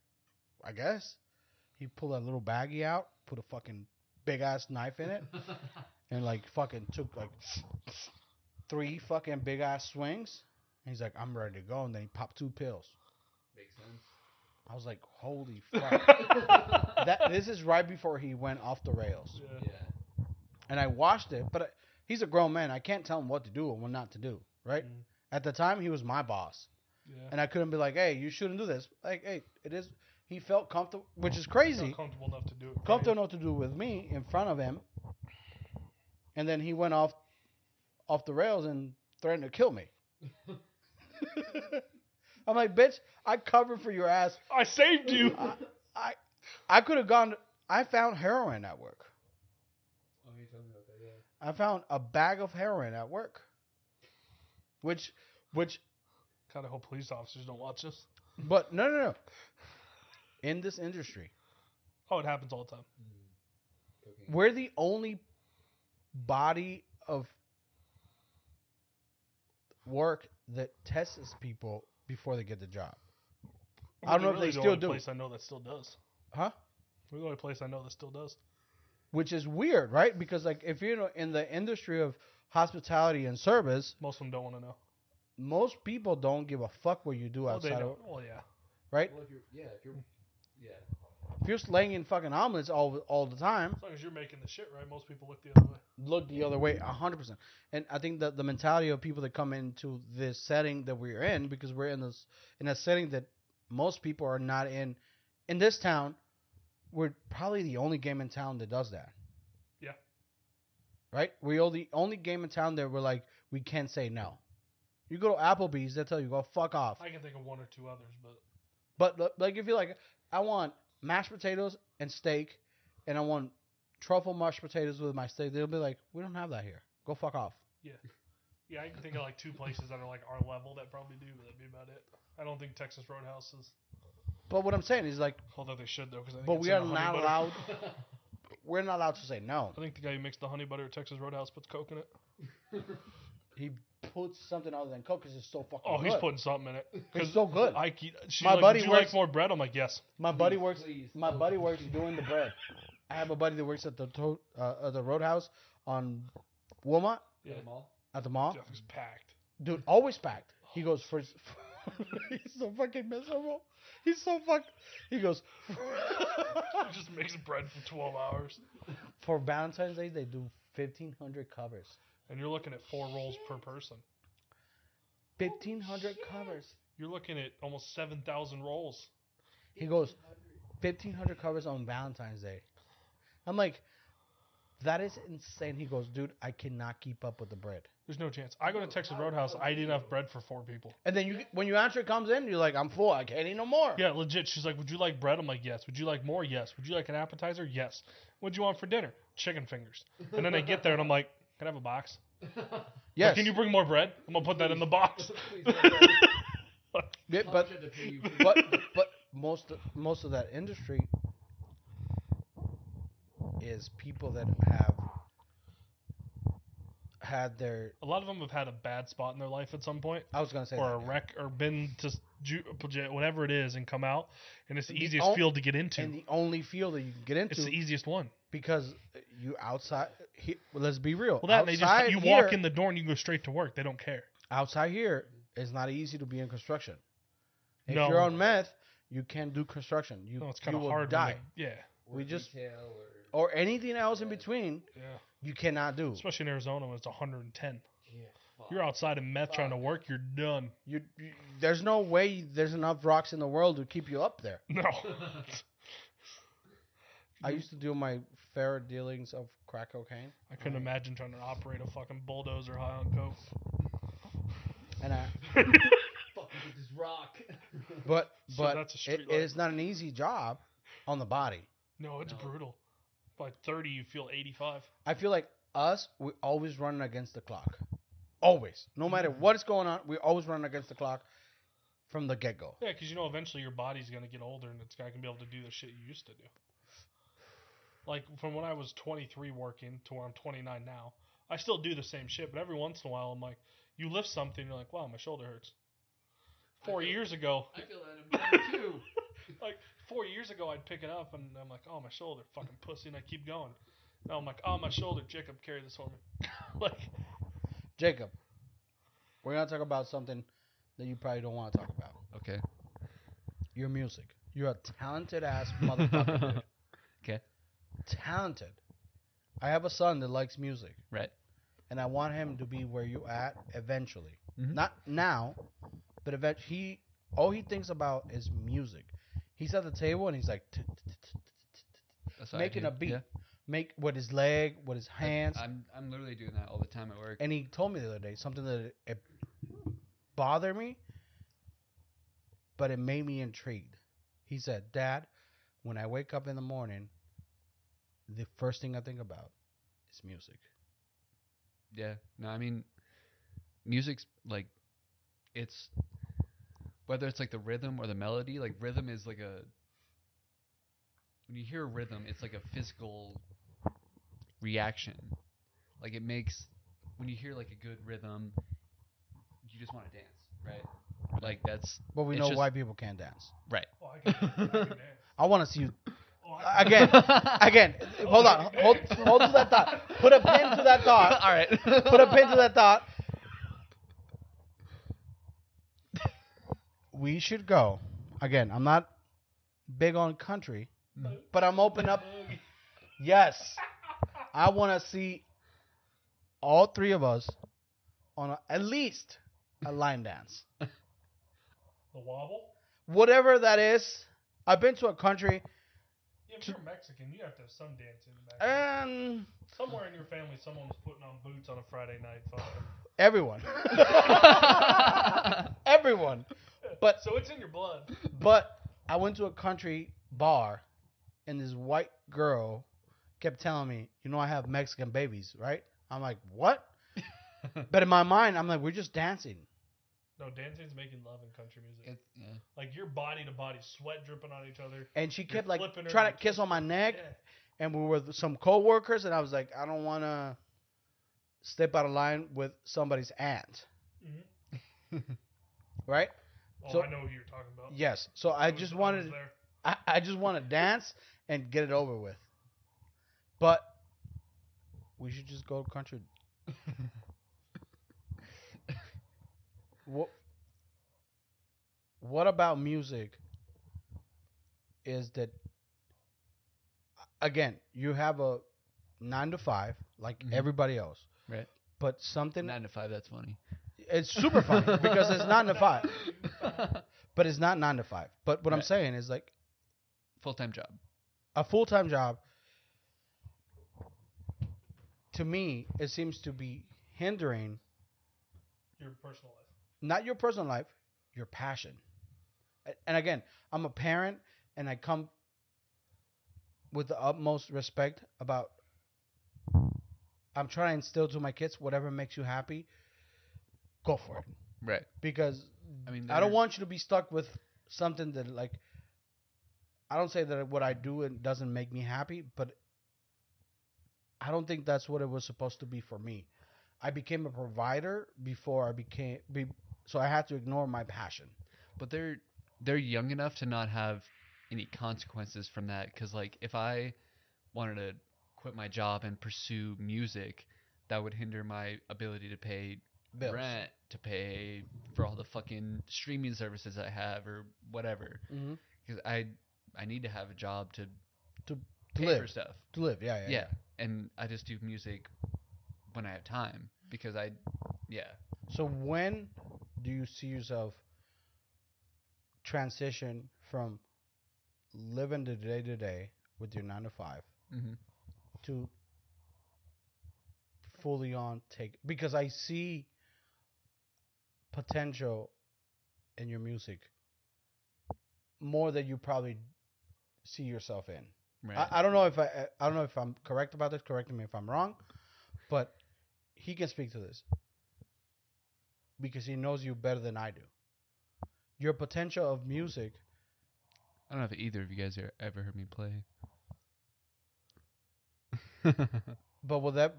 I guess. He pulled that little baggie out, put a fucking big ass knife in it, and, like, fucking took, like, three fucking big ass swings. And he's like, I'm ready to go. And then he popped two pills. Makes sense. I was like, holy fuck. that this is right before he went off the rails, Yeah. Yeah. and I watched it. But I, he's a grown man. I can't tell him what to do and what not to do. Right? Mm. At the time, he was my boss, Yeah. and I couldn't be like, "Hey, you shouldn't do this." Like, hey, it is. He felt comfortable, which is crazy. comfortable enough to do it. right? Comfortable enough to do with me in front of him, and then he went off, off the rails and threatened to kill me. I'm like, bitch, I covered for your ass. I saved you. I, I, I could have gone. I found heroin at work. Oh, you told me about that. Yeah. I found a bag of heroin at work. Which, which, Kind of hope police officers don't watch this. but no, no, no. In this industry, Oh, it happens all the time. Mm. Cocaine. we're the only body of work that tests people before they get the job. I don't know if We're they the still only do. Place I know that still does. Huh? We're the only place I know that still does. Which is weird, right? Because like if you're in the industry of hospitality and service, Most of them don't want to know. most people don't give a fuck what you do Well, they outside know. of Well, yeah. right. Well, if you're, yeah, if you're, yeah. If you're slaying in fucking omelets all all the time, As long as you're making the shit right, most people look the other way. look the other way, hundred percent. And I think that the mentality of people that come into this setting that we're in, because we're in this in a setting that most people are not in. In this town, we're probably the only game in town that does that. Yeah. Right? We're the only game in town that we're like we can't say no. You go to Applebee's, they tell you go fuck off. I can think of one or two others, but But like if you're like, I want mashed potatoes and steak, and I want truffle mashed potatoes with my steak, they'll be like, we don't have that here. Go fuck off. yeah, Yeah, I can think of like two places that are like our level that probably do, but that'd be about it. I don't think Texas Roadhouse is. But what I'm saying is like, Although they should though, because but we are not allowed. We're not allowed to say no. I think the guy who makes the honey butter at Texas Roadhouse puts coke in it. He puts something other than coke because it's so fucking Oh, good. he's putting something in it. It's so good. I keep, she's My like, buddy Would you works- like more bread? I'm like, yes. my buddy Please, works. please. My buddy works doing the bread. I have a buddy that works at the to- uh, at the Roadhouse on Wilmot Yeah. Them all? at the mall. Jeff is packed. Dude, always packed. He goes for. he's so fucking miserable. He's so fucked. He goes. He just makes bread for 12 hours. for Valentine's Day, they do fifteen hundred covers. And you're looking at four rolls per person. Fifteen hundred covers. You're looking at almost 7,000 rolls. He goes. fifteen hundred covers on Valentine's Day. I'm like, that is insane. He goes, dude, I cannot keep up with the bread. There's no chance. I go to Texas Roadhouse. I eat enough bread for four people. And then you, when your answer comes in, you're like, I'm full. I can't eat no more. Yeah, legit. She's like, "Would you like bread?" I'm like, "Yes." Would you like more? Yes. Would you like an appetizer? Yes. What'd you want for dinner? Chicken fingers. And then they get there, and I'm like, "Can I have a box? Yes. Can you bring more bread? I'm gonna put that in the box." Yeah, but but but most most of that industry is people that have had their a lot of them have had a bad spot in their life at some point, I was gonna say or a that, yeah. wreck, or been to ju- whatever it is, and come out, and it's the, The easiest on- field to get into. and the only field that you can get into, it's the easiest one. Because you outside. He, well, let's be real. Well, that and they just you here, walk in the door and you go straight to work. They don't care. outside here. It's not easy to be in construction. If No. you're on meth, you can't do construction. You No, it's you kind of will hard. die. they- yeah, We just or or anything else in between, yeah. you cannot do. Especially in Arizona when it's 110. yeah. fuck. You're outside in meth trying to work. You're done. You, you there's no way there's enough rocks in the world to keep you up there. No. I used to do my fair dealings of crack cocaine, I couldn't imagine trying to operate a fucking bulldozer high on coke. and I, Fucking with this rock. but So but that's a it, street it life. is not an easy job on the body. No, it's No. brutal. By 30, you feel 85. I feel like us, we always running against the clock, always. No matter mm-hmm. what is going on, we always running against the clock from the get go. Yeah, because you know eventually your body's gonna get older and it's not gonna be able to do the shit you used to do. Like from when I was 23 working to where I'm 29 now, I still do the same shit, but every once in a while I'm like, you lift something, you're like, wow, my shoulder hurts. Four feel- years ago, I feel that I'm 22. like four years ago, I'd pick it up and I'm like, oh my shoulder, fucking pussy, and I keep going. Now I'm like, oh my shoulder, Jacob, carry this for me. like, Jacob, we're gonna talk about something that you probably don't want to talk about. Okay. Your music. You're a talented ass motherfucker. Talented. I have a son that likes music. Right. and I want him to be where you at eventually. Mhm. Not now, but eventually. He all he thinks about is music. He's at the table and he's like making a beat, make with his leg, with his hands. I'm I'm literally doing that all the time at work. and he told me the other day something that it bothered me, but it made me intrigued. He said, "Dad, when I wake up in the morning, the first thing I think about is music." Yeah. No, I mean, music's like, it's whether it's like the rhythm or the melody. Like rhythm is like a when you hear a rhythm, it's like a physical reaction. Like it makes when you hear like a good rhythm, you just want to dance, right? Like that's But we know just- why people can't dance. right. oh, I can, I can dance. I want to see you I can- again. Again, hold on, hold, hold to that thought. Put a pin to that thought. all right. Put a pin to that thought. We should go. Again, I'm not big on country, but I'm open up. Yes, I want to see all three of us on a, at least a line dance, The wobble? whatever that is. I've been to a country Yeah, if you're Mexican, you have to have some dancing. Back then. and um, Somewhere in your family, someone was putting on boots on a Friday night. Fucking. everyone, everyone. But so it's in your blood. But I went to a country bar, and this white girl kept telling me, "You know, I have Mexican babies, right?" I'm like, "What?" but in my mind, I'm like, "We're just dancing." No, dancing's making love in country music. It, yeah. like your body to body, sweat dripping on each other. And she kept like trying to kiss kiss- on my neck, Yeah. and we were with some coworkers, and I was like, "I don't want to step out of line with somebody's aunt, Mhm. right?" Oh, So- I know who you're talking about. Yes. So I was- just wanted. I, I just want to dance and get it over with. But we should just go country. what What about music is that again, you have a 9 to 5 like Mhm. everybody else. Right. But something Nine to five. That's funny. it's super funny because it's 9 to 5. But it's not 9 to 5. But what I'm saying is like Full time job. a full time job, to me, it seems to be hindering Your personal life. Not your personal life, your passion. And again, I'm a parent and I come with the utmost respect about I'm trying to instill to my kids whatever makes you happy, go for it. Right. Because I mean, I don't want you to be stuck with something that like I don't say that what I do it doesn't make me happy, but I don't think that's what it was supposed to be for me. I became a provider before I became be, so I had to ignore my passion. but they're they're young enough to not have any consequences from that because like if i wanted to quit my job and pursue music that would hinder my ability to pay Bills. rent to pay for all the fucking streaming services i have or whatever mm-hmm. because i i need to have a job to To pay live. for stuff To live, yeah, yeah. yeah and i just do music when i have time because i yeah So when do you see yourself transition from living the day to day with your nine to five hmm to fully on take because I see potential in your music more than you probably see yourself in. right I, I don't know if I I don't know if I'm correct about this. Correct me if I'm wrong, but he can speak to this because he knows you better than I do. Your potential of music. I don't know if either of you guys are, ever heard me play. But will that?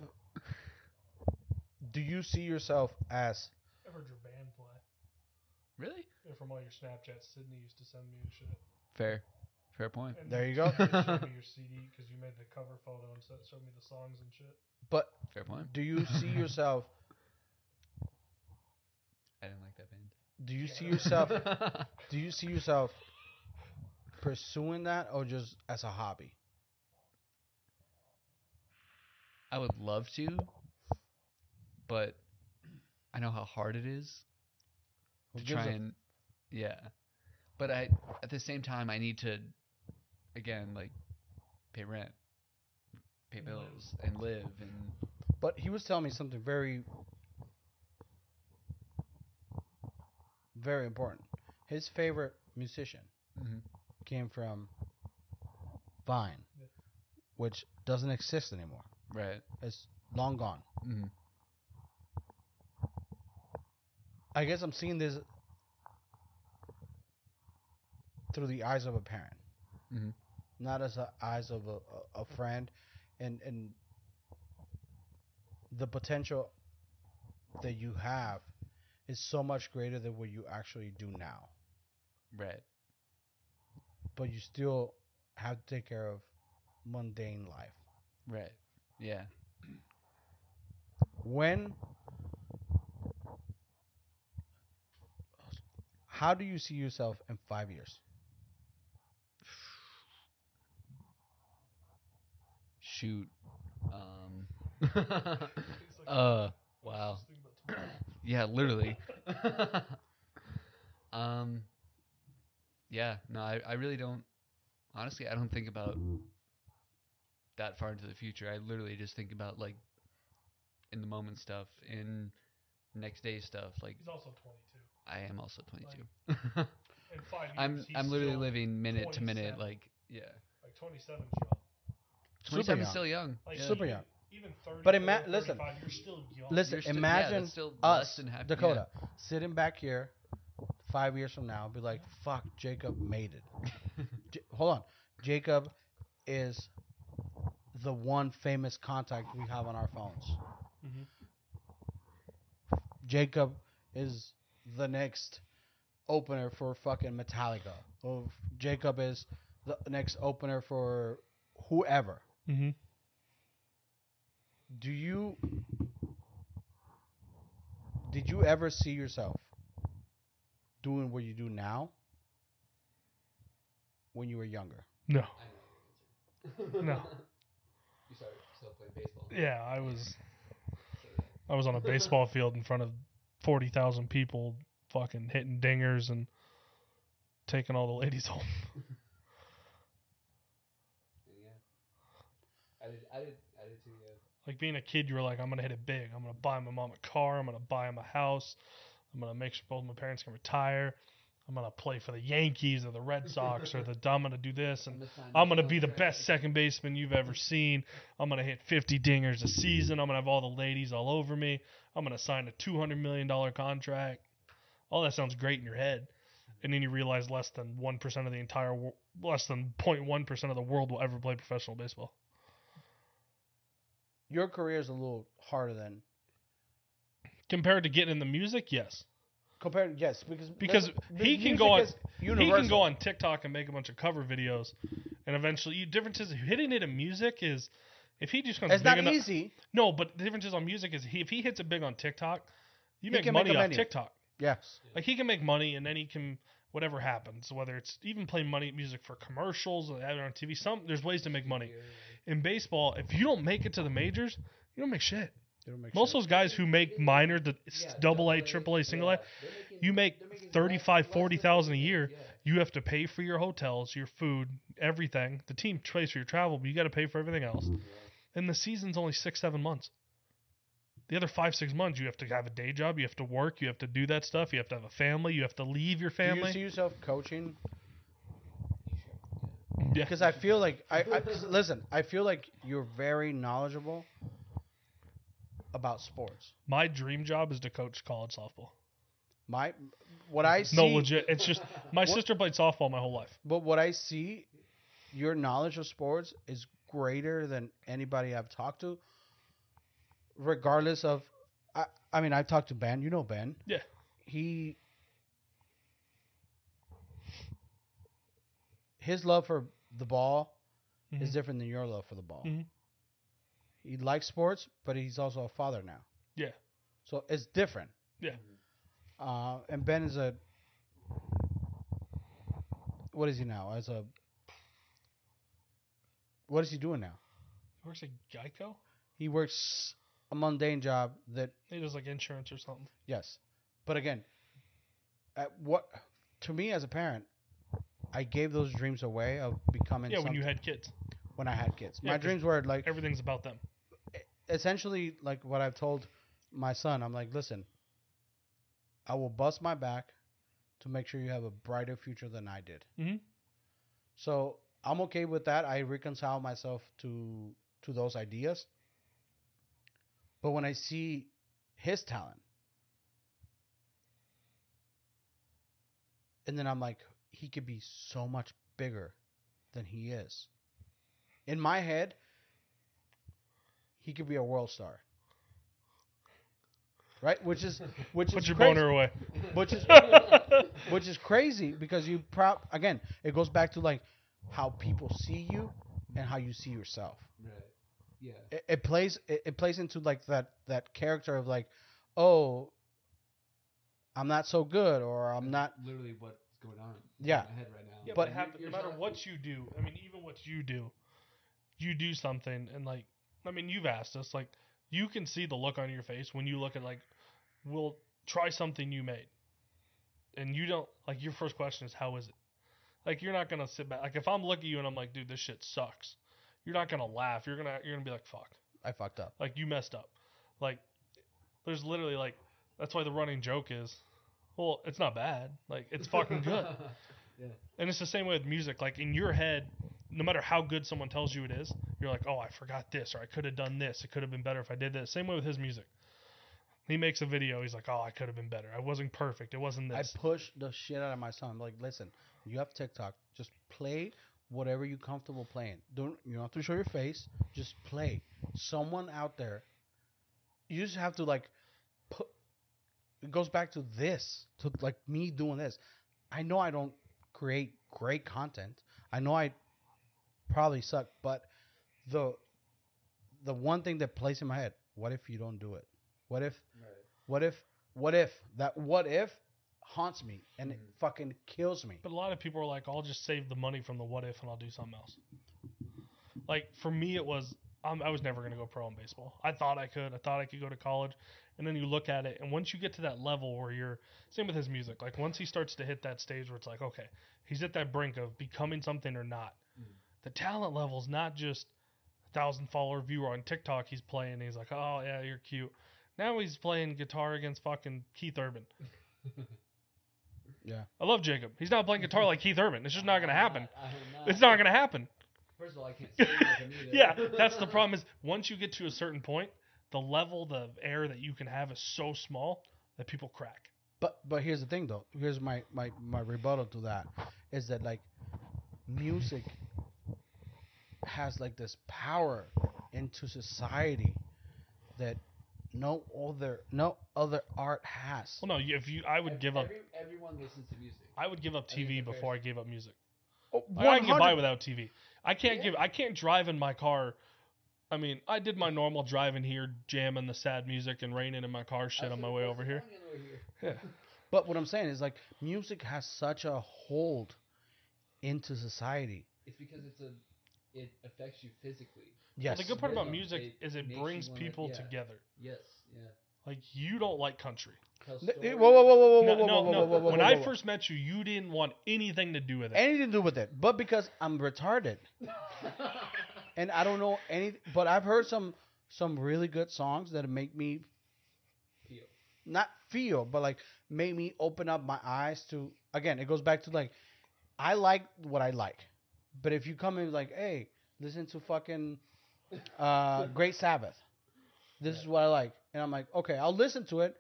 Do you see yourself as I've heard your band play. really? Yeah, from all your Snapchats, Sydney used to send me and shit. Fair. Fair point. And There you go. Showed me your CD because you made the cover photo and so- showed me the songs and shit. But Fair point. do you see yourself? I didn't like that band. Do you see yourself? Do you see yourself pursuing that, or just as a hobby? I would love to, but I know how hard it is Who to try a- and yeah. But I at the same time I need to again like pay rent, pay bills, and live and But he was telling me something very, very important. His favorite musician Mhm. came from Vine, Yeah. which doesn't exist anymore. right. It's long gone. hmm I guess I'm seeing this through the eyes of a parent, Mhm. not as the eyes of a, a, a friend, and and the potential that you have is so much greater than what you actually do now. Right. But you still have to take care of mundane life. Right. Yeah. When how do you see yourself in five years? Shoot. Um. It's uh. Wow. Just think about tomorrow. Yeah, literally. um Yeah, no, I, I really don't honestly I don't think about that far into the future. I literally just think about like in the moment stuff, in next day stuff. Like He's also 22. I am also twenty two. In five years, I'm he's I'm literally living minute to minute like yeah. like 27 is young. Twenty Super young. still young. Like yeah. Super young. Even 30. But ima- 30, listen. you're still young. Listen, You're still- yeah, imagine that's still less us, than half- yeah. Dakota, sitting back here five years from now, be like, "Fuck, Jacob made it." J- hold on, Jacob is the one famous contact we have on our phones. Mhm. Jacob is the next opener for fucking Metallica. Or Jacob is the next opener for whoever. Mm-hmm. Do you did you ever see yourself doing what you do now when you were younger? No. No. You started still playing baseball. Yeah, I was. I was on a baseball field in front of forty thousand people, fucking hitting dingers and taking all the ladies home. I did. I did. I did too. Yeah. Like being a kid, you were like, I'm gonna hit it big. I'm gonna buy my mom a car. I'm gonna buy him a house. I'm gonna make sure both my parents can retire. I'm gonna play for the Yankees or the Red Sox or the. I'm gonna do this and I'm gonna be the best second baseman you've ever seen. I'm gonna hit 50 dingers a season. I'm gonna have all the ladies all over me. I'm gonna sign a 200 million dollar contract. All that sounds great in your head, and then you realize less than one percent of the entire, less than 0.1 percent of the world will ever play professional baseball. Your career is a little harder than Compared to getting in the music, yes, compared. Yes, because because he can go on, he can go on TikTok and make a bunch of cover videos, and eventually, you, difference is hitting it in music is. If he just comes It's not enough, easy. No, but the difference is on music is he, if he hits it big on TikTok, you He make make money a off menu. TikTok. Yes. Like he can make money, and then he can whatever happens, whether it's even play money music for commercials or on TV. Some there's ways to make money. In baseball, if you don't make it to the majors, you don't make shit. Make Most of those guys who make minor, the Yeah, double A, triple A, single A, you make they're making 35, 40,000 a year. you have to pay for your hotels, your food, everything. The team pays for your travel, but you got to pay for everything else. And the season's only six, seven months. The other five, six months, you have to have a day job. You have to work. You have to do that stuff. You have to have a family. You have to leave your Do you family. see yourself coaching? yeah. Because I feel like I, I listen. I feel like you're very knowledgeable about sports. My dream job is to coach college softball. My what I see. No, legit. It's just my What- sister played softball my whole life. But what I see, your knowledge of sports is greater than anybody I've talked to. Regardless of, I, I mean, I've talked to Ben. You know Ben. Yeah. He. His love for the ball is Mhm. different than your love for the ball. Mhm. He likes sports, but he's also a father now. Yeah. So it's different. Yeah. Uh, and Ben is a. What is he now? As a. What is he doing now? He works at Geico. He works a mundane job that He does like insurance or something. yes, but again, at what to me as a parent, I gave those dreams away of becoming. yeah, when you had kids, when I had kids, Yeah, my dreams were like everything's about them. essentially like what I've told my son. I'm like, listen, I will bust my back to make sure you have a brighter future than I did. Mhm. So I'm okay with that. I reconcile myself to to those ideas. But when I see his talent, and then I'm like, he could be so much bigger than he is. In my head, he could be a world star. Right? Which is which Put is your crazy. boner away. Which is which is crazy because you proud again it goes back to like how people see you and how you see yourself Right. Yeah. it, it plays it, it plays into like that that character of like oh i'm not so good or i'm not literally what's going on. Yeah. In my head right now. Yeah, But- but, it happen- no matter what you do, I mean, even what you do, you do something, and like, I mean, you've asked us, like, you can see the look on your face when you look at like, we'll try something you made, and you don't like your first question is how is it? Like, you're not gonna sit back. Like, if I'm looking at you and I'm like, dude, this shit sucks, you're not gonna laugh. You're gonna you're gonna be like, fuck, i fucked up like you messed up. Like, there's literally like, that's why the running joke is, well, it's not bad. Like, it's fucking good. yeah. And it's the same way with music. Like in your head, no matter how good someone tells you it is, you're like, oh, I forgot this, or I could have done this. It could have been better if I did this. Same way with his music. He makes a video. He's like, oh, I could have been better. I wasn't perfect. It wasn't this. i this. push the shit out of my son like listen you have tiktok just play whatever you're comfortable playing. Don't you don't have to show your face. Just play. Someone out there you just have to like put it goes back to this to like me doing this. I know i don't create great content. I know i probably suck but the the one thing that plays in my head what if you don't do it? What if Right. what if what if that what if haunts me and it Mhm. fucking kills me but a lot of people are like, I'll just save the money from the what if and I'll do something else. Like for me, it was um, I was never gonna go pro in baseball. I thought I could. I thought I could go to college. And then you look at it, and once you get to that level where you're same with his music. Like once he starts to hit that stage where it's like, okay, he's at that brink of becoming something or not. Mhm. The talent level's not just a thousand follower viewer on TikTok. He's playing. And he's like, oh yeah, you're cute. Now he's playing guitar against fucking Keith Urban. Yeah. I love Jacob. He's not playing guitar like Keith Urban. It's just not gonna happen. I am It's not gonna happen. First of all, I can't sing like him either. Yeah, that's the problem. Is once you get to a certain point, the level of air that you can have is so small that people crack. But but here's the thing though. Here's my my my rebuttal to that is that like music has like this power into society that no other no other art has. Well, no, you- if you, I would Ev- give up. every- Everyone listens to music. I would give up TV it's before I fair- gave up music. Oh, I, I can get by without TV. I can't Yeah. give. I can't drive in my car. I mean, I did my normal driving here, jamming the sad music and raining in my car shit on my way over here. Yeah. But what I'm saying is like music has such a hold into society. It's because it's a, it affects you physically. Yes. Well, the good part about music it is it makes you brings wanna- people yeah. together. Yes. Yeah. Like you don't like country. Tell Th- stories. Whoa, whoa, whoa, whoa, whoa, No, whoa, whoa, no, whoa, no. whoa, whoa, whoa, when whoa, I first met you, you didn't want anything to do with it. anything to do with it, but because I'm retarded and I don't know any. But I've heard some some really good songs that make me Feel. not feel, but like make me open up my eyes to. Again, it goes back to like I like what I like, but if you come in like, hey, listen to fucking uh, Great Sabbath, this is what I like, and I'm like, okay, I'll listen to it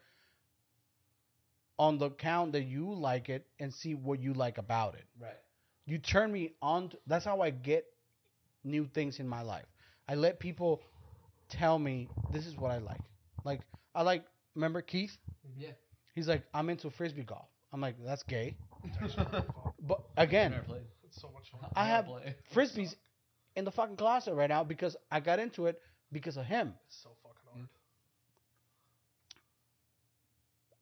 on the count that you like it and see what you like about it. Right. you turn me on to, that's how i get new things in my life. I let people tell me this is what i like. Like i like remember keith? Yeah. he's like i'm into frisbee golf. I'm like that's gay. But again It's so much fun. I have frisbees in the fucking closet right now because i got into it because of him It's so fucking hard.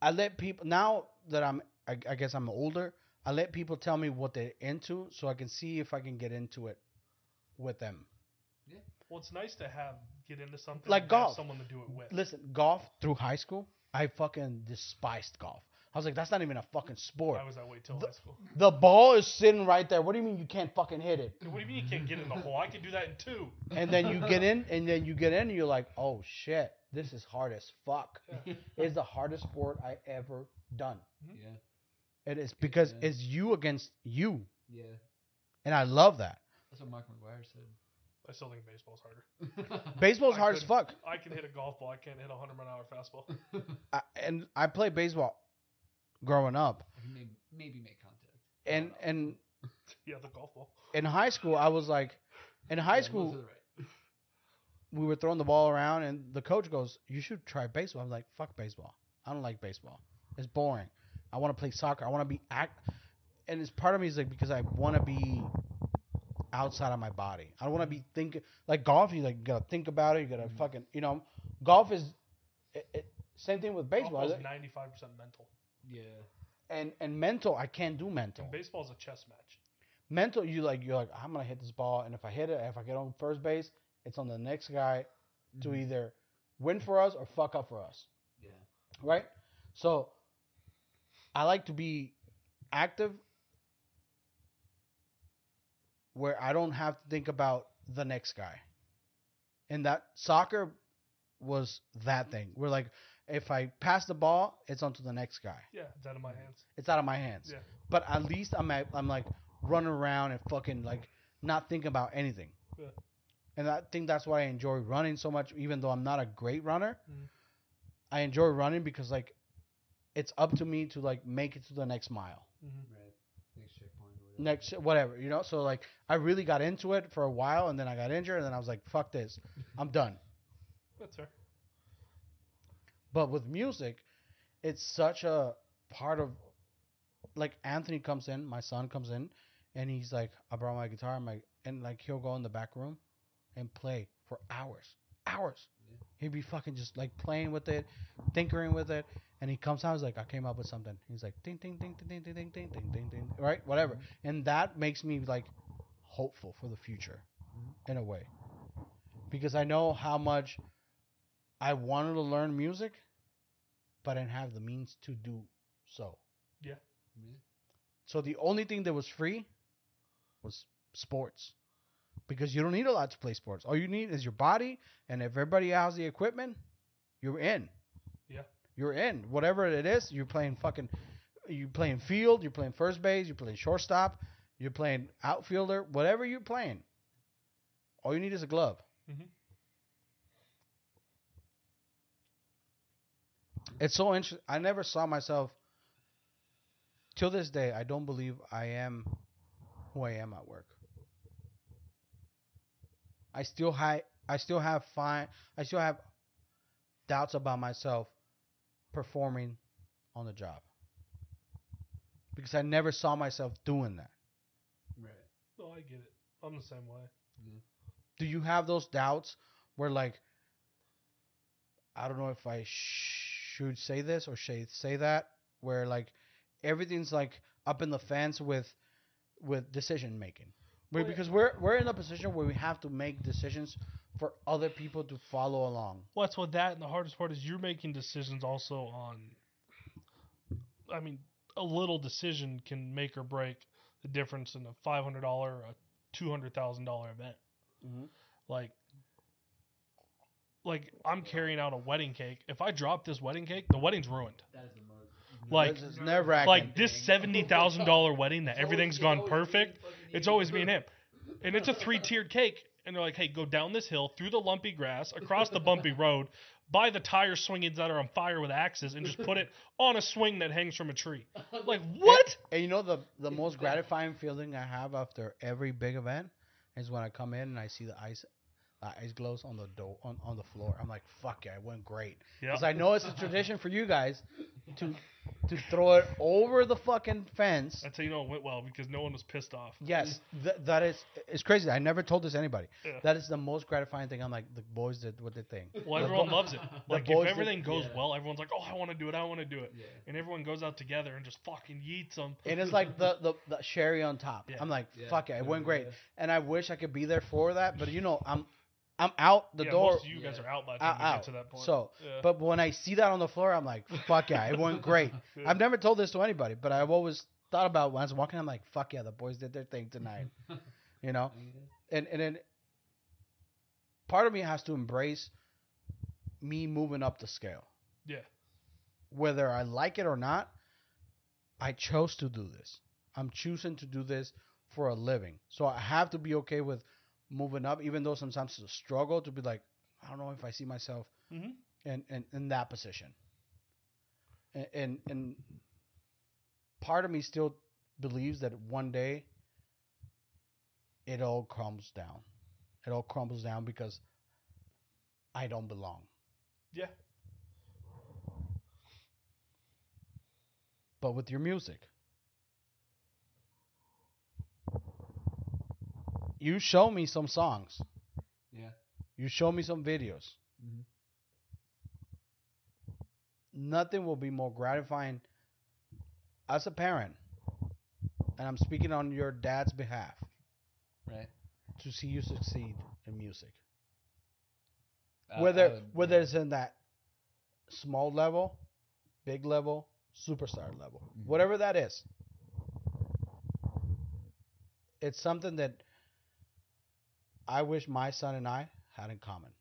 i let people now that i'm I, I guess i'm older i let people tell me what they're into so i can see if i can get into it with them Yeah. Well, it's nice to have get into something Like golf. someone to do it with. listen, golf through high school, I fucking despised golf. I was like, that's not even a fucking sport. Why was I wait till The- high school? The ball is sitting right there. What do you mean you can't fucking hit it? What do you mean you can't get in the hole? I can do that in two. And then you get in, and then you get in, and you're like, oh shit, this is hard as fuck. It's the hardest sport I ever done. Mm-hmm. Yeah. It is because Yeah. it's you against you, Yeah. and I love that. That's what Mark McGwire said. I still think baseball's harder. Baseball's I hard as couldn't- fuck. I can hit a golf ball. I can't hit a hundred mile an hour fastball. I, and I play baseball growing up, maybe, maybe make contact. and and Yeah, the golf ball. in high school I was like, in high Yeah, school. most of the right. we were throwing the ball around, and the coach goes, "You should try baseball." I'm like, "Fuck baseball. I don't like baseball. It's boring. I want to play soccer. I want to be act." And it's part of me is like because I want to be outside of my body. I don't want to be thinking like golf. You like gotta think about it. You gotta mm-hmm. fucking you know, golf is it, it, same thing with baseball. Golf is ninety five percent mental. Yeah. And and mental, I can't do mental. And baseball's a chess match. Mental, you like you're like I'm gonna hit this ball, and if I hit it, if I get on first base, it's on the next guy to Mhm. either win for us or fuck up for us. Yeah. right? So I like to be active where I don't have to think about the next guy. And that soccer was that thing. We're like, if I pass the ball, it's onto the next guy. Yeah, it's out of my hands. It's out of my hands. Yeah. But at least I'm at, I'm like running around and fucking like not thinking about anything. Yeah. And I think that's why I enjoy running so much, even though I'm not a great runner. Mhm. I enjoy running because like it's up to me to like make it to the next mile, Mm-hmm. Right. Next checkpoint whatever. next whatever, you know. So like I really got into it for a while, and then I got injured, and then I was like, "Fuck this, I'm done." That's fair. But with music, it's such a part of like Anthony comes in, my son comes in, and he's like, I brought my guitar, my and like he'll go in the back room and play for hours. Hours. Yeah. He'd be fucking just like playing with it, tinkering with it, and he comes out, and he's like, I came up with something. He's like ding ding ding ding ding ding ding ding ding ding right? Whatever. Mm-hmm. And that makes me like hopeful for the future mm-hmm. in a way. Because I know how much I wanted to learn music, but I didn't have the means to do so. Yeah. So the only thing that was free was sports. because you don't need a lot to play sports. All you need is your body, and if everybody has the equipment, you're in. Yeah. You're in. Whatever it is, you're playing fucking. you're playing field. You're playing first base. You're playing shortstop. You're playing outfielder. Whatever you're playing, all you need is a glove. Mhm. It's so interesting. I never saw myself. Till this day, I don't believe I am who I am at work. I still have I still have fine I still have doubts about myself performing on the job. Because I never saw myself doing that. Right. No, I get it. I'm the same way. Mm-hmm. Do you have those doubts where like I don't know if I should say this or should say that where like everything's like up in the fence with with decision making. Well, because we're we're in a position where we have to make decisions for other people to follow along. Well, that's what that and the hardest part is you're making decisions also on. I mean, a little decision can make or break the difference in a five hundred dollar, a two hundred thousand dollar event. Mhm. Like, like I'm carrying out a wedding cake. If I drop this wedding cake, the wedding's ruined. That is the most. Like- it's nerve wracking. Like this seventy thousand dollar wedding that everything's gone perfect. It's always me and him, and it's a three tiered cake. And they're like, "Hey, go down this hill, through the lumpy grass, across the bumpy road, buy the tire swingings that are on fire with axes, and just put it on a swing that hangs from a tree." Like what? And you know the the most gratifying feeling I have after every big event is when I come in and I see the ice uh, ice glows on the door on, on the floor. I'm like, fuck yeah, it went great. Yeah. Because I know it's a tradition for you guys to to throw it over the fucking fence. That's how you know it went well because no one was pissed off. Yes, th- that is it's crazy. I never told this to anybody. Yeah. That is the most gratifying thing. I'm like, the boys did what they think. Well, everyone loves it. Like if that- everything goes yeah. well, everyone's like, "Oh, I want to do it. I want to do it," Yeah. and everyone goes out together and just fucking yeets them. And it's like the, the, the cherry on top. Yeah. I'm like, Yeah. fuck yeah, it went great. yeah. And I wish I could be there for that, but you know, I'm I'm out the yeah, door. most of you guys Yeah. are out by the out, time we out. get to that point. So, Yeah. but when I see that on the floor, I'm like, fuck yeah, it went great. Yeah. I've never told this to anybody, but I've always thought about when I was walking. I'm like, fuck yeah, the boys did their thing tonight. You know, mm-hmm. and and then part of me has to embrace me moving up the scale, yeah, whether I like it or not. I chose to do this. I'm choosing to do this for a living, so I have to be okay with moving up, even though sometimes it's a struggle to be like, I don't know if I see myself Mhm. in, in, in that position. And, and and part of me still believes that one day it all crumbles down. It all crumbles down because I don't belong. yeah. But with your music, you show me some songs. Yeah. You show me some videos. Mhm. Nothing will be more gratifying as a parent, and I'm speaking on your dad's behalf, Right. to see you succeed in music. Whether would- whether it's in that small level, big level, superstar level, Mhm. whatever that is. It's something that I wish my son and I had in common.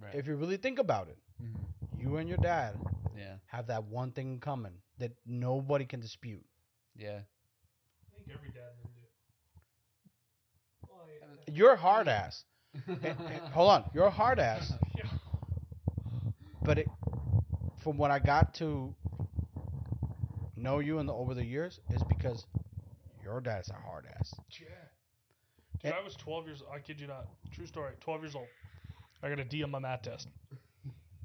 Right. If you really think about it, Mhm. you and your dad Yeah. have that one thing in common that nobody can dispute. Yeah. I think every dad would do. Well, I- You're hard ass. And- and- hold on, you're a hard ass. yeah. But it, from what I got to know you in the, over the years, is because your dad's a hard ass. Yeah. Dude, eh. I was 12 years. I kid you not. True story. 12 years old. I got a D on my math test.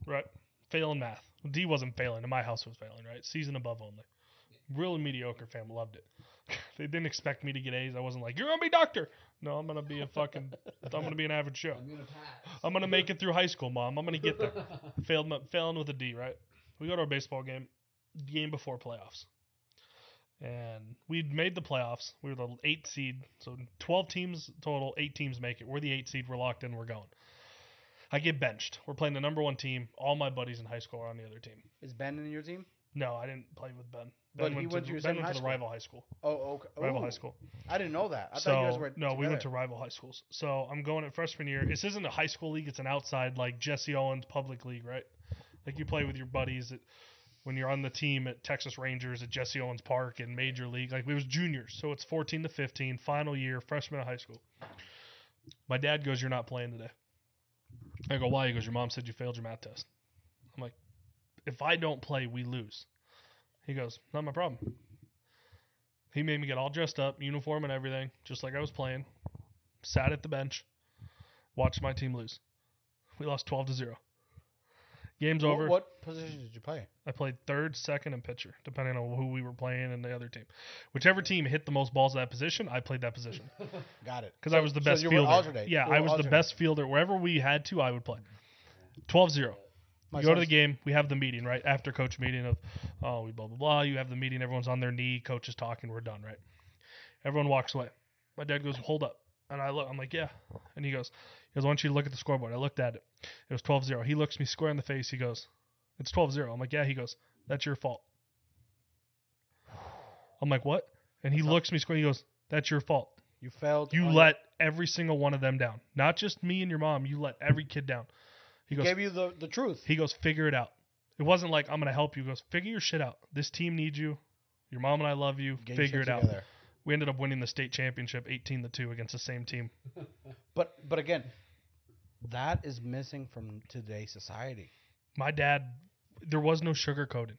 Right. Failing math. D wasn't failing. In my house, was failing. Right. Season above only. Really mediocre fam. Loved it. they didn't expect me to get A's. I wasn't like, you're gonna be doctor. No, I'm gonna be a fucking. I'm gonna be an average Joe. I'm gonna pass. I'm gonna make it through high school, mom. I'm gonna get there. Failed, my- failing with a D, right? We go to our baseball game, game before playoffs, and we'd made the playoffs. We were the eight seed, so 12 teams total. Eight teams make it. We're the eight seed. We're locked in. We're going. I get benched. We're playing the number one team. All my buddies in high school are on the other team. Is Ben in your team? No, I didn't play with Ben. But Ben he went, went to, to Ben went to the school. rival high school. Oh, oh, okay. Rival Ooh. high school. I didn't know that. I so thought you guys were no, we went to rival high schools. So I'm going at freshman year. This isn't a high school league; it's an outside like Jesse Owens public league, right? Like you play with your buddies at, when you're on the team at Texas Rangers at Jesse Owens Park in major league. Like we was juniors, so it's 14 to 15, final year, freshman of high school. My dad goes, "You're not playing today." I go, "Why?" He goes, "Your mom said you failed your math test." I'm like, "If I don't play, we lose." He goes, "Not my problem." He made me get all dressed up, uniform and everything, just like I was playing. Sat at the bench, watched my team lose. We lost 12 to 0. Game's What- over. What, position did you play? I played third, second, and pitcher, depending on who we were playing and the other team. Whichever team hit the most balls at that position, I played that position Got it. because So- I was the so best were fielder. alternate. Yeah, I was the best fielder. Wherever we had to, I would play. 12-0. You go to the game. We have the meeting right after coach meeting of, oh, we blah blah blah. You have the meeting. Everyone's on their knee. Coach is talking. We're done. Right. Everyone walks away. My dad goes, hold up, and I look. I'm like, yeah. And he goes, he goes, I want you to look at the scoreboard. I looked at it. It was 12-0. He looks me square in the face. He goes, it's 12-0. I'm like, yeah. He goes, that's your fault. I'm like, what? And he looks me square. He goes, that's your fault. You failed. You let every single one of them down. Not just me and your mom. You let every kid down. He goes, gave you the, the truth. he goes, figure it out. It wasn't like I'm gonna help you. He goes, figure your shit out. This team needs you. Your mom and I love you. Get figure it shit out. We ended up winning the state championship 18 to 2 against the same team. But but again, that is missing from today's society. My dad, there was no sugarcoating.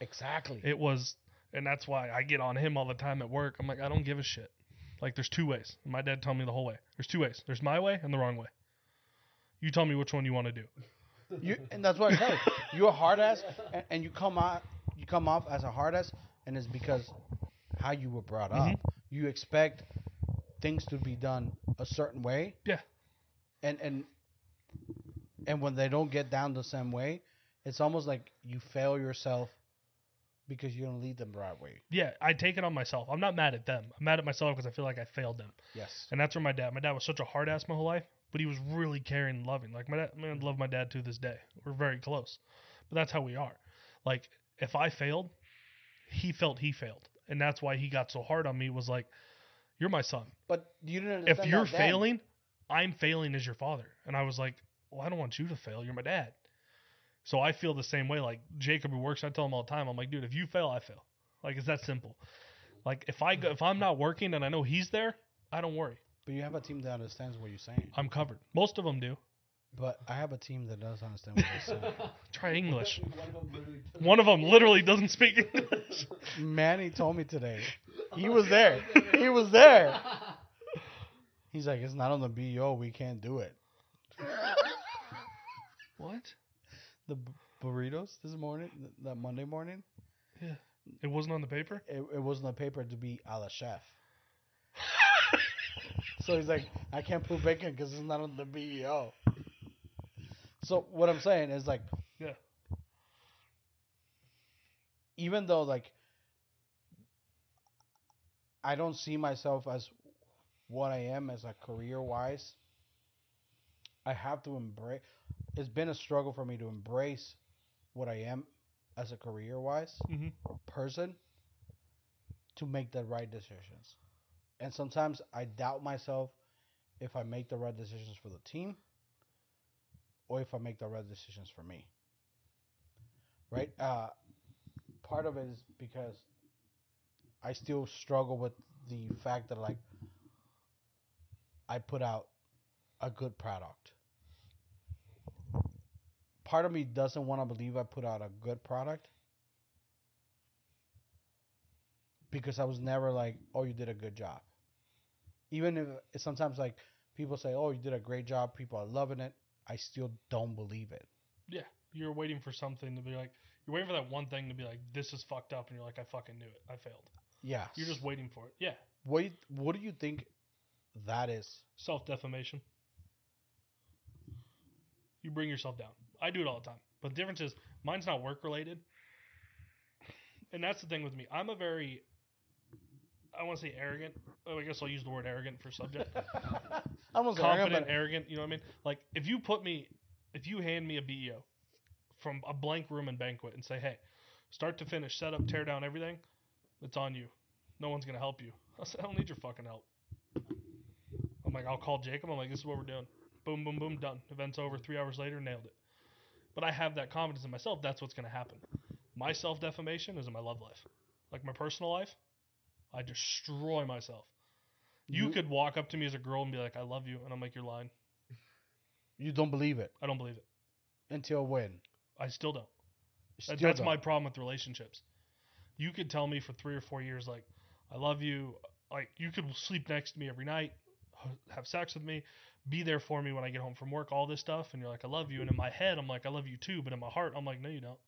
Exactly. It was, and that's why I get on him all the time at work. I'm like, I don't give a shit. Like, there's two ways. My dad told me the whole way. There's two ways. There's my way and the wrong way. You tell me which one you want to do. You, and that's what I tell you. You're a hard ass, and, and you come out, you come off as a hard ass, and it's because how you were brought up. Mhm. You expect things to be done a certain way. Yeah. And and and when they don't get down the same way, it's almost like you fail yourself because you don't lead them the right way. Yeah, I take it on myself. I'm not mad at them. I'm mad at myself because I feel like I failed them. Yes. And that's where my dad. My dad was such a hard ass my whole life, but he was really caring and loving. Like my dad, man, I love my dad to this day. We're very close, but that's how we are. Like if I failed, he felt he failed, and that's why he got so hard on me. Was like, you're my son. But you didn't If you're failing, I'm failing as your father. And I was like, well, I don't want you to fail. You're my dad. So I feel the same way. Like Jacob who works, I tell him all the time. I'm like, dude, if you fail, I fail. Like it's that simple. Like if I go, if I'm not working and I know he's there, I don't worry. But you have a team that understands what you're saying. I'm covered. Most of them do. But I have a team that does understand what you're saying. Try English. One of them literally doesn't speak English. Manny told me today. He was there. He was there. He's like, it's not on the BEO. We can't do it. What? The b- burritos this morning, th- that Monday morning, Yeah. It wasn't on the paper. it, it was on the paper to be a la chef. so he's like, I can't put bacon because it's not on the BEO. So what I'm saying is like, Yeah. even though like I don't see myself as what I am as a career wise, I have to embrace. It's been a struggle for me to embrace what I am as a career wise hmm person to make the right decisions. And sometimes I doubt myself if I make the right decisions for the team or if I make the right decisions for me. Right? Uh, part of it is because I still struggle with the fact that like I put out a good product. Part of me doesn't want to believe I put out a good product because I was never like, "Oh, you did a good job." Even if sometimes like people say, "Oh, you did a great job," people are loving it. I still don't believe it. Yeah. You're waiting for something to be like. You're waiting for that one thing to be like, this is fucked up, and you're like, I fucking knew it. I failed. Yeah. You're just waiting for it. Yeah. What you- What do you think that is? Self defamation. You bring yourself down. I do it all the time. But the difference is mine's not work related. And that's the thing with me. I'm a very I want to say arrogant. Oh, I guess I'll use the word arrogant for subject. I almost Confident, arrogant, you know what I mean? Like if you put me if you hand me a BEO from a blank room and banquet and say, "Hey, start to finish, set up, tear down everything, it's on you. No one's gonna help you. I said, I don't need your fucking help. I'm like, I'll call Jacob. I'm like, this is what we're doing. Boom, boom, boom, done. Event's over. Three hours later, nailed it. But I have that confidence in myself. That's what's gonna happen. My self defamation is in my love life. Like my personal life, I destroy myself. You, You- could walk up to me as a girl and be like, "I love you," and I'm like, "You're lying." You don't believe it I don't believe it. until when? I still don't. Still that's don't. my problem with relationships. You could tell me for three or four years, like, I love you. Like, you could sleep next to me every night, have sex with me, be there for me when I get home from work, all this stuff. And you're like, I love you. And in my head, I'm like, I love you too. But in my heart, I'm like, no, you don't.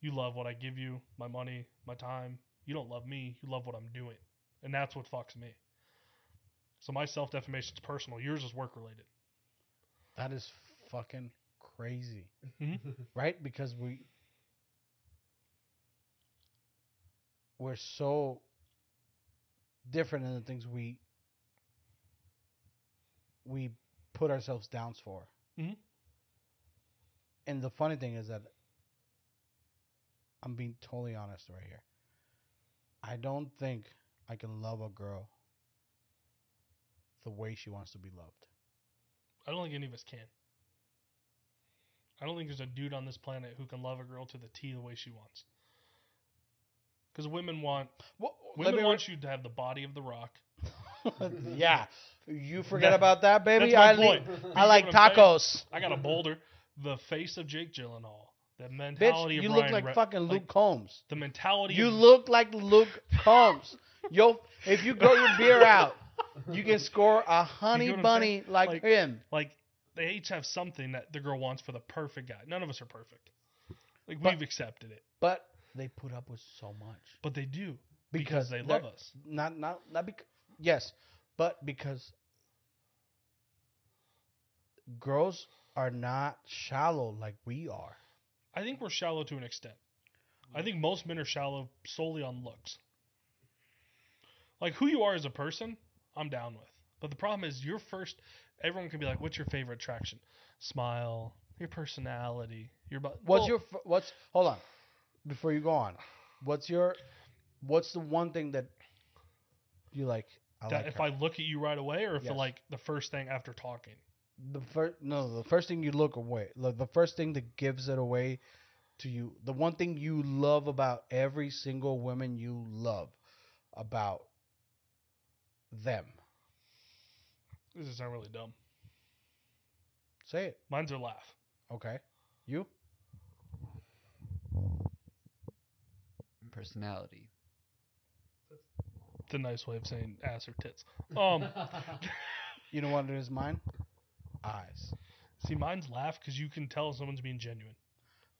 You love what I give you, my money, my time. You don't love me. You love what I'm doing. And that's what fucks me. So my self defamation is personal. Yours is work related. That is fucking crazy, Mhm. right? Because we we're so different in the things we we put ourselves down for. Mhm. And the funny thing is that I'm being totally honest right here. I don't think I can love a girl the way she wants to be loved. I don't think any of us can. I don't think there's a dude on this planet who can love a girl to the T the way she wants. Because women want Well, women want you to have the body of the Rock. yeah, you forget That- about that, baby. I. I like tacos. I got a boulder. The face of Jake Gyllenhaal. The Bitch, mentality you of look like Re- fucking like, Luke Combs. The mentality. You of, look like Luke Combs. Yo, if you grow your beer out, you can score a honey what I'm bunny like, Like- him. like they each have something that the girl wants for the perfect guy. None of us are perfect. Like But- we've accepted it, But they put up with so much but they do because because they love us. Not not not because yes, but because girls are not shallow like we are. I think we're shallow to an extent. I think most men are shallow solely on looks. Like who you are as a person, I'm down with. But the problem is your first everyone can be like, What's your favorite attraction? Smile, your personality, your bu- What's well, your f- what's hold on before you go on? What's your what's the one thing that you like? I that like if her? I look at you right away or if Yes. like the first thing after talking. The first no the first thing you look away like the first thing that gives it away to you the one thing you love about every single woman you love about them This is not really dumb. say it Mine's their laugh. okay you Personality. It's a nice way of saying ass or tits. Um you know what it is mine eyes see mine's laugh because you can tell someone's being genuine.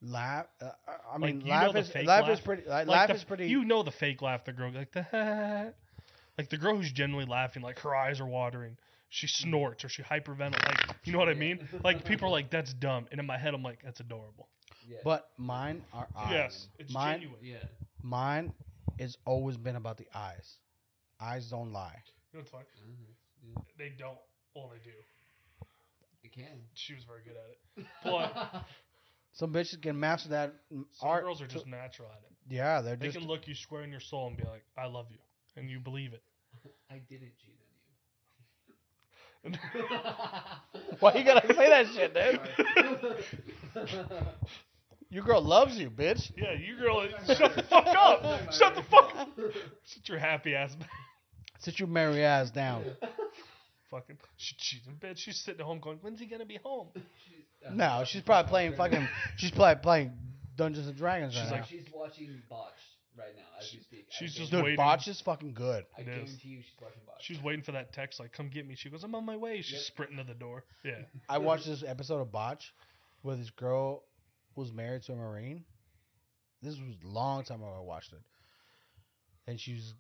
laugh uh, i mean you know laugh is laugh, laugh? is pretty like, Like laugh the- is pretty You know the fake laugh, the girl like the like the girl who's genuinely laughing, like her eyes are watering. She snorts or she hyperventilates. Like you know what I mean? Like people are like, "That's dumb," and in my head, I'm like, "That's adorable." Yeah. but mine are eyes Yes, it's mine genuine. yeah. mine has always been about the eyes eyes don't lie You know what's funny? Yeah. They don't. Well, they do. It can. She was very good at it. But some bitches can master that mm, some art girls are to- just natural at it. yeah they're They just can look you square in your soul and be like, "I love you," and you believe it. I didn't cheat on you. Why you gotta say that shit, dude? Your girl loves you, bitch. yeah, you girl, shut the fuck up! Shut the fuck up! Sit your happy ass back. Sit your merry ass down. Fucking, she, she's in bed. She's sitting at home going, "When's he gonna be home?" Uh, no, she's probably playing fucking. She's probably playing Dungeons and Dragons She's right like- now. she's watching Botched right now as we speak. She's just guarantee- Dude, waiting. Botch is fucking good. I It is. guarantee you she's watching Botched. She's waiting for that text, like, "Come get me." She goes, "I'm on my way." She's Yep. sprinting to the door. Yeah, I watched this episode of Botch where this girl was married to a Marine. This was a long time ago I watched it. And she's,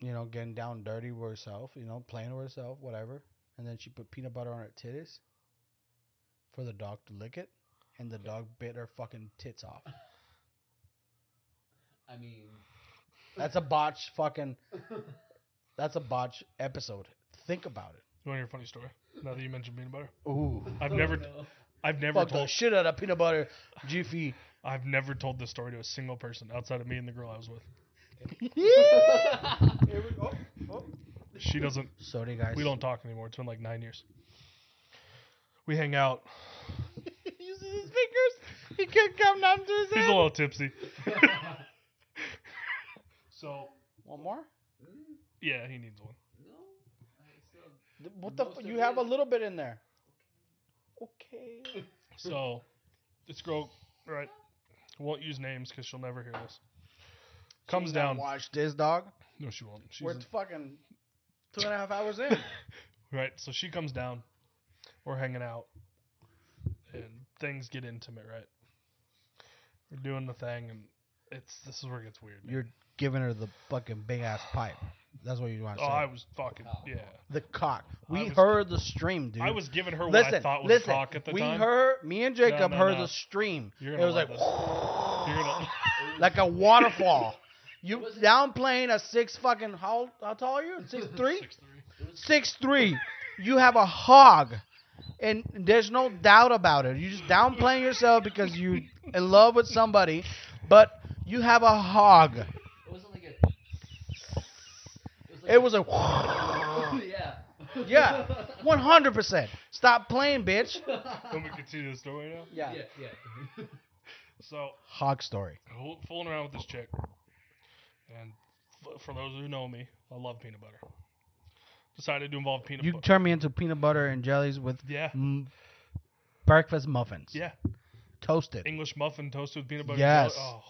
you know, getting down dirty with herself, you know, playing with herself, whatever. And then she put peanut butter on her titties for the dog to lick it. And the dog bit her fucking tits off. I mean, That's a botch fucking. That's a botch episode. Think about it. you want to hear a funny story? Now that you mentioned peanut butter, Ooh. I've Oh, never, no. I've never Fuck the told shit out of peanut butter Jiffy. I've never told this story to a single person outside of me and the girl I was with. Here we go. Oh, oh. She doesn't. Sorry, guys. We don't talk anymore. It's been like nine years. We hang out. he uses his fingers. He can't come down to his He's a little tipsy. so One more? yeah, he needs one. no. I still. Th- What the? Most F- of you have a it. little bit in there. Okay. So this girl, right? Won't use names because she'll never hear this. Comes down. Watch this dog. No, she won't. She's We're in- fucking two and a half hours in. right. So she comes down. We're hanging out, and things get intimate. Right. We're doing the thing, and it's this is where it gets weird. man. You're giving her the fucking big ass pipe. That's what you want to oh, say. I was fucking Oh. yeah. the cock. We was- heard the stream, dude. I was giving her what listen, I thought was listen. a cock at the we time. heard. Me and Jacob no, heard no. the stream. You're It gonna was love like this. You're gonna- like a waterfall. You Was downplaying a six fucking how how tall are you? Six three. Six three. Six three. You have a hog, and there's no doubt about it. You just downplaying yourself because you in love with somebody, but you have a hog. It wasn't like a. It was a yeah. yeah, one hundred percent. Stop playing, bitch. Want we continue the story now? Yeah. Yeah. Yeah. So Hog story. fo- fooling around with this chick, and f- for those who know me, I love peanut butter. Decided to involve peanut butter. You butter. turn me into peanut butter and jellies with Yeah, mm, breakfast muffins. yeah. Toasted. English muffin toasted with peanut butter. Yes. Oh.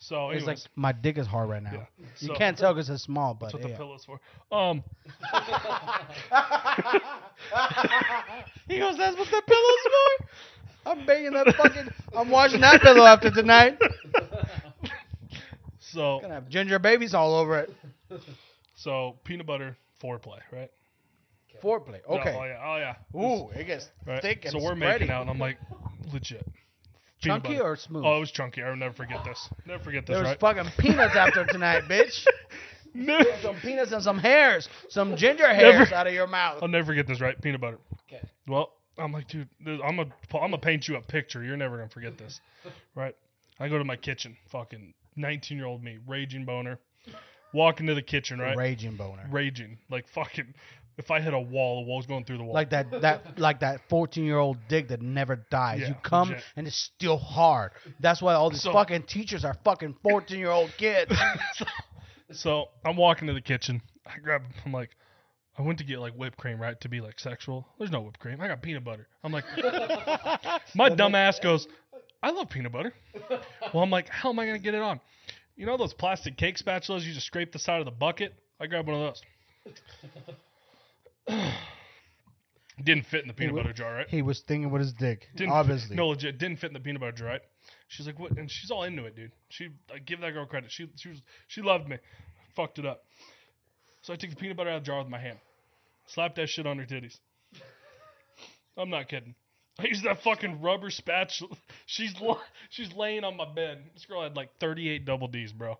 So It's like my dick is hard right now. yeah. You So, can't tell because it's small, but That's what the pillow's for. Um. he goes, "That's what the pillow's for." I'm banging that fucking. I'm washing that pillow after tonight. So Gonna have ginger babies all over it. so peanut butter foreplay, right? Foreplay. No, Okay. oh yeah. Oh yeah. Ooh, it gets Right. thick and so we're spready. making out, and I'm like, legit. Peanut Chunky butter. or smooth? Oh, it was chunky. I will never forget this. Never forget this, there was right? fucking peanuts after tonight, bitch. No. Some peanuts and some hairs, some ginger hairs out of your mouth. I'll never forget this, right? Peanut butter. Okay. Well, I'm like, dude, I'm gonna, I'm gonna paint you a picture. You're never gonna forget this, right? I go to my kitchen, fucking 19 year old me, raging boner, walk into the kitchen, right? Raging boner. Raging, like fucking. If I hit a wall, the wall's going through the wall. Like that, that, like that fourteen-year-old dick that never dies. Yeah, you come legit. and it's still hard. That's why all these So- fucking teachers are fucking fourteen-year-old kids. so I'm walking to the kitchen. I grab. I'm like, I went to get like whipped cream, right, to be like sexual. There's no whipped cream. I got peanut butter. I'm like, my dumb ass goes, I love peanut butter. Well, I'm like, how am I gonna get it on? You know those plastic cake spatulas you just scrape the side of the bucket? I grabbed one of those. Didn't fit in the peanut wa- butter jar, right? he was thinking with his dick, Didn't obviously. no legit didn't fit in the peanut butter jar, right? She's like, what? And she's all into it, dude. She I give that girl credit. She she was she loved me. Fucked it up. So I took the peanut butter out of the jar with my hand, slapped that shit on her titties. I'm not kidding. I used that fucking rubber spatula. She's she's laying on my bed. This girl had like 38 double D's, bro.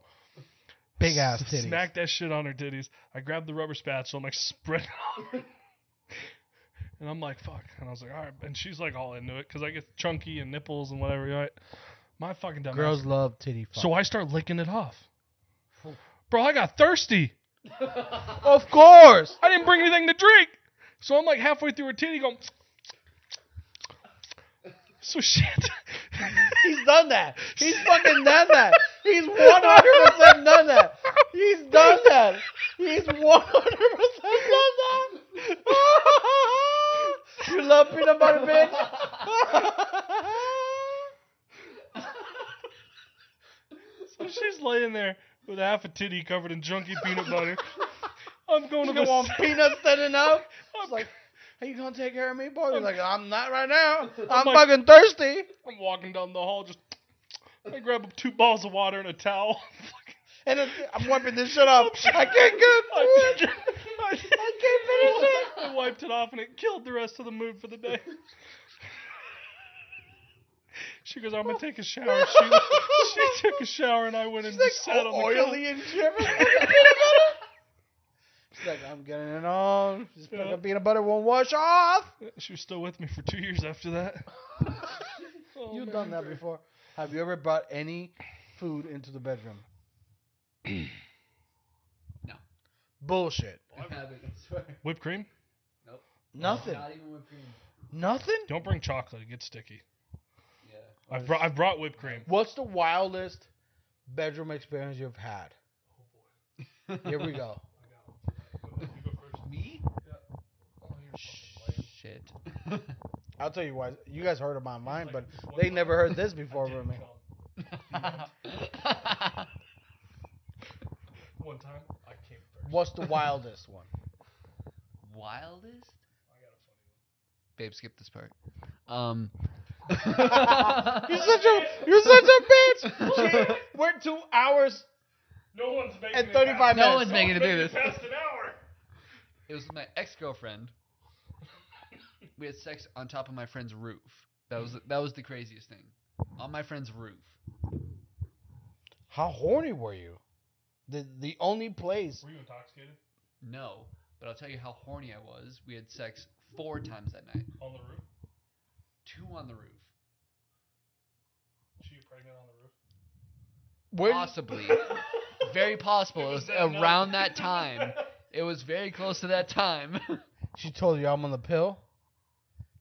Big ass S- titties. Smacked that shit on her titties. I grabbed the rubber spatula and I spread it on her. And I'm like, fuck. And I was like, all right. And she's like all into it because I get chunky and nipples and whatever, right? My fucking dumb Girls ass. love titty fuck. So I start licking it off. Oh. Bro, I got thirsty. of course. I didn't bring anything to drink. So I'm like halfway through her titty going. So shit. He's done that. He's fucking done that. He's 100% done that. He's done that. He's 100% done that. you love peanut butter, bitch? So she's laying there with half a titty covered in junky peanut butter. I'm going you to the want peanuts enough? I'm, It's like, are you to take care of me, boy? He's like, I'm not right now. I'm like- fucking thirsty. I'm walking down the hall just. I grab two balls of water and a towel. And I'm wiping this shit off. I can't get I, it. I, can't finish it. I wiped it off and it killed the rest of the mood for the day. She goes, I'm gonna take a shower. She, she took a shower and I went and like just sat on the oily couch. and dripping. She's like, I'm getting it on. This Yeah. fucking peanut butter won't wash off. She was still with me for two years after that. Oh, You've man. done that before. Have you ever brought any food into the bedroom? No. Bullshit. I haven't, I swear. Whipped cream? Nope. Nothing. Not even whipped cream. Nothing. Don't bring chocolate; it gets sticky. Yeah. I've brought I've brought whipped cream. What's the wildest bedroom experience you've had? Oh, Here we go. Me? Shit. I'll tell you why. You guys heard about mine, but they never heard this before from me. One time, I came first. What's the wildest one? Wildest? I got a funny Babe, skip this part. Um. You're such a you're such a bitch. We're two hours. No one's making And it 35 past- minutes. No one's making it do this. Past an hour. It was my ex girlfriend. We had sex on top of my friend's roof. That was mm. that was the craziest thing. On my friend's roof. How horny were you? The the only place. Were you intoxicated No, but I'll tell you how horny I was. We had sex four times that night. on the roof? Two on the roof. She pregnant on the roof? When, Possibly. Very possible. It was around that time. It was very close to that time. she told you I'm on the pill,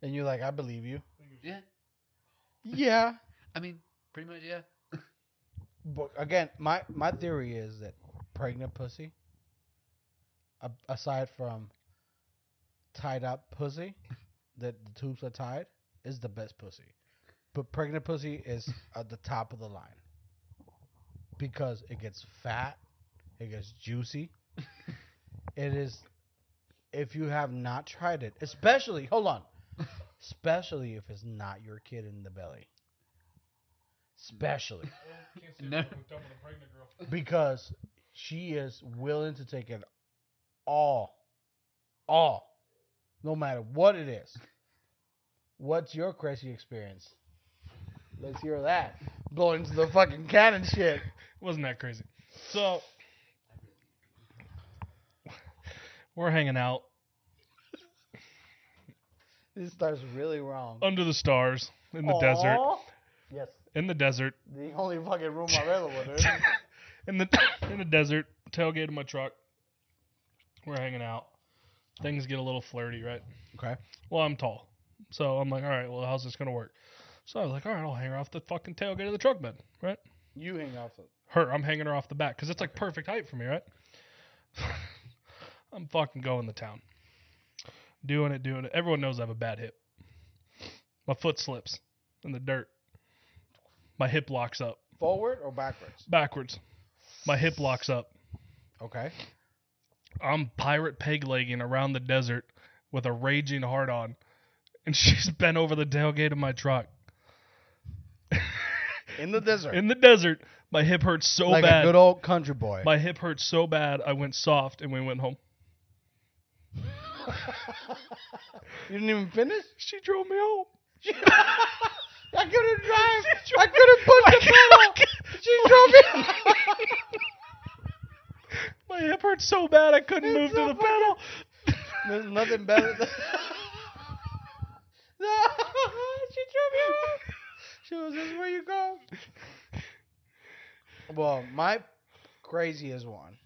and you're like, I believe you. yeah. Yeah. I mean, pretty much, yeah. But again, my my theory is that pregnant pussy, a, aside from tied up pussy, that the tubes are tied, is the best pussy. But pregnant pussy is at the top of the line because it gets fat, it gets juicy. it is. If you have not tried it, especially hold on, especially if it's not your kid in the belly, especially Can't say No. no. hooked up with a pregnant girl. because she is willing to take it all, all, no matter what it is. What's your crazy experience? Let's hear that. Blowing into the fucking cannon shit. Wasn't that crazy? So we're hanging out This starts really wrong. under the stars in the desert. Aw. Yes, In the desert. the only fucking room available, dude. in the in the desert, tailgate of my truck. We're hanging out. Things get a little flirty, right? Okay. Well, I'm tall, so I'm like, all right, well, how's this gonna work? So I was like, all right, I'll hang her off the fucking tailgate of the truck bed, right? You hang off the. Her, I'm hanging her off the back because it's like perfect height for me, right? I'm fucking going to town, doing it, doing it. Everyone knows I have a bad hip. My foot slips in the dirt. My hip locks up Forward or backwards? backwards. My hip locks up. Okay. I'm pirate peg legging around the desert with a raging heart on, and she's bent over the tailgate of my truck. In the desert. In the desert, my hip hurts so like bad. a good old country boy. my hip hurts so bad, I went soft and we went home. you didn't even finish? She drove me home. I couldn't drive. I couldn't push the pedal. She drove me. My hip hurt so bad I couldn't move to the pedal. There's nothing better than. no, she drove me home. She was this where you go. Well, my craziest one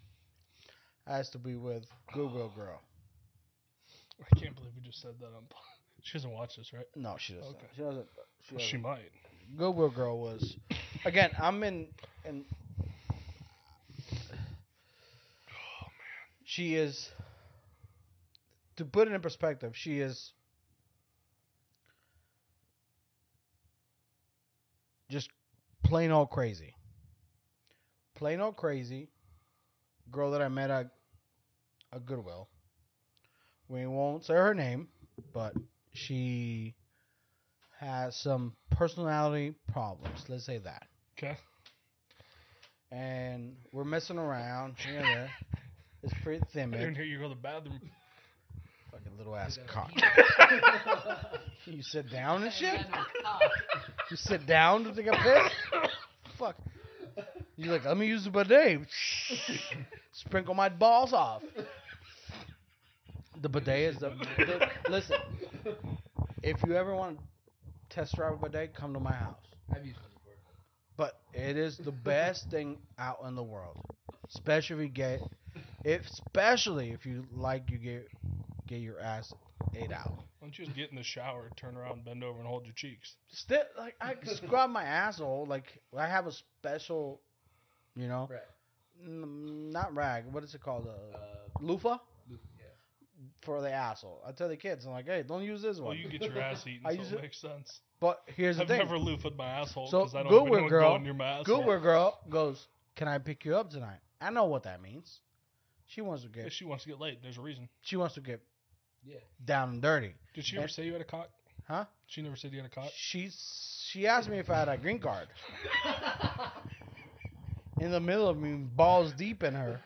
has to be with Goodwill Girl. I can't believe we just said that on. She doesn't watch this, right? No, she doesn't. Okay. She doesn't. She, She doesn't. might. Goodwill Girl was again. I'm in in. Oh man. She is. To put it in perspective, she is. Just plain old crazy. Plain old crazy. Girl that I met at a Goodwill. We won't say her name, but she has some personality problems. Let's say that. Okay. And we're messing around here and there. It's pretty thin. I didn't timid. hear you go to the bathroom. Fucking little ass Is that cock. You sit down and shit? Man, that was cock. You sit down to take a piss? Fuck. You're like, let me use the bidet. Sprinkle my balls off. The bidet is the, the listen. If you ever want to test drive a bidet, come to my house. I've used it before. But it is the best thing out in the world, especially if you get, if especially if you like you get get your ass ate out. Why don't you just get in the shower, turn around, bend over, and hold your cheeks? Still, like I can scrub my asshole. Like I have a special, you know, Right. mm, not rag. What is it called? Uh, Uh, loofah yeah. For the asshole. I tell the kids, I'm like, hey, don't use this one. Well, you get your ass eaten, I so use it it- makes sense. But here's the I've thing. never loofed my asshole So, because I don't good even work, know what girl. going near my asshole. Good girl goes, can I pick you up tonight? I know what that means. She wants to If get. she wants to get laid, there's a reason. She wants to get Yeah. down and dirty, Did she ever say you had a cock? huh? She never said you had a cock. She's she asked me if I had a green card. In the middle of me, balls deep in her.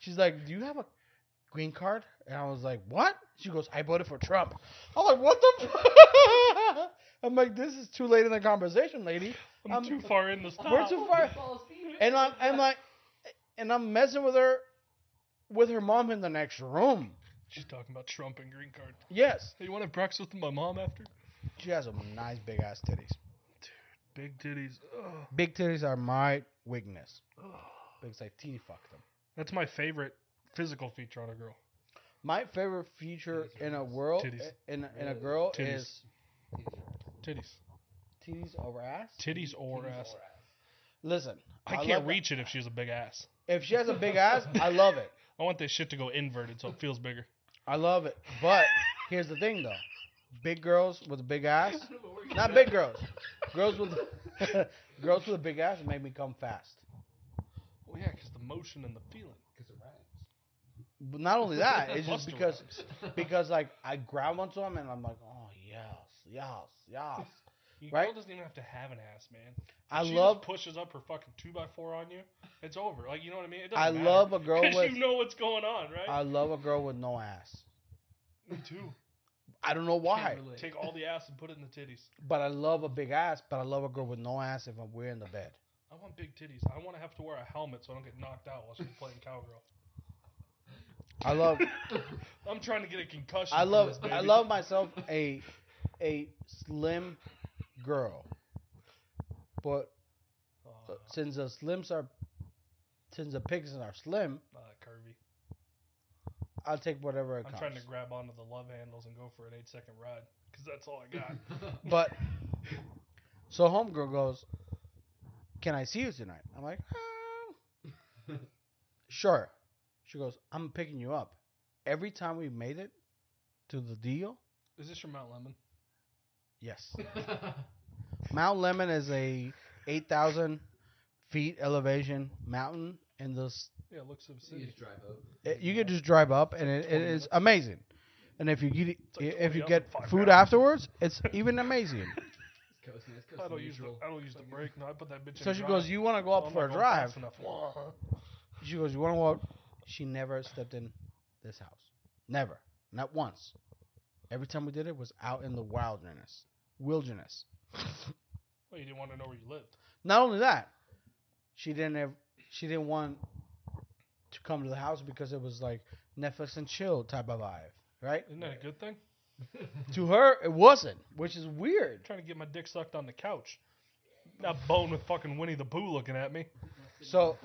She's like, "Do you have a green card?" And I was like, "What?" She goes, "I voted for Trump." I'm like, "What the?" F-? I'm like, "This is too late in the conversation, lady." I'm, I'm- too far in the stop. We're too far. And I'm, I'm like, and I'm messing with her, with her mom in the next room. She's talking about Trump and green card. Yes, Hey, you want to have breakfast with my mom after? she has some nice big ass titties. Dude, Big titties. Ugh. Big titties are my weakness. Because I titty fuck them. That's my favorite physical feature on a girl. My favorite feature in a world Titties. Eh, in in a girl Titties. is Titties. titties over ass. Titties or ass. Listen, I love can't that. reach it if she has a big ass. If she has a big ass, I love it. I want this shit to go inverted so it feels bigger. I love it. But here's the thing, though: big girls with a big ass, not big girls, girls with girls with a big ass make me come fast. Oh yeah, because the motion and the feeling. Because it rhymes. But not only that, it's just because rhymes. because like I grab onto him and I'm like, oh yes, yes, yes. You Right? girl doesn't even have to have an ass, man. If I she love just pushes up her fucking two by four on you. It's over. Like you know what I mean? It I doesn't love matter. a girl 'Cause with you know what's going on, right? I love a girl with no ass. Me too. I don't know why, Can't relate. Take all the ass and put it in the titties. but I love a big ass. But I love a girl with no ass if I'm we're in the bed. I want big titties. I want to have to wear a helmet so I don't get knocked out while she's playing cowgirl. I love I'm trying to get a concussion. I from love this, I love myself a a slim girl. But Uh, since the slims are since the pigs are slim, uh, curvy. I'll take whatever it I'm comes. trying to grab onto the love handles and go for an eight second ride because that's all I got. But so homegirl goes, "Can I see you tonight?" I'm like, "Ah." "Sure." She goes, "I'm picking you up." Every time we made it to the deal, Is this from Mount Lemmon? yes. Mount Lemmon is a 8,000 feet elevation mountain in this. Yeah, it looks of you just drive up. It, you can just drive up, and it, it 20 is minutes. amazing. And if you get It's like if you get food hours. afterwards, it's even amazing. Coast, coast I don't use the neutral. I don't use the brake. No, I put that bitch So in she drive. goes, "You want to go Oh, up I'm for a oh, drive?" enough. She goes, "You want to walk?" She never stepped in this house. Never, not once. Every time we did it was out in the wilderness, wilderness. Well, you didn't want to know where you lived. Not only that, she didn't have, she didn't want to come to the house because it was like Netflix and chill type of vibe, right? Isn't that a good thing? To her, it wasn't, which is weird. trying to get my dick sucked on the couch. Not bone with fucking Winnie the Pooh looking at me. So,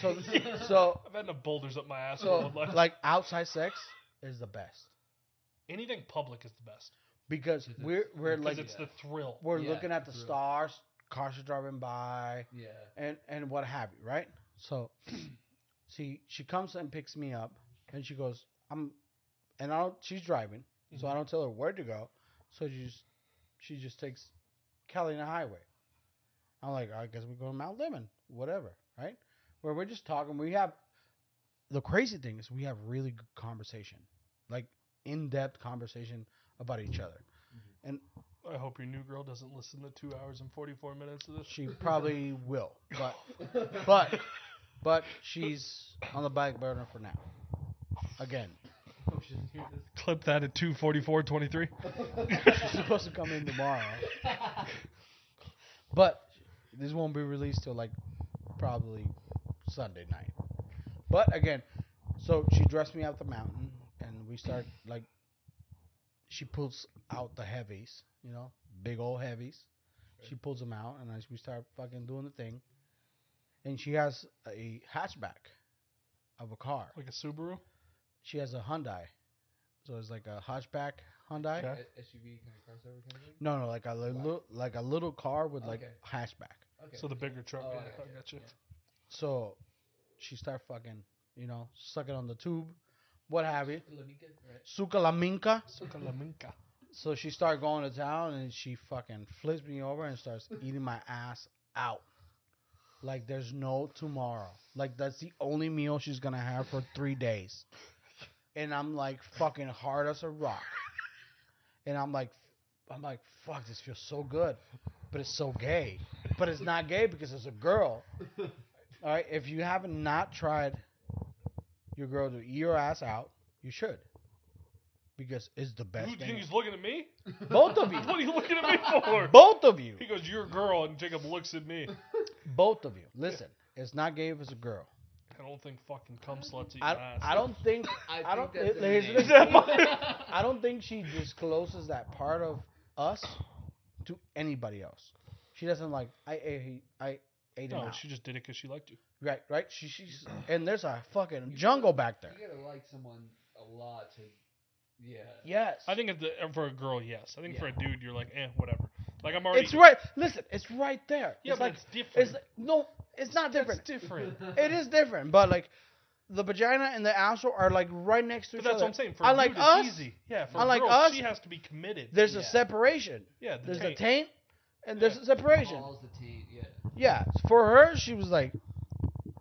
so, so, I've had enough boulders up my asshole. so, life. like outside sex is the best anything public is the best because Because we're we're because like it's the thrill. we're Yeah, looking at the stars, cars are driving by, yeah. and and what have you, right? So, she she comes and picks me up, and she goes, "I'm," and I don't. She's driving, so I mm-hmm. don't tell her where to go. So she just she just takes the highway. I'm like, I guess we're going to Mount Lemmon, whatever, right? Where we're just talking. We have the crazy thing is we have really good conversation, like in depth conversation about each other. Mm-hmm. And I hope your new girl doesn't listen to two hours and forty four minutes of this. She probably will, but but but she's on the back burner for now. Again, oh, Hope she doesn't hear this. Clip that at two forty four twenty three. she's supposed to come in tomorrow, but this won't be released till like probably Sunday night. But again, so she dressed me out the mountain, and we start like she pulls out the heavies, you know, big old heavies. She pulls them out, and as we start fucking doing the thing, and she has a hatchback of a car. Like a Subaru. She has a Hyundai, so it's like a hatchback Hyundai. Okay. A- SUV kind of crossover kind of thing. No, no, like a little, like a little car with like Okay. hatchback. Okay. So the bigger truck. Oh, yeah, okay, I okay, got you. yeah. So she start fucking, you know, sucking on the tube, what have you. Laminka, right? Suka la minka. Suka la minka. So she started going to town and she fucking flips me over and starts eating my ass out. Like there's no tomorrow. Like that's the only meal she's gonna have for three days. And I'm like fucking hard as a rock. And I'm like I'm like, fuck, this feels so good. But it's so gay. But it's not gay because it's a girl. Alright, if you haven't not tried your girl to eat your ass out, you should. Because it's the You best think thing. he's looking at me? Both of you. What are you looking at me for? Both of you. He goes, "You're a girl," and Jacob looks at me. Both of you. Listen, it's not gay if it's a girl. I don't think fucking cum sluts eat I, ass. I don't think I, I don't- think that's there's- in there's the name. that I don't think she discloses that part of us to anybody else. She doesn't like I ate I ate him No, out. she just did it because she liked you. Right, right. She she's and there's a fucking jungle back there. You gotta like someone a lot to, yeah. Yes. I think if the, for a girl, yes. I think for a dude, you're like, eh, whatever. Like I'm already. it's right. Listen, it's right there. Yeah, it's but like it's different. it's like, no, it's not different. It's different. It is different, but like the vagina and the asshole are like right next to But each that's other. what I'm saying. For Unlike a dude, us- it's easy. Yeah, for unlike a girl, us, she has to be committed. There's a Yeah. separation. yeah, the There's taint. a taint and there's a separation. The taint, yeah. Yeah, for her, she was like,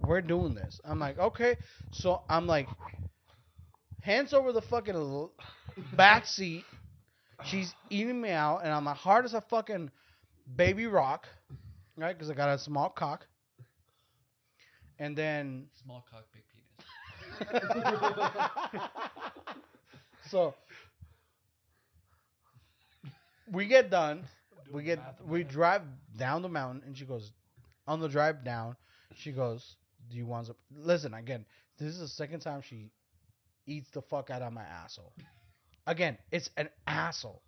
"We're doing this." I'm like, "Okay." So I'm like, hands over the fucking back seat. She's eating me out, and I'm like hard as a fucking baby rock, right? Because I got a small cock. And then, Small cock, big penis. so we get done. We get math in my we drive down the mountain and she goes on the drive down she goes do you want some listen again this is the second time she eats the fuck out of my asshole again it's an asshole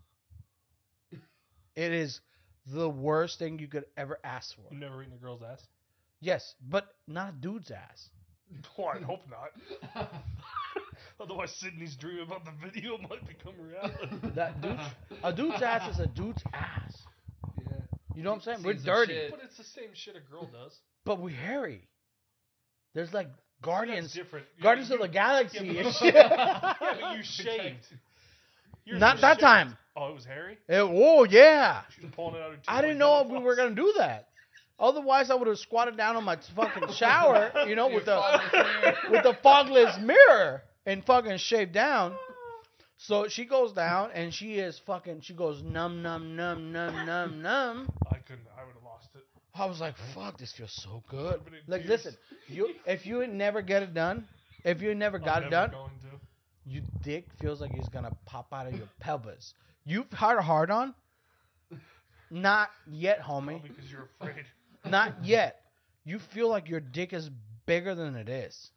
it is the worst thing you could ever ask for You never eaten a girl's ass? yes but not a dude's ass Oh, I hope not. Otherwise, Sydney's dream about the video might become reality. that dude a dude's ass is a dude's ass. You know what i'm saying we're Seen dirty shit. but it's the same shit a girl does. but we're hairy there's like guardians That's different. Yeah, guardians you- of the galaxy yeah, and but- shit Yeah, but you shaved. Yours Not was that shaved. time. Oh, it was hairy. Eh, oh yeah. She was pulling it out. Her I didn't know we were gonna do that. Otherwise, I would have squatted down on my fucking shower, you know, with the with the fogless mirror and fucking shaved down. So she goes down and she is fucking. She goes num num num num num num. I couldn't. I would have lost it. I was like, fuck, this feels so good. Like, feels- listen, you if you never get it done, if you never I'm got it never done, your dick feels like it's gonna pop out of your pelvis. You've had a hard on? Not yet, homie. Because you're afraid. Not yet. You feel like your dick is bigger than it is.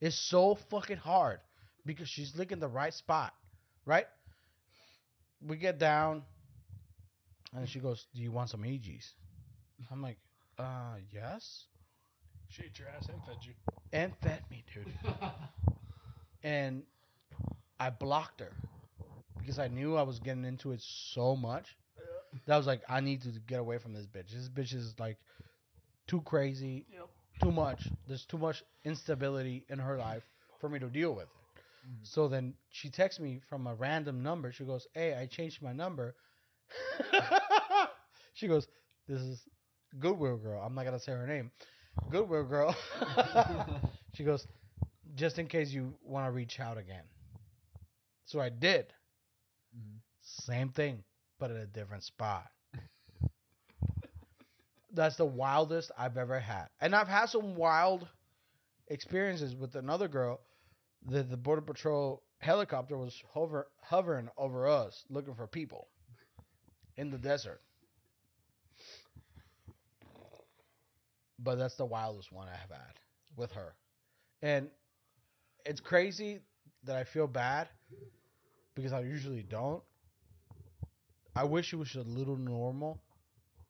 It's so fucking hard because she's licking the right spot, right? We get down, and she goes, "Do you want some EGs?" I'm like, "Uh, yes." She ate your ass and fed you. And fed me, dude. And I blocked her because I knew I was getting into it so much that I was like, I need to get away from this bitch. This bitch is like too crazy, Yep. too much. There's too much instability in her life for me to deal with. So then she texts me from a random number. She goes, "Hey, I changed my number." she goes, "This is Goodwill girl." I'm not gonna say her name. Goodwill girl. she goes, "Just in case you want to reach out again." So I did. Mhm. Same thing, but at a different spot. That's the wildest I've ever had. And I've had some wild experiences with another girl. The the border patrol helicopter was hover hovering over us looking for people in the desert. But that's the wildest one I have had with her. And it's crazy that I feel bad because I usually don't. I wish she was a little normal.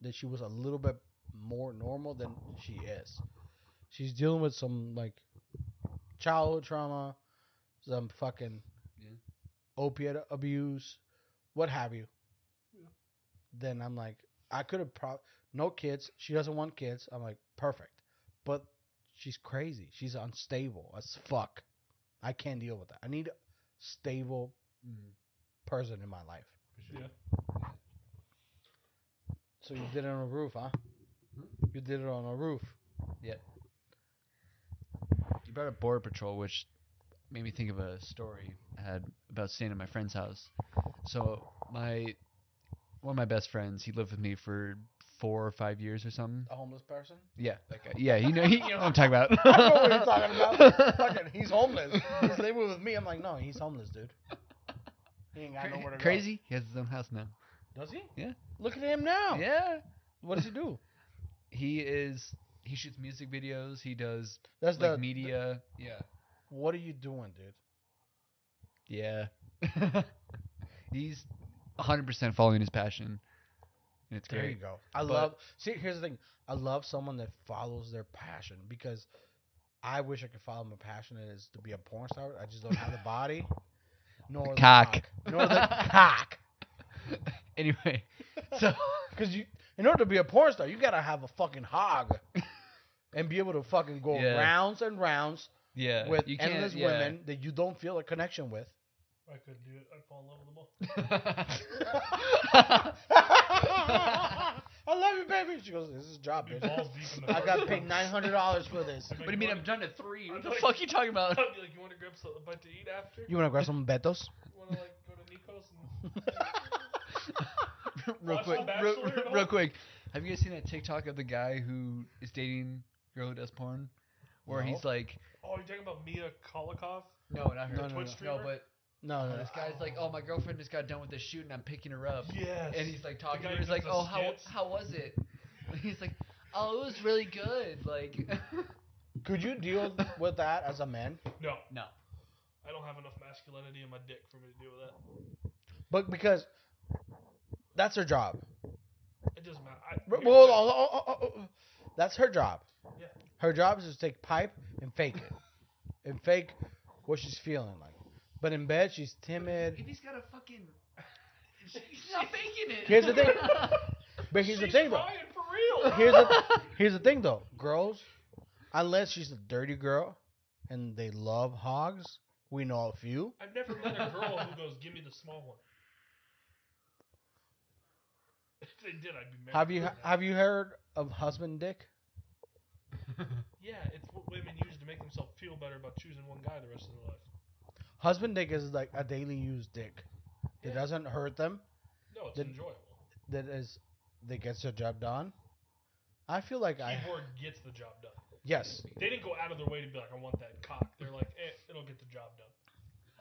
That she was a little bit more normal than she is. She's dealing with some like childhood trauma, some fucking Yeah. opiate abuse, what have you. Then I'm like, I could have pro no kids. She doesn't want kids. I'm like, perfect. But she's crazy. She's unstable as fuck. I can't deal with that. I need a stable Mm, person in my life. for sure. Yeah. So you did it on a roof, huh? You did it on a roof. Yeah. You brought up Border Patrol, which made me think of a story I had about staying at my friend's house. So my one of my best friends, he lived with me for four or five years or something. A homeless person? Yeah, guy. Yeah, you know, he, you know what I'm talking about. I know what you're talking about. Fucking, he's homeless. He's living with me. I'm like, no, he's homeless, dude. He ain't got Cra- nowhere to Crazy? He has his own house now. Does he? Yeah. Look at him now. Yeah. What does he do? He is. He shoots music videos. He does That's like the. media. Yeah. What are you doing, dude? Yeah. He's 100% following his passion. And it's There you go. I But- love. See, here's the thing. I love someone that follows their passion because I wish I could follow my passion is to be a porn star. I just don't have the body, nor the cock. cock, nor the cock. Anyway, so Because you, in order to be a porn star, you gotta have a fucking hog, and be able to fucking go Yeah. rounds and rounds yeah, with you endless yeah. women that you don't feel a connection with. I couldn't do it. I'd fall in love with them all. I love you, baby. She goes, "This is a job, bitch. balls deep in the I got paid nine hundred dollars for this. What do you mean? I'm done at three. What the like- fuck you talking about? I'd be like, you want to grab some, a bite to eat after? You wanna grab some betos? You want to like go to Nico's and real quick, real, real quick. Have you guys seen that TikTok of the guy who is dating girl who does porn? Where No. he's like, Oh, you're talking about Mia Kolokov? no, not her. No, no, Twitch no. streamer? No, but No, no, this guy's like, oh, my girlfriend just got done with the shoot and I'm picking her up. Yes. And he's like talking to her. who He's like, the oh, how skits? how was it? And he's like, oh, it was really good. Like, Could you deal with that as a man? no, no. I don't have enough masculinity in my dick for me to deal with that. But because that's her job. It doesn't matter. I, Well, here's hold on, oh, oh, oh, oh, oh. That's her job. Yeah. Her job is to take pipe and fake it, and fake what she's feeling like. But in bed, she's timid. If he's got a fucking, he's not faking it. Here's the thing. But here's the thing, though. crying for real. Here's the here's the thing, though. Girls, unless she's a dirty girl, and they love hogs, we know a few. I've never met a girl who goes, "Give me the small one." If they did, I'd be married. Have you have you heard of husband dick? Yeah, it's what women use to make themselves feel better about choosing one guy the rest of their life. Husband dick is like a daily use dick. It Yeah. doesn't hurt them. No, it's Did- enjoyable. That is that gets the job done. I feel like I Keyboard gets the job done. yes. They didn't go out of their way to be like, "I want that cock." They're like, eh, "It'll get the job done."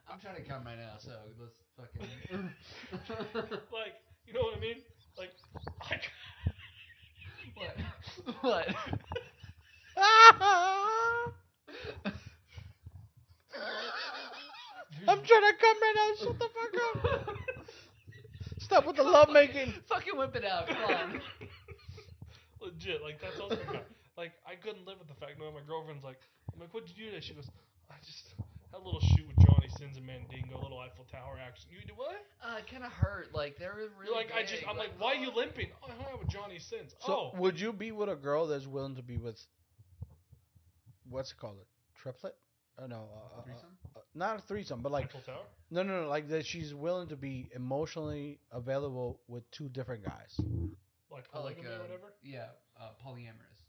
I'm trying to come right now, so let's fucking. Like, you know what I mean? Like, I, what? what? I'm trying to come right now. Shut the fuck up. Stop with the love making. Fucking whip it out. Come on. legit, like that's also the. Like, I couldn't live with the fact knowing my girlfriend's like, I'm like, what'd you do today? She goes, I just had a little shoot with Johnny Sins and Mandingo, a little Eiffel Tower action. You do what? Uh, it kind of hurt. Like they were really. You're like, I just, I'm like, why are you limping? Oh, I hung out with Johnny Sins. So oh, would you be with a girl that's willing to be with what's it called? A triplet? Oh no, uh, uh, Threesome? uh, not a threesome, but like no, no, no, like that she's willing to be emotionally available with two different guys. Like Oh, like uh, or whatever? Yeah, uh, polyamorous.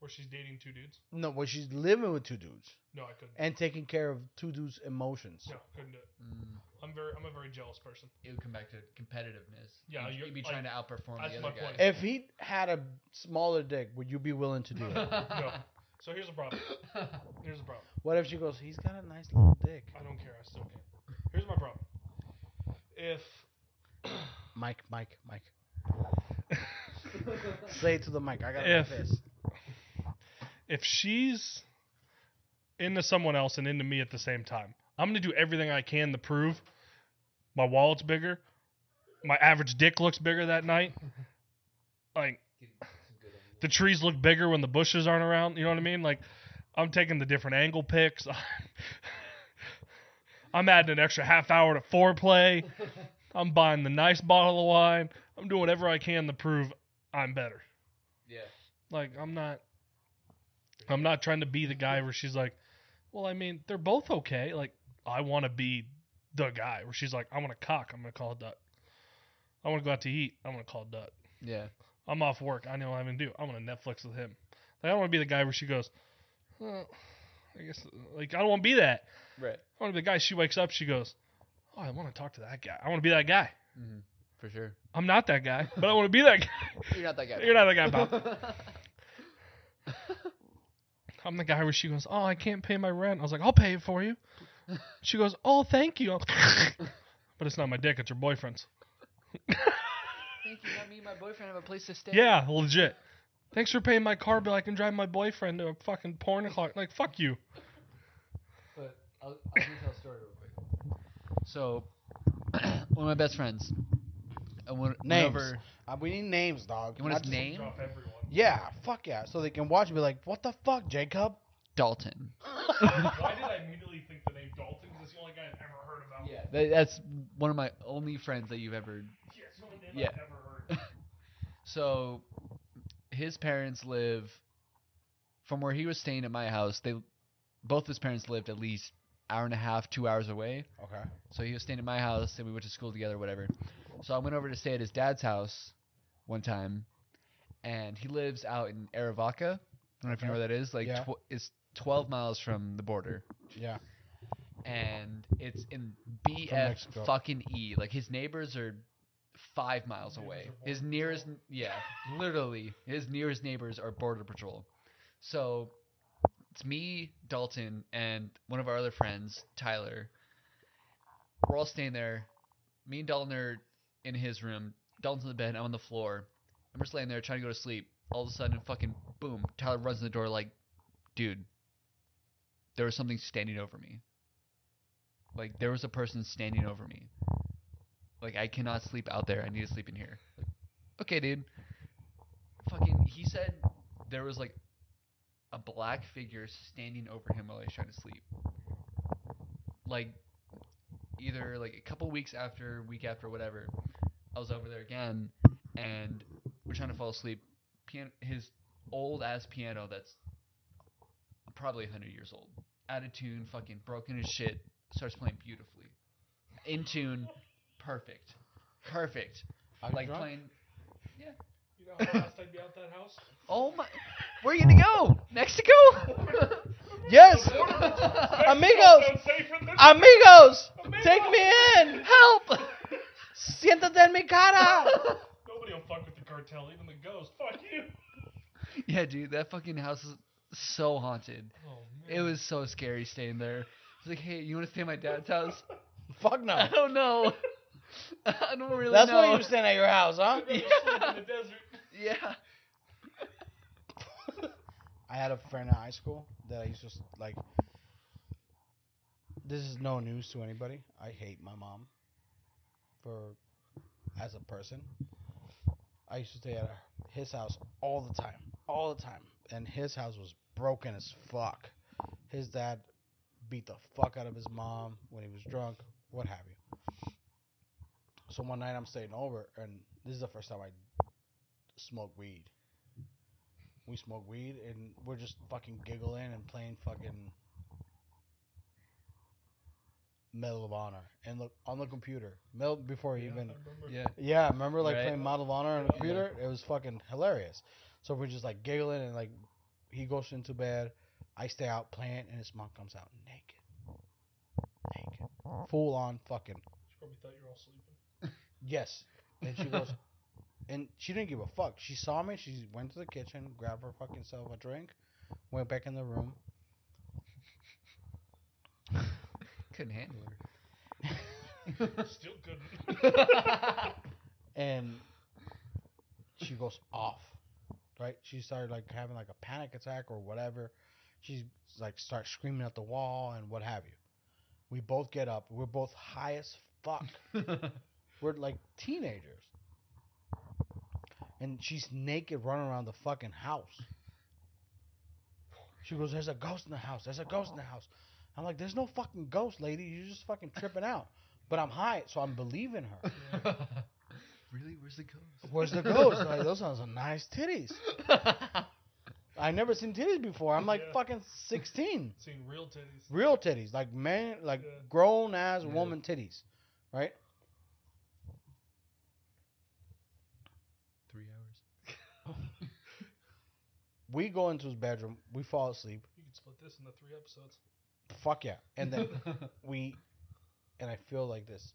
Where she's dating two dudes? No, where she's living with two dudes No, I couldn't. and taking care of two dudes' emotions. no, couldn't do it. Mm, I'm very, I'm a very jealous person. it would come back to competitiveness. Yeah, you'd, you're- you'd be like, trying to outperform the my other guy. point. If he had a smaller dick, would you be willing to do it? No. So here's the problem. Here's the problem. what if she goes, he's got a nice little dick? I don't care. I still can't. Here's my problem. If Mike, Mike, Mike. Say it to the mic. I got If- this. if she's into someone else and into me at the same time, I'm gonna do everything I can to prove my wallet's bigger, my average dick looks bigger that night. Like Get some good angles. The trees look bigger when the bushes aren't around. You know what I mean? Like I'm taking the different angle picks. I'm adding an extra half hour to foreplay. I'm buying the nice bottle of wine. I'm doing whatever I can to prove I'm better. Yeah. Like I'm not I'm not trying to be the guy where she's like, "Well, I mean, they're both okay." Like I want to be the guy where she's like, "I want to cock. I'm going to call it dut. I want to go out to eat. I'm to call it dut. Yeah. I'm off work. I know what I'm to do. I'm to Netflix with him." Like I don't want to be the guy where she goes, well, I guess like I don't want to be that. Right. I want to be the guy she wakes up, she goes, "Oh, I want to talk to that guy. I want to be that guy." hmm For sure. I'm not that guy, but I want to be that guy. You're not that guy. You're not that guy, Bob. I'm the guy where she goes, "Oh, I can't pay my rent." I was like, "I'll pay it for you." She goes, "Oh, thank you." but it's not my dick; it's her boyfriend's. Thank you. Me and my boyfriend have a place to stay. Yeah, legit. Thanks for paying my car bill. I can drive my boyfriend to a fucking porn o'clock. Like, fuck you. But I'll, I'll tell a story real quick. So, one of my best friends. I went, went Names. over. Uh, we need names, dog. You want Not his just- name? Yeah, fuck yeah. So they can watch and be like, what the fuck, Jacob? Dalton. Why did I immediately think the name Dalton? Because it's the only guy I've ever heard about. Yeah. That, that's one of my only friends that you've ever. Yeah, it's the only name Yeah. I've ever heard. So, his parents live from where he was staying at my house. They, both his parents lived at least hour and a half, two hours away. Okay. So he was staying at my house, and we went to school together, whatever. So I went over to stay at his dad's house one time, and he lives out in Arivaca. I don't know if you know where that is. Like, Yeah. tw- it's 12 miles from the border, Yeah. and it's in BF fucking E. Like his neighbors are five miles away. His nearest, yeah, literally, his nearest neighbors are border patrol. So it's me, Dalton, and one of our other friends, Tyler. We're all staying there. Me and Dalton are in his room. Dalton's in the bed. I'm on the floor. I'm just laying there trying to go to sleep. All of a sudden, fucking boom! Tyler runs in the door like, dude, there was something standing over me. Like there was a person standing over me. Like I cannot sleep out there. I need to sleep in here. Okay, dude. Fucking. He said there was like a black figure standing over him while he was trying to sleep. Like either like a couple weeks after, week after, whatever. I was over there again, and we're trying to fall asleep. Piano, his old ass piano that's probably 100 years old. Out of tune, fucking broken as shit. Starts playing beautifully. In tune, perfect. Perfect. Are you like drunk? playing. Yeah. You know how fast I'd be out that house? Oh my. Where are you gonna go? Mexico? Yes! Amigos! Amigos! Take me in! Help! Siéntate en mi cara! Nobody will fuck with the cartel, even the ghost. Fuck you. yeah, dude, that fucking house is so haunted. Oh, It was so scary staying there. It's like, hey, you want to stay at my dad's house? Fuck no. I no. don't know. I don't really know. That's know. why you were staying at your house, huh? in the desert. Yeah. I had a friend in high school that I used to like. This is no news to anybody. I hate my mom for as a person. I used to stay at his house all the time, all the time, and his house was broken as fuck. His dad beat the fuck out of his mom when he was drunk, what have you. So one night I'm staying over, and this is the first time I smoke weed we smoke weed and we're just fucking giggling and playing fucking Medal of Honor and look on the computer. Medal before he even Yeah. yeah, remember like Right. playing Medal of Honor on the computer? It was fucking hilarious. So we're just like giggling and like he goes into bed, I stay out playing, and his mom comes out naked, naked, full on fucking She probably thought you were all sleeping. Yes. And she goes, and she didn't give a fuck. She saw me. She went to the kitchen, grabbed her fucking self a drink, went back in the room. Couldn't handle her. Still couldn't. and she goes off. Right? She started like having like a panic attack or whatever. She like starts screaming at the wall and what have you. We both get up. We're both high as fuck. We're like teenagers. And she's naked running around the fucking house. She goes, There's a ghost in the house. There's a ghost in the house. I'm like, There's no fucking ghost, lady. You're just fucking tripping out. But I'm high, so I'm believing her. really? Where's the ghost? Where's the ghost? Like, those are some nice titties. I never seen titties before. I'm like Yeah. fucking 16. Seen real titties. Real titties. Like man, like Yeah. grown ass Yeah. woman titties. Right? Three hours. We go into his bedroom. We fall asleep. You could split this into three episodes. Fuck yeah. And then we, and I feel like this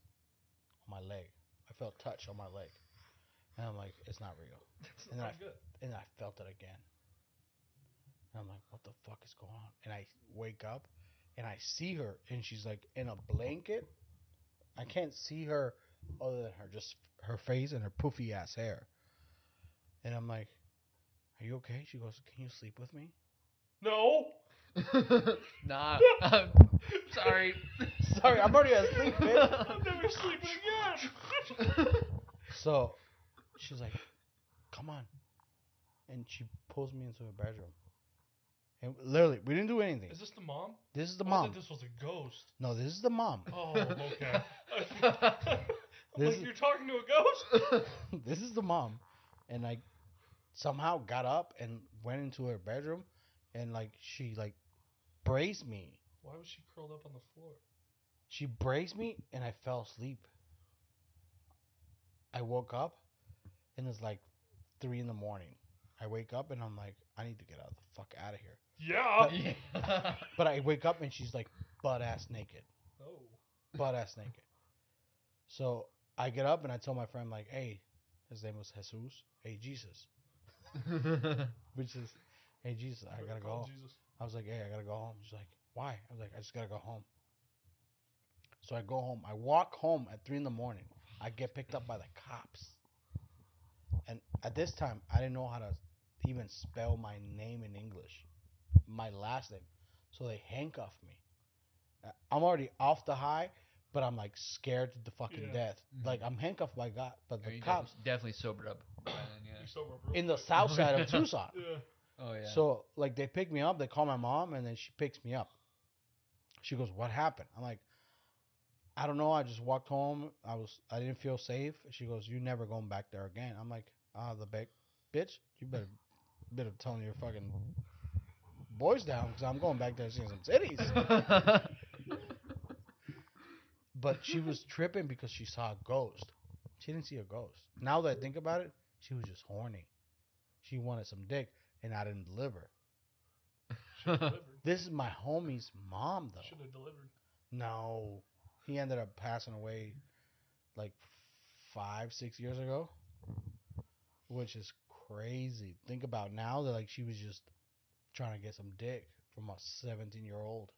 on my leg. I felt touch on my leg. And I'm like, it's not real. That's And not I- good. And I felt it again. And I'm like, what the fuck is going on? And I wake up and I see her and she's like in a blanket. I can't see her other than her just her face and her poofy ass hair. And I'm like, Are you okay? She goes, Can you sleep with me? No. nah. I'm sorry. Sorry, I'm already asleep, bitch. I'm never sleeping again. So she's like, Come on. And she pulls me into her bedroom. And literally, we didn't do anything. Is this the mom? This is the I mom. thought this was a ghost. No, this is the mom. Oh, okay. I'm This like, is- you're talking to a ghost? this is the mom. And I somehow got up and went into her bedroom and like she like braced me. Why was she curled up on the floor? She braced me and I fell asleep. I woke up and it's like three in the morning. I wake up and I'm like, I need to get out of the fuck out of here. Yeah. yeah. But I wake up and she's like butt ass naked. Oh. Butt ass naked. So I get up and I tell my friend like, hey, his name was Jesus. Hey Jesus. Which is hey Jesus, I gotta go home. Jesus. I was like, hey, I gotta go home. She's like, why? I was like, I just gotta go home. So I go home. I walk home at three in the morning. I get picked up by the cops. And at this time, I didn't know how to even spell my name in English, my last name. So they handcuff me. Uh, I'm already off the high, but I'm like scared to the fucking Yeah. death. Mhm. Like I'm handcuffed by God, but the cops definitely, definitely sobered up by yeah. sober up real in the south side of Tucson. Yeah. Oh yeah. So like they pick me up, they call my mom, and then she picks me up. She goes, "What happened?" I'm like, "I don't know. I just walked home. I was I didn't feel safe." She goes, "You never going back there again." I'm like, "Ah, the big bitch, you better better tone your fucking boys down because I'm going back there seeing some titties." but she was tripping because she saw a ghost. She didn't see a ghost. Now that I think about it, she was just horny. She wanted some dick, and I didn't deliver. Delivered. This is my homie's mom, though. Should have delivered. No, he ended up passing away like five, six years ago, which is crazy. Think about now that like she was just trying to get some dick from a 17 year old,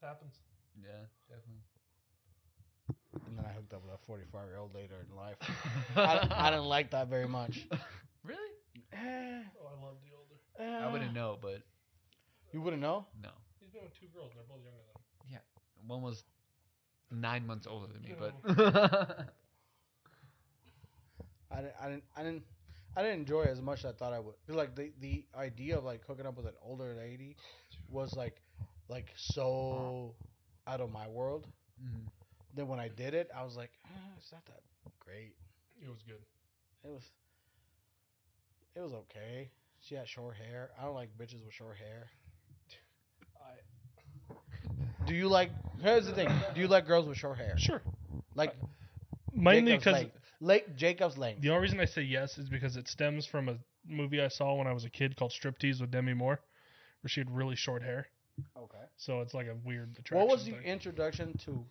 Happens. yeah, definitely. And then I hooked up with a 45 year old later in life. I, I didn't like that very much. Really? Eh, Oh, I love the older. eh. I wouldn't know, but You wouldn't know? no. He's been with two girls. They're both younger than him. Yeah. One was nine months older than me, but I didn't, I didn't, I didn't, I didn't enjoy it as much as I thought I would. 'Cause, Like the the idea of like hooking up with an older lady was like, like so out of my world. Mhm. Then when I did it, I was like, eh, it's not that great. It was good. It was, it was okay. She had short hair. I don't like bitches with short hair. I Do you like? Here's the thing. Do you like girls with short hair? sure. Like Mainly Jacob's because length. Like Jacob's length. the only reason I say yes is because it stems from a movie I saw when I was a kid called Striptease with Demi Moore, where she had really short hair. Okay. So it's like a weird attraction. What was the thing. introduction to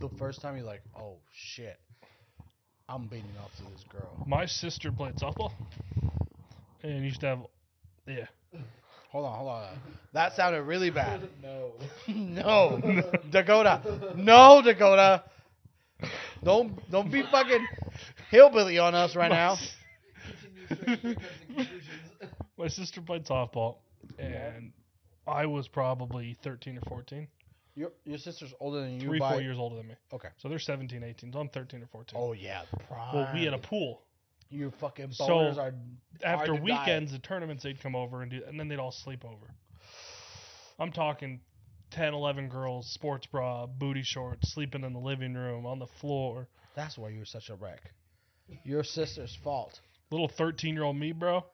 the first time you're like, oh shit, I'm beating off to this girl? My sister played softball, and used to have, yeah. Hold on, hold on. That sounded really bad. no. no, Dakota. No, Dakota. Don't don't be fucking hillbilly on us right now. Continue shortcuts and conclusions. My sister played softball, and I was probably 13 or 14. Your your sister's older than you three, by four years older than me. Okay. So they're 17, 18. So I'm 13 or 14. Oh yeah, prime. well, we had a pool. Your fucking So, boners are After to die. weekends, the tournaments, they'd come over and do, and then they'd all sleep over. I'm talking 10, 11 girls, sports bra, booty shorts, sleeping in the living room, on the floor. That's why you're such a wreck. Your sister's fault. Little 13 year old me, bro.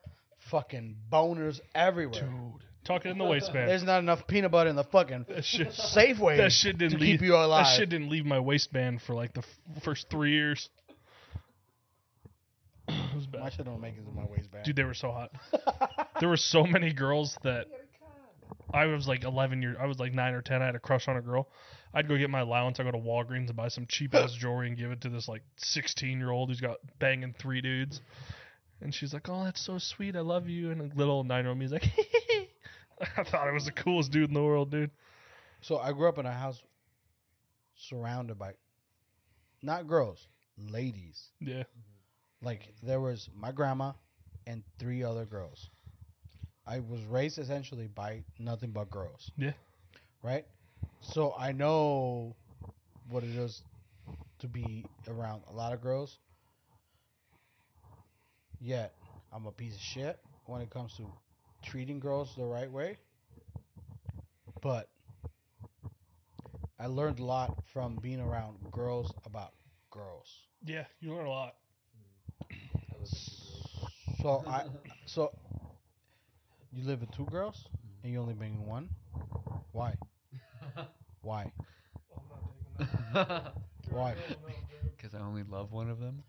Fucking boners everywhere. Dude. Tuck it in the waistband. There's not enough peanut butter in the fucking That shit, Safeway that shit didn't to leave, keep you alive. That shit didn't leave my waistband for like the f- first three years. it was My shit don't make it in my waistband. Dude, they were so hot. There were so many girls that I was like 11 years. I was like nine or 10. I had a crush on a girl. I'd go get my allowance. I go to Walgreens and buy some cheap ass jewelry and give it to this like 16 year old who's got banging three dudes. And she's like, "Oh, that's so sweet. I love you." And a little nine year old me's like, I thought I was the coolest dude in the world, dude. So I grew up in a house surrounded by not girls, ladies. Yeah. Like there was my grandma and three other girls. I was raised essentially by nothing but girls. Yeah. Right? So I know what it is to be around a lot of girls. Yet I'm a piece of shit when it comes to treating girls the right way. But I learned a lot from being around girls about girls. Yeah, you learn a lot. So I so you live with two girls and you only bring one? Why? Why? Why? Because I only love one of them.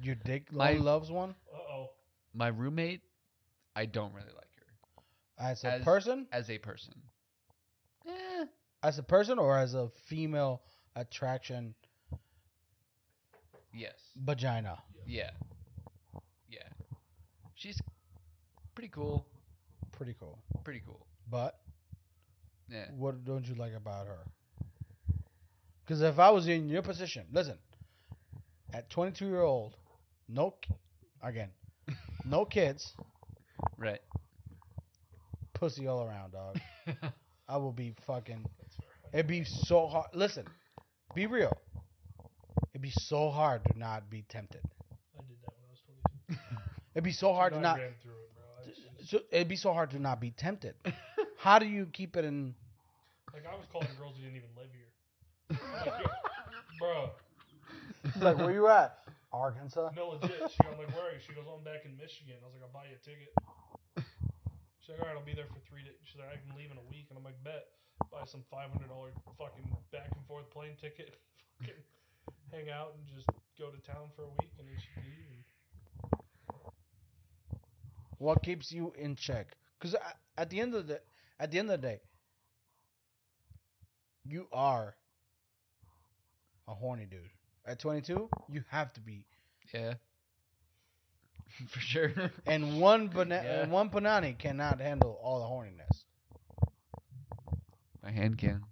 Your dick My- only loves one? Uh oh. My roommate, I don't really like her As a As- person? as a person. Eh, As a person or as a female attraction yes. vagina? Yeah. Yeah. She's pretty cool. Pretty cool. Pretty cool. But Yeah. what don't you like about her? Because if I was in your position, listen, at 22 year old, no, again, no kids, Right. pussy all around, dog. I will be fucking. It'd be so hard. Listen, be real. It'd be so hard to not be tempted. I did that when I was 22. It'd be so hard to not. ran through it, bro. I just- So it'd be so hard to not be tempted. How do you keep it in? like I was calling girls who didn't even live here. I'm like, yo, bro, Like where you at? Arkansas. no legit. She, I'm like, where are you? She goes, oh, I'm back in Michigan. I was like, I'll buy you a ticket. She's like, all right, I'll be there for three days. She's like, I can leave in a week, and I'm like, bet. Buy some five hundred dollar fucking back and forth plane ticket. Fucking hang out and just go to town for a week, and then she leave. And What keeps you in check? Because at the end of the at the end of the day, you are a horny dude. At 22, you have to be. Yeah. For sure. And one bana- Yeah. and one panani cannot handle all the horniness. My hand can.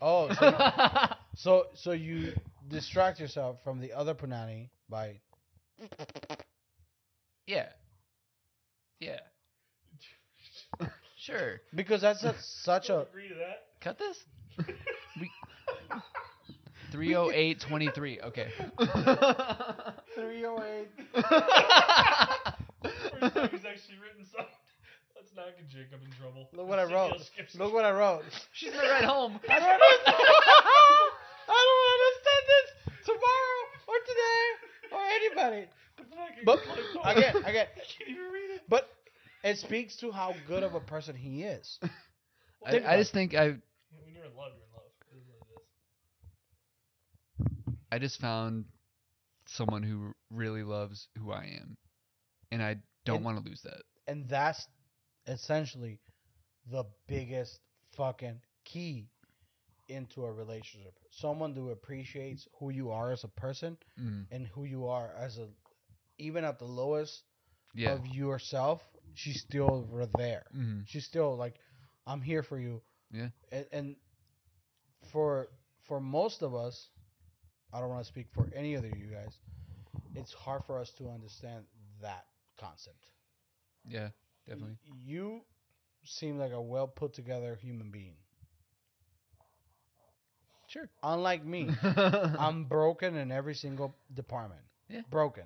Oh, so, so so you distract yourself from the other panani by yeah. Yeah. sure. because that's a, such a agree to that. Cut this. We. 30823. Okay. 308. First actually written something. Let's not get Jacob in trouble. Look what I wrote. he'll skip some Look what I wrote. She's not right home. I don't understand. I don't understand this tomorrow or today or anybody. fucking But clip on. again, again, I can't even read it. but it speaks to how good of a person he is. I, I just think I When you're in love, you're in love. It is what it is. I just found someone who really loves who I am, and I don't want to lose that. And that's essentially the biggest fucking key into a relationship. Someone who appreciates who you are as a person Mm, and who you are as a even at the lowest yeah. of yourself, she's still there. hmm She's still like, I'm here for you. Yeah. And, and for for most of us, I don't want to speak for any other you guys. It's hard for us to understand that concept. Yeah. Definitely. You seem like a well put together human being. Sure. Unlike me, I'm broken in every single department. Yeah. Broken.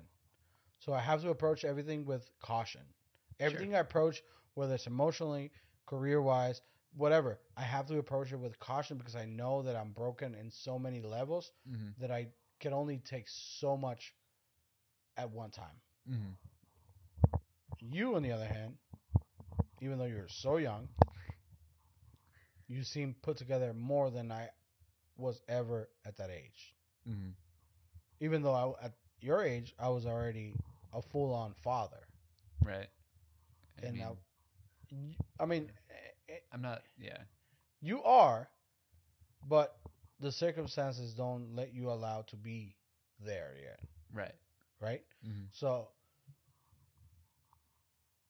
So I have to approach everything with caution. Everything I approach, whether it's emotionally, career wise, whatever, I have to approach it with caution because I know that I'm broken in so many levels hmm that I can only take so much at one time. hmm You, on the other hand, even though you're so young, you seem put together more than I was ever at that age. hmm Even though I, at your age, I was already a full on father. Right. I and mean, now, y- I mean, I'm not. Yeah. you are, but the circumstances don't let you allow to be there yet, Right. right? hmm So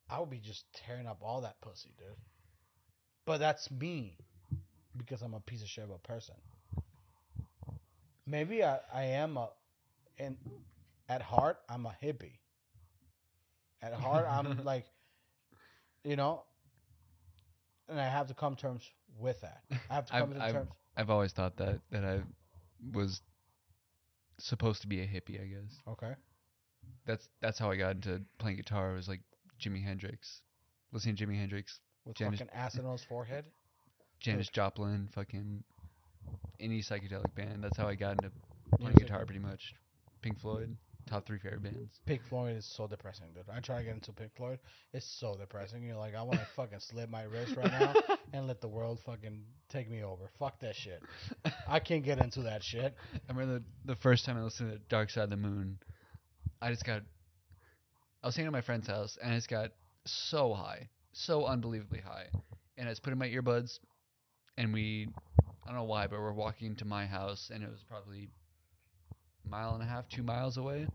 I would be just tearing up all that pussy, dude. But that's me because I'm a piece of shit of a person. Maybe I, I am a and at heart I'm a hippie. At heart I'm like you know and I have to come terms with that. I have to I've- come to I've- terms I've always thought that that I was supposed to be a hippie. I guess Okay. that's that's how I got into playing guitar. It was like Jimi Hendrix, listening to Jimi Hendrix, With Janis- fucking acid on his forehead. Janis Joplin, fucking any psychedelic band. That's how I got into playing Music. guitar pretty much. Pink Floyd, top three favorite bands. Pink Floyd is so depressing, dude. I try to get into Pink Floyd. It's so depressing. You're like, I want to fucking slit my wrist right now and let the world fucking take me over. Fuck that shit. I can't get into that shit. I remember the, the first time I listened to Dark Side of the Moon, I just got. I was staying at my friend's house and I just got so high, so unbelievably high, and I just put in my earbuds, and we, I don't know why, but we're walking to my house and it was probably mile and a half, two miles away.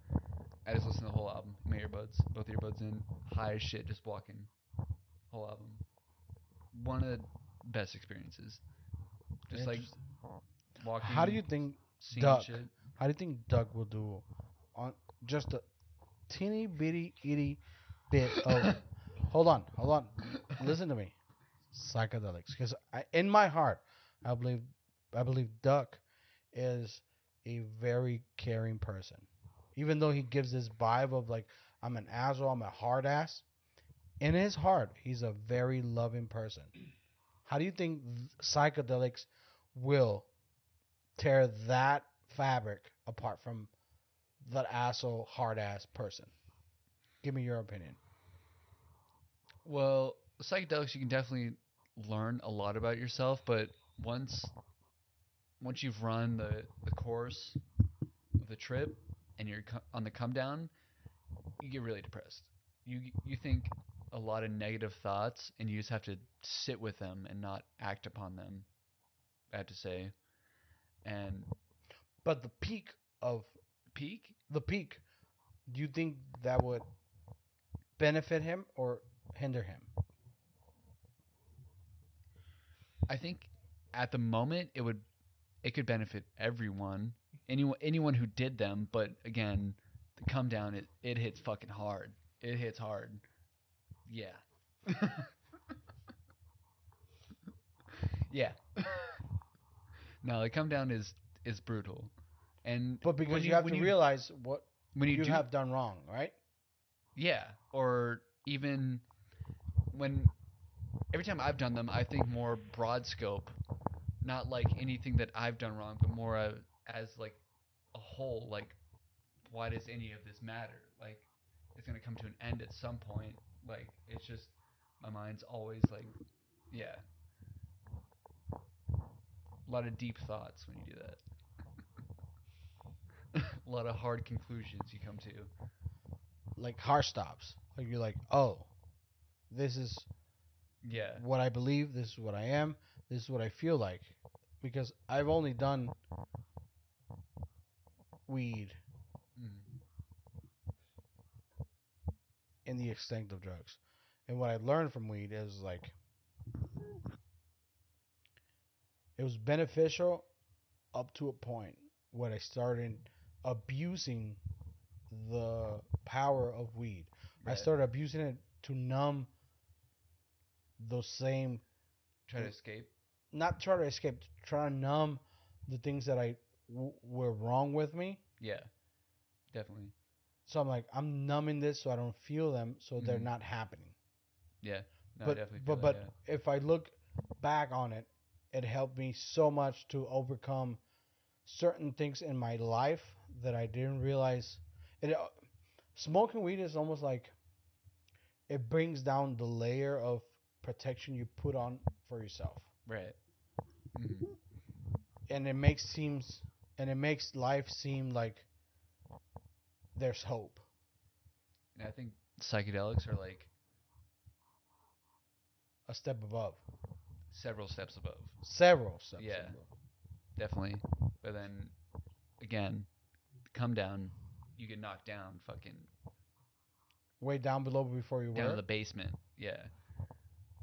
I just listened to the whole album, my earbuds, both your earbuds in, high as shit, just walking, whole album. One of the best experiences. Just like walking. How do you think? Duck. shit. How do you think Doug will do on just a teeny bitty itty bit of? hold on, hold on. Listen to me. Psychedelics, because in my heart, I believe, I believe Duck is a very caring person. Even though he gives this vibe of like I'm an asshole, I'm a hard ass. In his heart, he's a very loving person. How do you think psychedelics will tear that fabric apart from that asshole hard ass person? Give me your opinion. Well, psychedelics you can definitely learn a lot about yourself, but once once you've run the the course of the trip and you're on the come down, you get really depressed. You you think a lot of negative thoughts and you just have to sit with them and not act upon them. I have to say. And But the peak of peak, the peak, do you think that would benefit him or hinder him? I think at the moment it would it could benefit everyone. Anyone anyone who did them, but again, the come down it, it hits fucking hard. It hits hard. Yeah. yeah. no, the come down is is brutal. And But because when you, have to realize what when you, you, do have done wrong, right? Yeah, or even when every time I've done them, I think more broad scope, not like anything that I've done wrong, but more as like a whole. Like, why does any of this matter? Like, it's gonna come to an end at some point. Like, it's just my mind's always like, yeah, a lot of deep thoughts when you do that. a lot of hard conclusions you come to. Like car stops. Like you're like, oh, this is Yeah. what I believe. This is what I am. This is what I feel like. Because I've only done weed Mm. in the extent of drugs. And what I learned from weed is like it was beneficial up to a point when I started abusing the power of weed. I started abusing it to numb those same Try to escape. Not try to escape, try to numb the things that I w- were wrong with me. Yeah, definitely. So I'm like, I'm numbing this so I don't feel them, so they're Mhm. not happening. Yeah, no, but definitely but but that, if I look back on it, it helped me so much to overcome certain things in my life that I didn't realize. It uh, smoking weed is almost like it brings down the layer of protection you put on for yourself, yeah. Right. hmm and it makes seems and it makes life seem like there's hope. And I think psychedelics are like A step above, several steps above. several steps. Yeah. above. definitely. But then again, come down, you get knocked down, fucking way down below before you down were. to the basement. Yeah,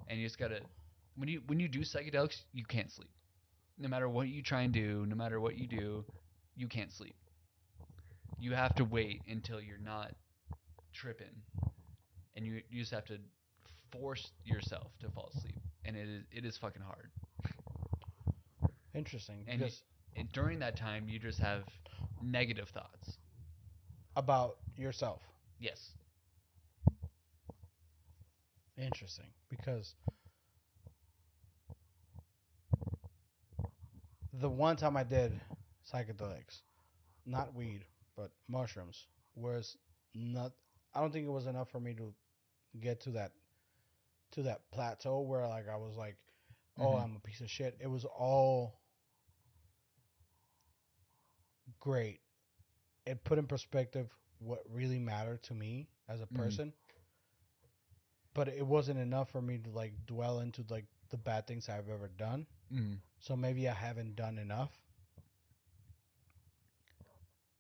and you just gotta when you when you do psychedelics, you can't sleep. No matter what you try and do, no matter what you do, you can't sleep. You have to wait until you're not tripping, and you you just have to force yourself to fall asleep, and it is it is fucking hard. Interesting, And because And during that time, you just have negative thoughts. about yourself. Yes. Interesting, because the one time I did psychedelics, not weed, but mushrooms, was not. I don't think it was enough for me to get to that to that plateau where like I was like, oh, Mhm. I'm a piece of shit. It was all great. It put in perspective what really mattered to me as a Mhm. person. But it wasn't enough for me to like dwell into like the bad things I've ever done. Mm. So maybe I haven't done enough.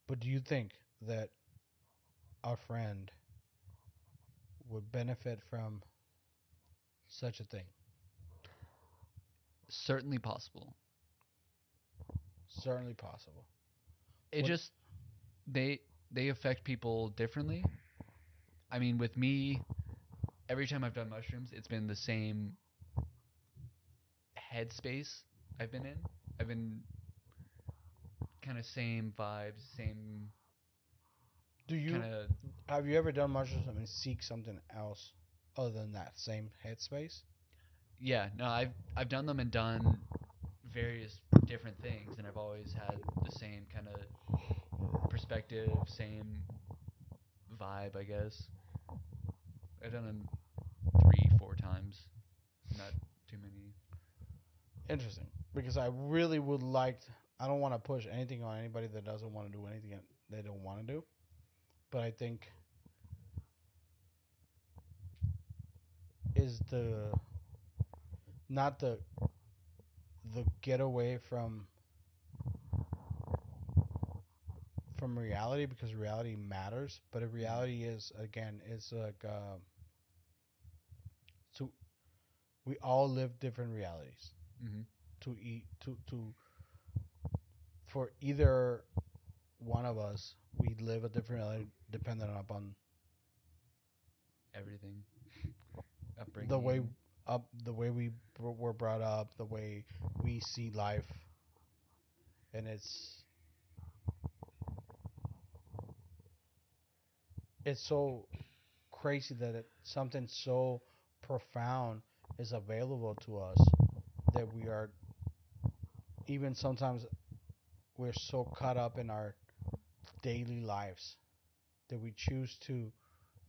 But do you think that our friend would benefit from such a thing? Certainly possible. Certainly possible. It What- just they they affect people differently. I mean, with me, every time I've done mushrooms, it's been the same headspace I've been in. I've been kind of same vibes, same Do you have you ever done martial mushrooms and seek something else other than that same headspace? Yeah, no, I've I've done them and done various different things, and I've always had the same kind of perspective, same vibe, I guess. I've done them three, four times, not too many. Interesting. Because I really would like I don't want to push anything on anybody that doesn't want to do anything they don't want to do. But I think is the not the the getaway from from reality because reality matters, but if reality is again is like uh, so we all live different realities Mm-hmm. to eat to to for either one of us we live a different reality dependent upon Everything. Upbringing. the way up the way we br- were brought up the way we see life and it's it's so crazy that it, something so profound is available to us that we are even sometimes we're so caught up in our daily lives that we choose to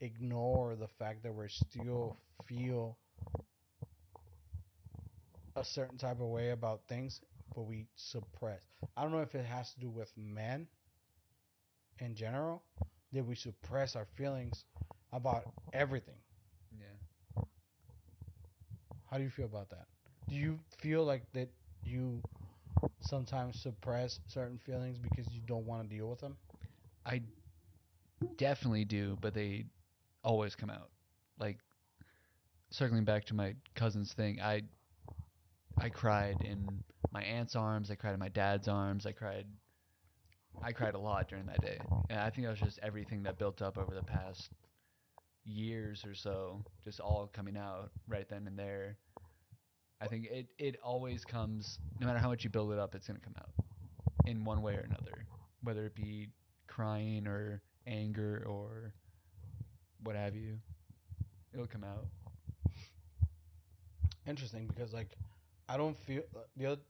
ignore the fact that we still feel a certain type of way about things but we suppress. I don't know if it has to do with men in general that we suppress our feelings about everything. Yeah. how do you feel about that do you feel like that you sometimes suppress certain feelings because you don't want to deal with them I definitely do, but they always come out. Like circling back to my cousin's thing, I I cried in my aunt's arms, I cried in my dad's arms, I cried I cried a lot during that day. And I think that was just everything that built up over the past years or so, just all coming out right then and there. I think it, it always comes no matter how much you build it up, it's gonna come out. in one way or another, whether it be crying or anger or what have you. It'll come out. Interesting because like I don't feel the other.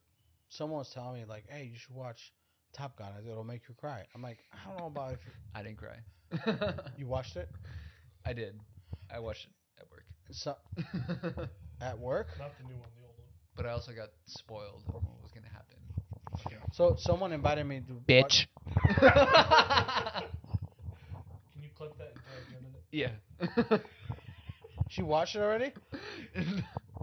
Someone was telling me like, hey, you should watch Top Gun. It'll make you cry. I'm like, I don't know about if I didn't cry. you watched it. I did. I watched it at work. So at work. Not the new one, the old one. but I also got spoiled on what was gonna happen. So someone invited me to watch- Bitch. Can you clip that and tag Jen in it? yeah. She watched it already.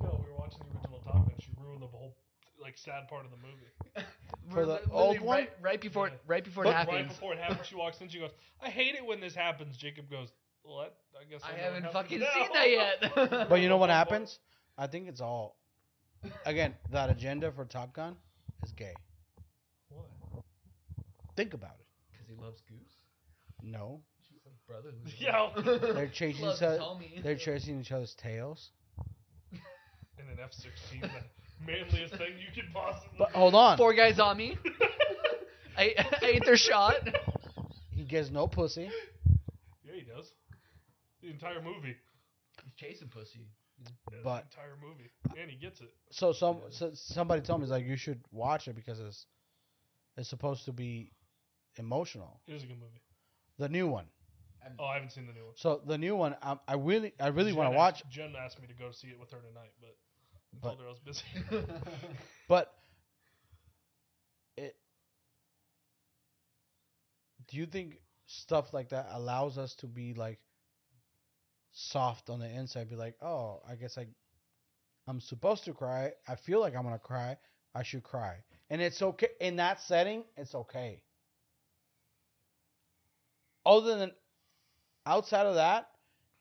No, we were watching the original Top Gun. She ruined the whole like sad part of the movie. For the Li- old literally one? right, right before Yeah. right before But it Right before it happens, she walks in. She goes, "I hate it when this happens." Jacob goes, "Well, that, I guess I know what haven't happens fucking now." seen that yet. But you know what happens? I think it's all. Again, that agenda for Top Gun is gay. What? Think about it. Because he loves Goose. No, She's Brother. who's Yeah. they're chasing loves each other. Tommy. They're chasing each other's tails. In an F-16, the manliest thing you could possibly. But hold on, Four guys on me. I, I ate their shot. he gets no pussy. yeah, he does. The entire movie. He's chasing pussy. Yeah, But- the entire movie, and he gets it. So some so somebody told me it's like you should watch it because it's it's supposed to be emotional. It is a good movie. The new one. Oh, I haven't seen the new one. So the new one, I, I really I really want to asked- watch, Jen asked me to go see it with her tonight, but I But- told her I was busy. but it. Do you think stuff like that allows us to be like soft on the inside? Be like, oh, I guess I, I'm supposed to cry. I feel like I'm gonna cry. I should cry, and it's okay in that setting. It's okay. Other than outside of that,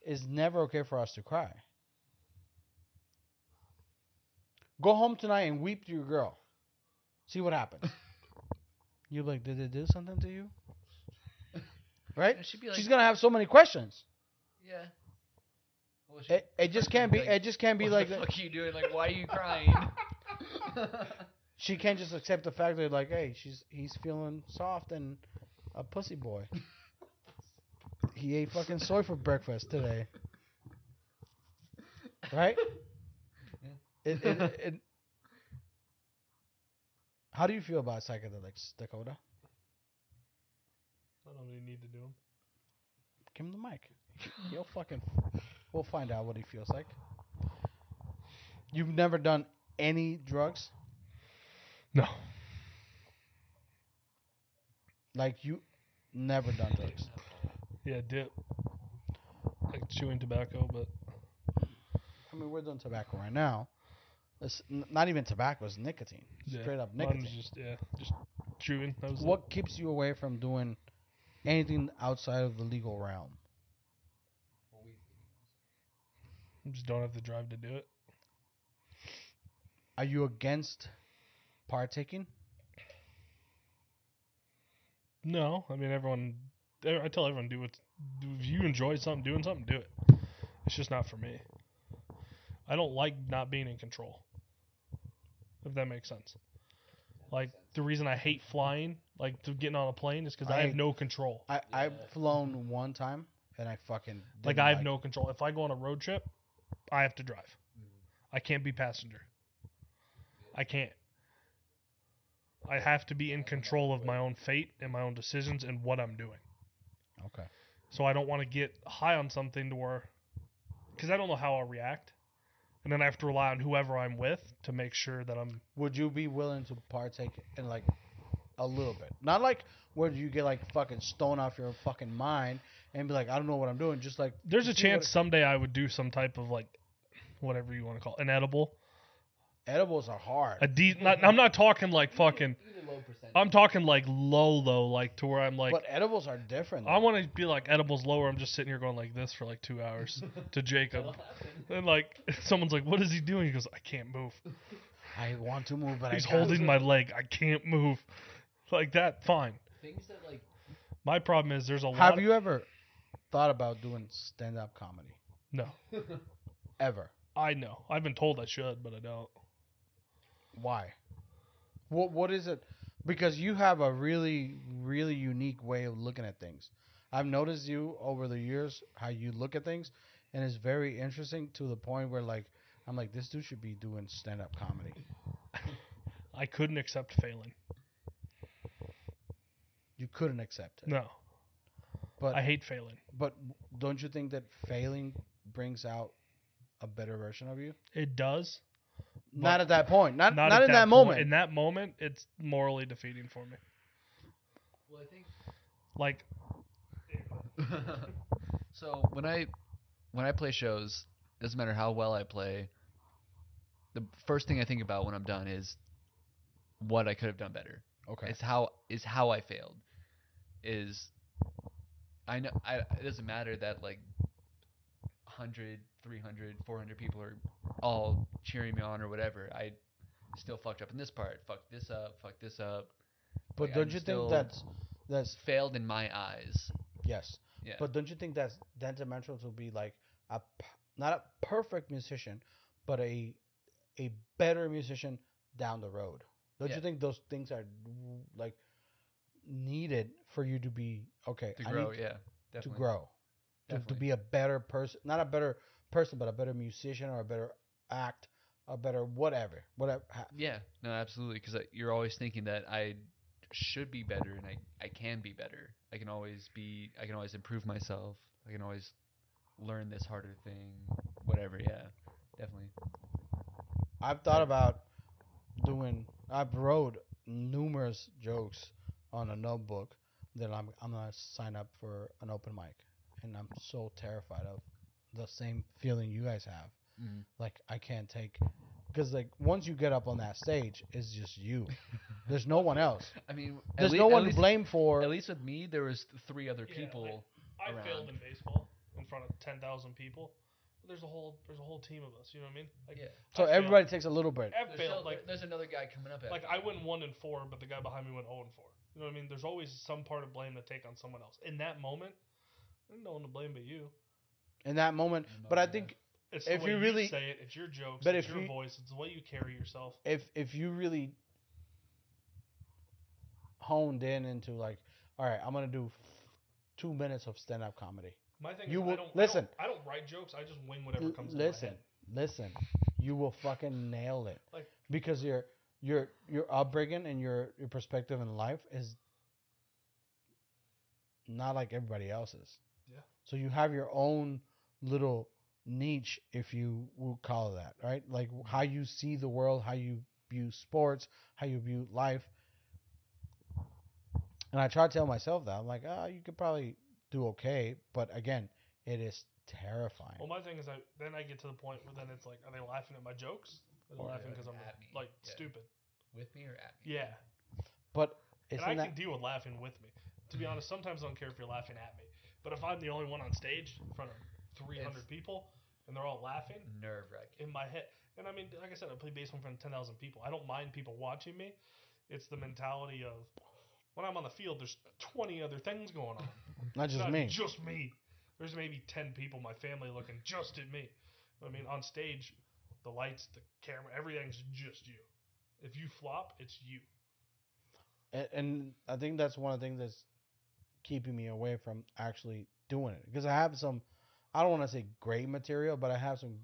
it's never okay for us to cry. Go home tonight and weep to your girl. See what happens. You're like, did it do something to you? Right? Should be like, She's gonna have so many questions. yeah. Well, she- It, it just can't be. It just can't be what like the that. fuck are you doing? Like, why are you crying? She can't just accept the fact that like, hey, she's he's feeling soft and a pussy boy. he ate fucking soy for breakfast today. Right? It, it, it, how do you feel about psychedelics, Dakota? I don't really need to do them. Give him the mic. He'll fucking. We'll find out what he feels like. You've never done any drugs? No. Like you never done drugs? Yeah, dip. Like chewing tobacco, but I mean, we're doing tobacco right now. It's n- not even tobacco; it's nicotine. yeah. Straight up nicotine. was just yeah, just chewing. That was it. What keeps you away from doing anything outside of the legal realm? Just don't have the drive to do it. Are you against partaking? No, I mean everyone. I tell everyone do what. If you enjoy something, doing something, do it. It's just not for me. I don't like not being in control. If that makes sense. Like the reason I hate flying, like to getting on a plane, is because I, I- have no control. I I've flown one time and I fucking Like didn't I have no control. If I go on a road trip, I have to drive. Mm-hmm. I can't be passenger. I can't. I have to be in control of my own fate and my own decisions and what I'm doing. Okay. So I don't want to get high on something to where, because I don't know how I'll react, and then I have to rely on whoever I'm with to make sure that I'm. Would you be willing to partake in like a little bit? Not like where you get like fucking stone off your fucking mind and be like, I don't know what I'm doing. Just like There's a chance it- someday I would do some type of like, whatever you want to call it, an edible. edibles are hard. A de- not, I'm not talking like fucking. Even low percent. I'm talking like low low, like to where I'm like. but edibles are different. I want to be like edibles lower. I'm just sitting here going like this for like two hours to Jacob, and like someone's like, "What is he doing?" He goes, "I can't move." I want to move, but He's I can't. holding my leg. I can't move. Like that, fine. Things that like My problem is there's a lot. Have you ever thought about doing stand-up comedy? No, Ever? I know. I've been told I should, but I don't. Why? What What is it? because you have a really really unique way of looking at things. I've noticed you over the years how you look at things, and it's very interesting to the point where like I'm like this dude should be doing stand up comedy. I couldn't accept failing. You couldn't accept it, No, but I hate failing. but don't you think that failing brings out a better version of you? It does. not at that point. Not not, at in that, point. moment. In that moment, it's morally defeating for me. Well, I think Like, so when I when I play shows, doesn't matter how well I play. The first thing I think about when I'm done is what I could have done better. okay. It's how is how I failed. Is I know I it doesn't matter that like 100, 300, 400 people are all cheering me on or whatever. I still fucked up in this part. Fucked this up. Fucked this up. But like, don't I'm you think that's that's Failed in my eyes. yes? Yeah. But don't you think that's detrimental to be like a not a perfect musician, but a a better musician down the road? Don't Yeah. you think those things are like needed for you to be okay? to I grow, yeah. to Definitely. grow, to, to be a better person, not a better person, but a better musician or a better act, a better whatever, whatever. Yeah, no, absolutely. Because uh, you're always thinking that I should be better, and I, I can be better. I can always be. I can always improve myself. I can always learn this harder thing. Whatever. Yeah, definitely. I've thought about doing. I've wrote numerous jokes on a notebook that I'm I'm gonna sign up for an open mic, and I'm so terrified of the same feeling you guys have. Mhm. Like I can't take, because like once you get up on that stage, it's just you. There's no one else. I mean, There's lea- no at one to blame for. At least with me, there was three other Yeah, people. I around. failed in baseball in front of ten thousand people. There's a whole there's a whole team of us. You know what I mean? Like, Yeah. so I failed- everybody takes a little bit. I've failed. Like there's another guy coming up. like I went one and four, but the guy behind me went zero and four. You know what I mean? There's always some part of blame to take on someone else. In that moment, there's no one to blame but you. in that moment. In the But I moment, think It's If the way you you really- say it. It's your jokes. But it's if your you- voice. It's the way you carry yourself. if if you really honed in into like, all right, I'm gonna do two minutes of stand up comedy. My thing You is, will- I don't, listen. I don't, I don't write jokes. I just wing whatever comes listen, my head. listen, you will fucking nail it. Like- because your your your upbringing and your your perspective in life is not like everybody else's. Yeah. So you have your own little niche, if you will call it that, right? Like how you see the world, how you view sports, how you view life. And I try to tell myself that I'm like, ah, you could probably do okay, but again, it is terrifying. Well, my thing is, I then I get to the point where then it's like, are they laughing at my jokes? Are Or laughing because I'm at me, like yeah. stupid? with me or at me. Yeah. But And isn't I that can deal with laughing with me. To be honest, sometimes I don't care if you're laughing at me. But if I'm the only one on stage in front of 300 It's- people and they're all laughing Nerve wracking. in my head, and I mean, like I said, I play baseball in front of 10,000 people. I don't mind people watching me. It's the mentality of when I'm on the field, there's 20 other things going on. not just not me? Just me. There's maybe 10 people, my family looking just at me. I mean, on stage, the lights, the camera, everything's just you. If you flop, it's you. and, and I think that's one of the things that's keeping me away from actually doing it because I have some I don't want to say great material, but I have some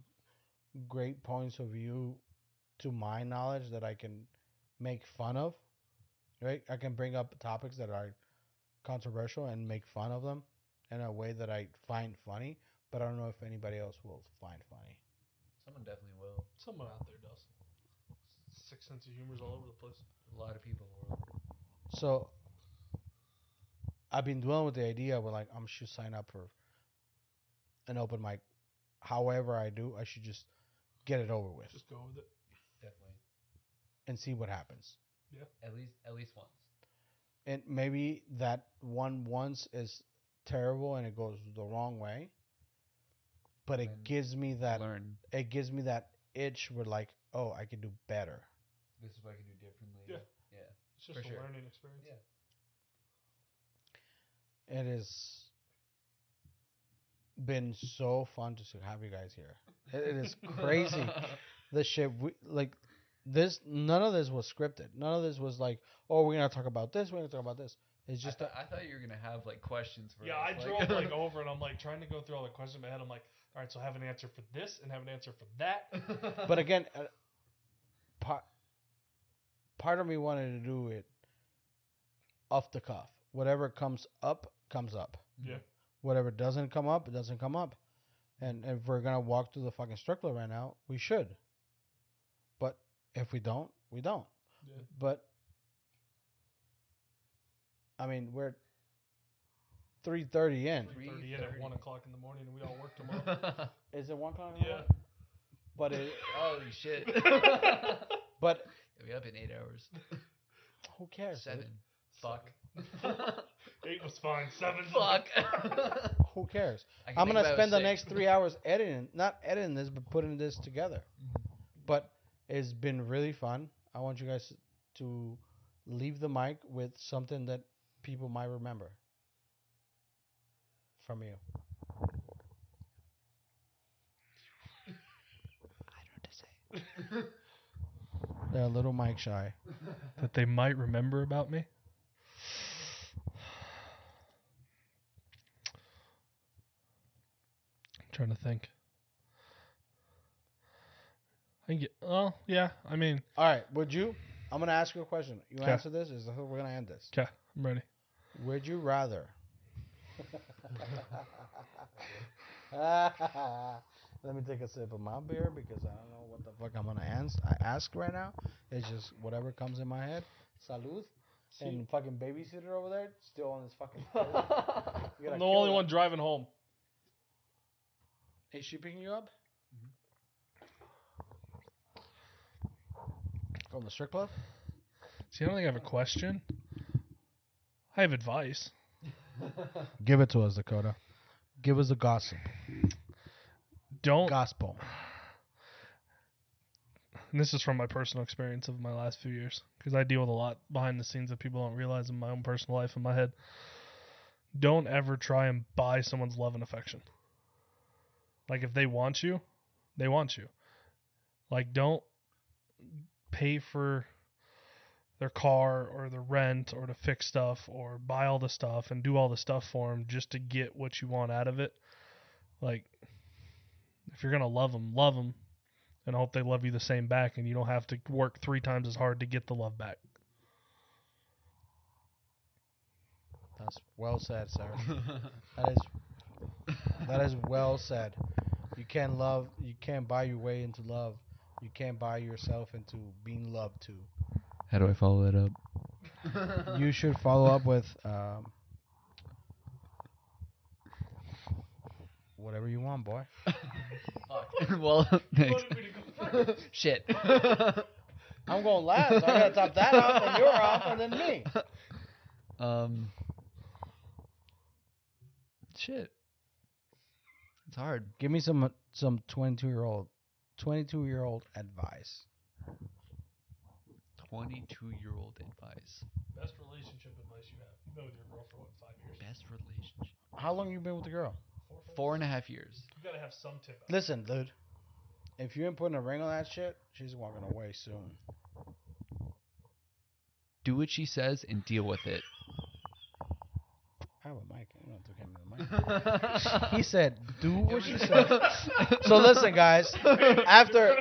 great points of view to my knowledge that I can make fun of. Right? I can bring up topics that are controversial and make fun of them in a way that I find funny, but I don't know if anybody else will find funny. Someone definitely will. Someone out there does. Six sense of humor's all over the place. A lot of people will. So I've been dwelling with the idea where like I am should sign up for an open mic. However I do, I should just get it over with Just go with it. Definitely. and see what happens. Yeah. At least at least once. And maybe that one once is terrible and it goes the wrong way. But it gives me that Learn. it gives me that itch where like, oh, I can do better. This is what I can do differently. Yeah. Yeah. It's just For a sure. learning experience. Yeah. It has been so fun to have you guys here. It- it is crazy. the shit we like this none of this was scripted. None of this was like, oh, we're gonna talk about this. We're gonna talk about this. It's Just just I, thought- I thought you were gonna have like questions for Yeah, us, I drove like over and I'm like trying to go through all the questions in my head. I'm like, all right, so have an answer for this and have an answer for that. but again, uh, part part of me wanted to do it off the cuff. Whatever comes up, comes up. Yeah. Whatever doesn't come up, it doesn't come up. And if we're gonna walk through the fucking Strickler right now, we should. But if we don't, we don't. Yeah. But I mean, we're three thirty in. Three 30 in at one o'clock in the morning and we all work tomorrow. Is it one o'clock? in the yeah. morning? But it, Holy shit. but You'll be up in eight hours. who cares? dude? Seven. Fuck. Eight was fine. Seven. Fuck. Who cares? I can I'm think gonna about spend the six. next three hours editing, not editing this, but putting this together. Mm-hmm. But it's been really fun. I want you guys to leave the mic with something that people might remember from you. I don't to say. They're a little mic shy. That they might remember about me. I'm trying to think. I get, oh yeah, I mean, All right, would you? I'm gonna ask you a question. You 'Kay. answer this. Is how we're gonna end this? okay, I'm ready. Would you rather? Let me take a sip of my beer because I don't know what the fuck I'm gonna ask. I ask right now. It's just whatever comes in my head. Salud. And fucking babysitter over there still on this fucking. I'm the only one driving home. Is she picking you up? Mm-hmm. From the strip club? See, I don't think I have a question. I have advice. Give it to us, Dakota. Give us the gossip. Don't. Gospel. And this is from my personal experience of my last few years because I deal with a lot behind the scenes that people don't realize in my own personal life in my head. Don't ever try and buy someone's love and affection. Like if they want you, they want you. Like don't pay for their car or the rent or to fix stuff or buy all the stuff and do all the stuff for them just to get what you want out of it. Like if you're going to love them, love them and hope they love you the same back and you don't have to work three times as hard to get the love back. That's well said, sir. That is that is well said. You can't love you can't buy your way into love. You can't buy yourself into being loved too. How do I follow that up? You should follow up with um, whatever you want, boy. well, thanks. Shit. I'm going last. I gotta top that off, and you're off, and then me. Um. Shit. It's hard. Give me some some 22 year old 22 year old advice. 22 year old advice. Best relationship advice you have. You've been with your girl for what, five years? Best relationship. How long you been with the girl? Four and a half years. You gotta have some tip. out. Listen, dude. If you ain't putting a ring on that shit, she's walking away soon. Do what she says and deal with it. I have a mic. You don't have to the mic. He said, "Do what she said." so listen, guys. After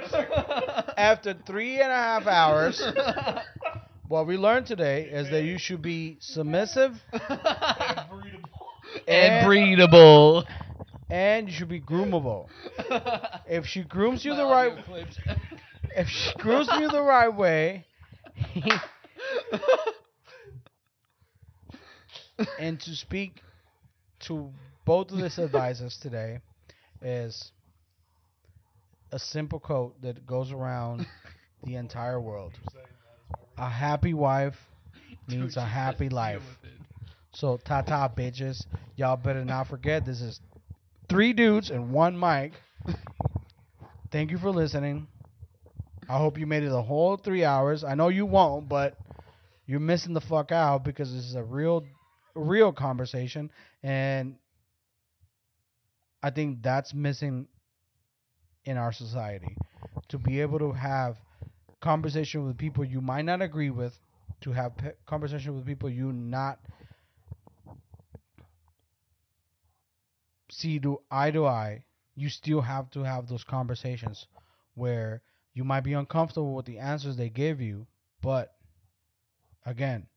after three and a half hours, what we learned today is that you should be submissive And breedable. and breedable. and you should be groomable. If she grooms you the right, if she grooms you the right way, and to speak to both of these advisors today is a simple quote that goes around the entire world. A happy wife means a happy life. So ta ta bitches, y'all better not forget this is three dudes and one mic. Thank you for listening. I hope you made it the whole three hours. I know you won't, but you're missing the fuck out because this is a real, real conversation, and I think that's missing in our society. To be able to have conversation with people you might not agree with, to have conversation with people you not see to eye to eye, you still have to have those conversations where you might be uncomfortable with the answers they give you, but again,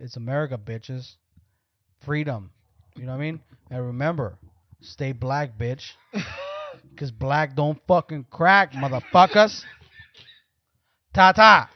it's America, bitches. Freedom. You know what I mean? And remember, stay black, bitch. Cause black don't fucking crack, motherfuckers. Ta ta.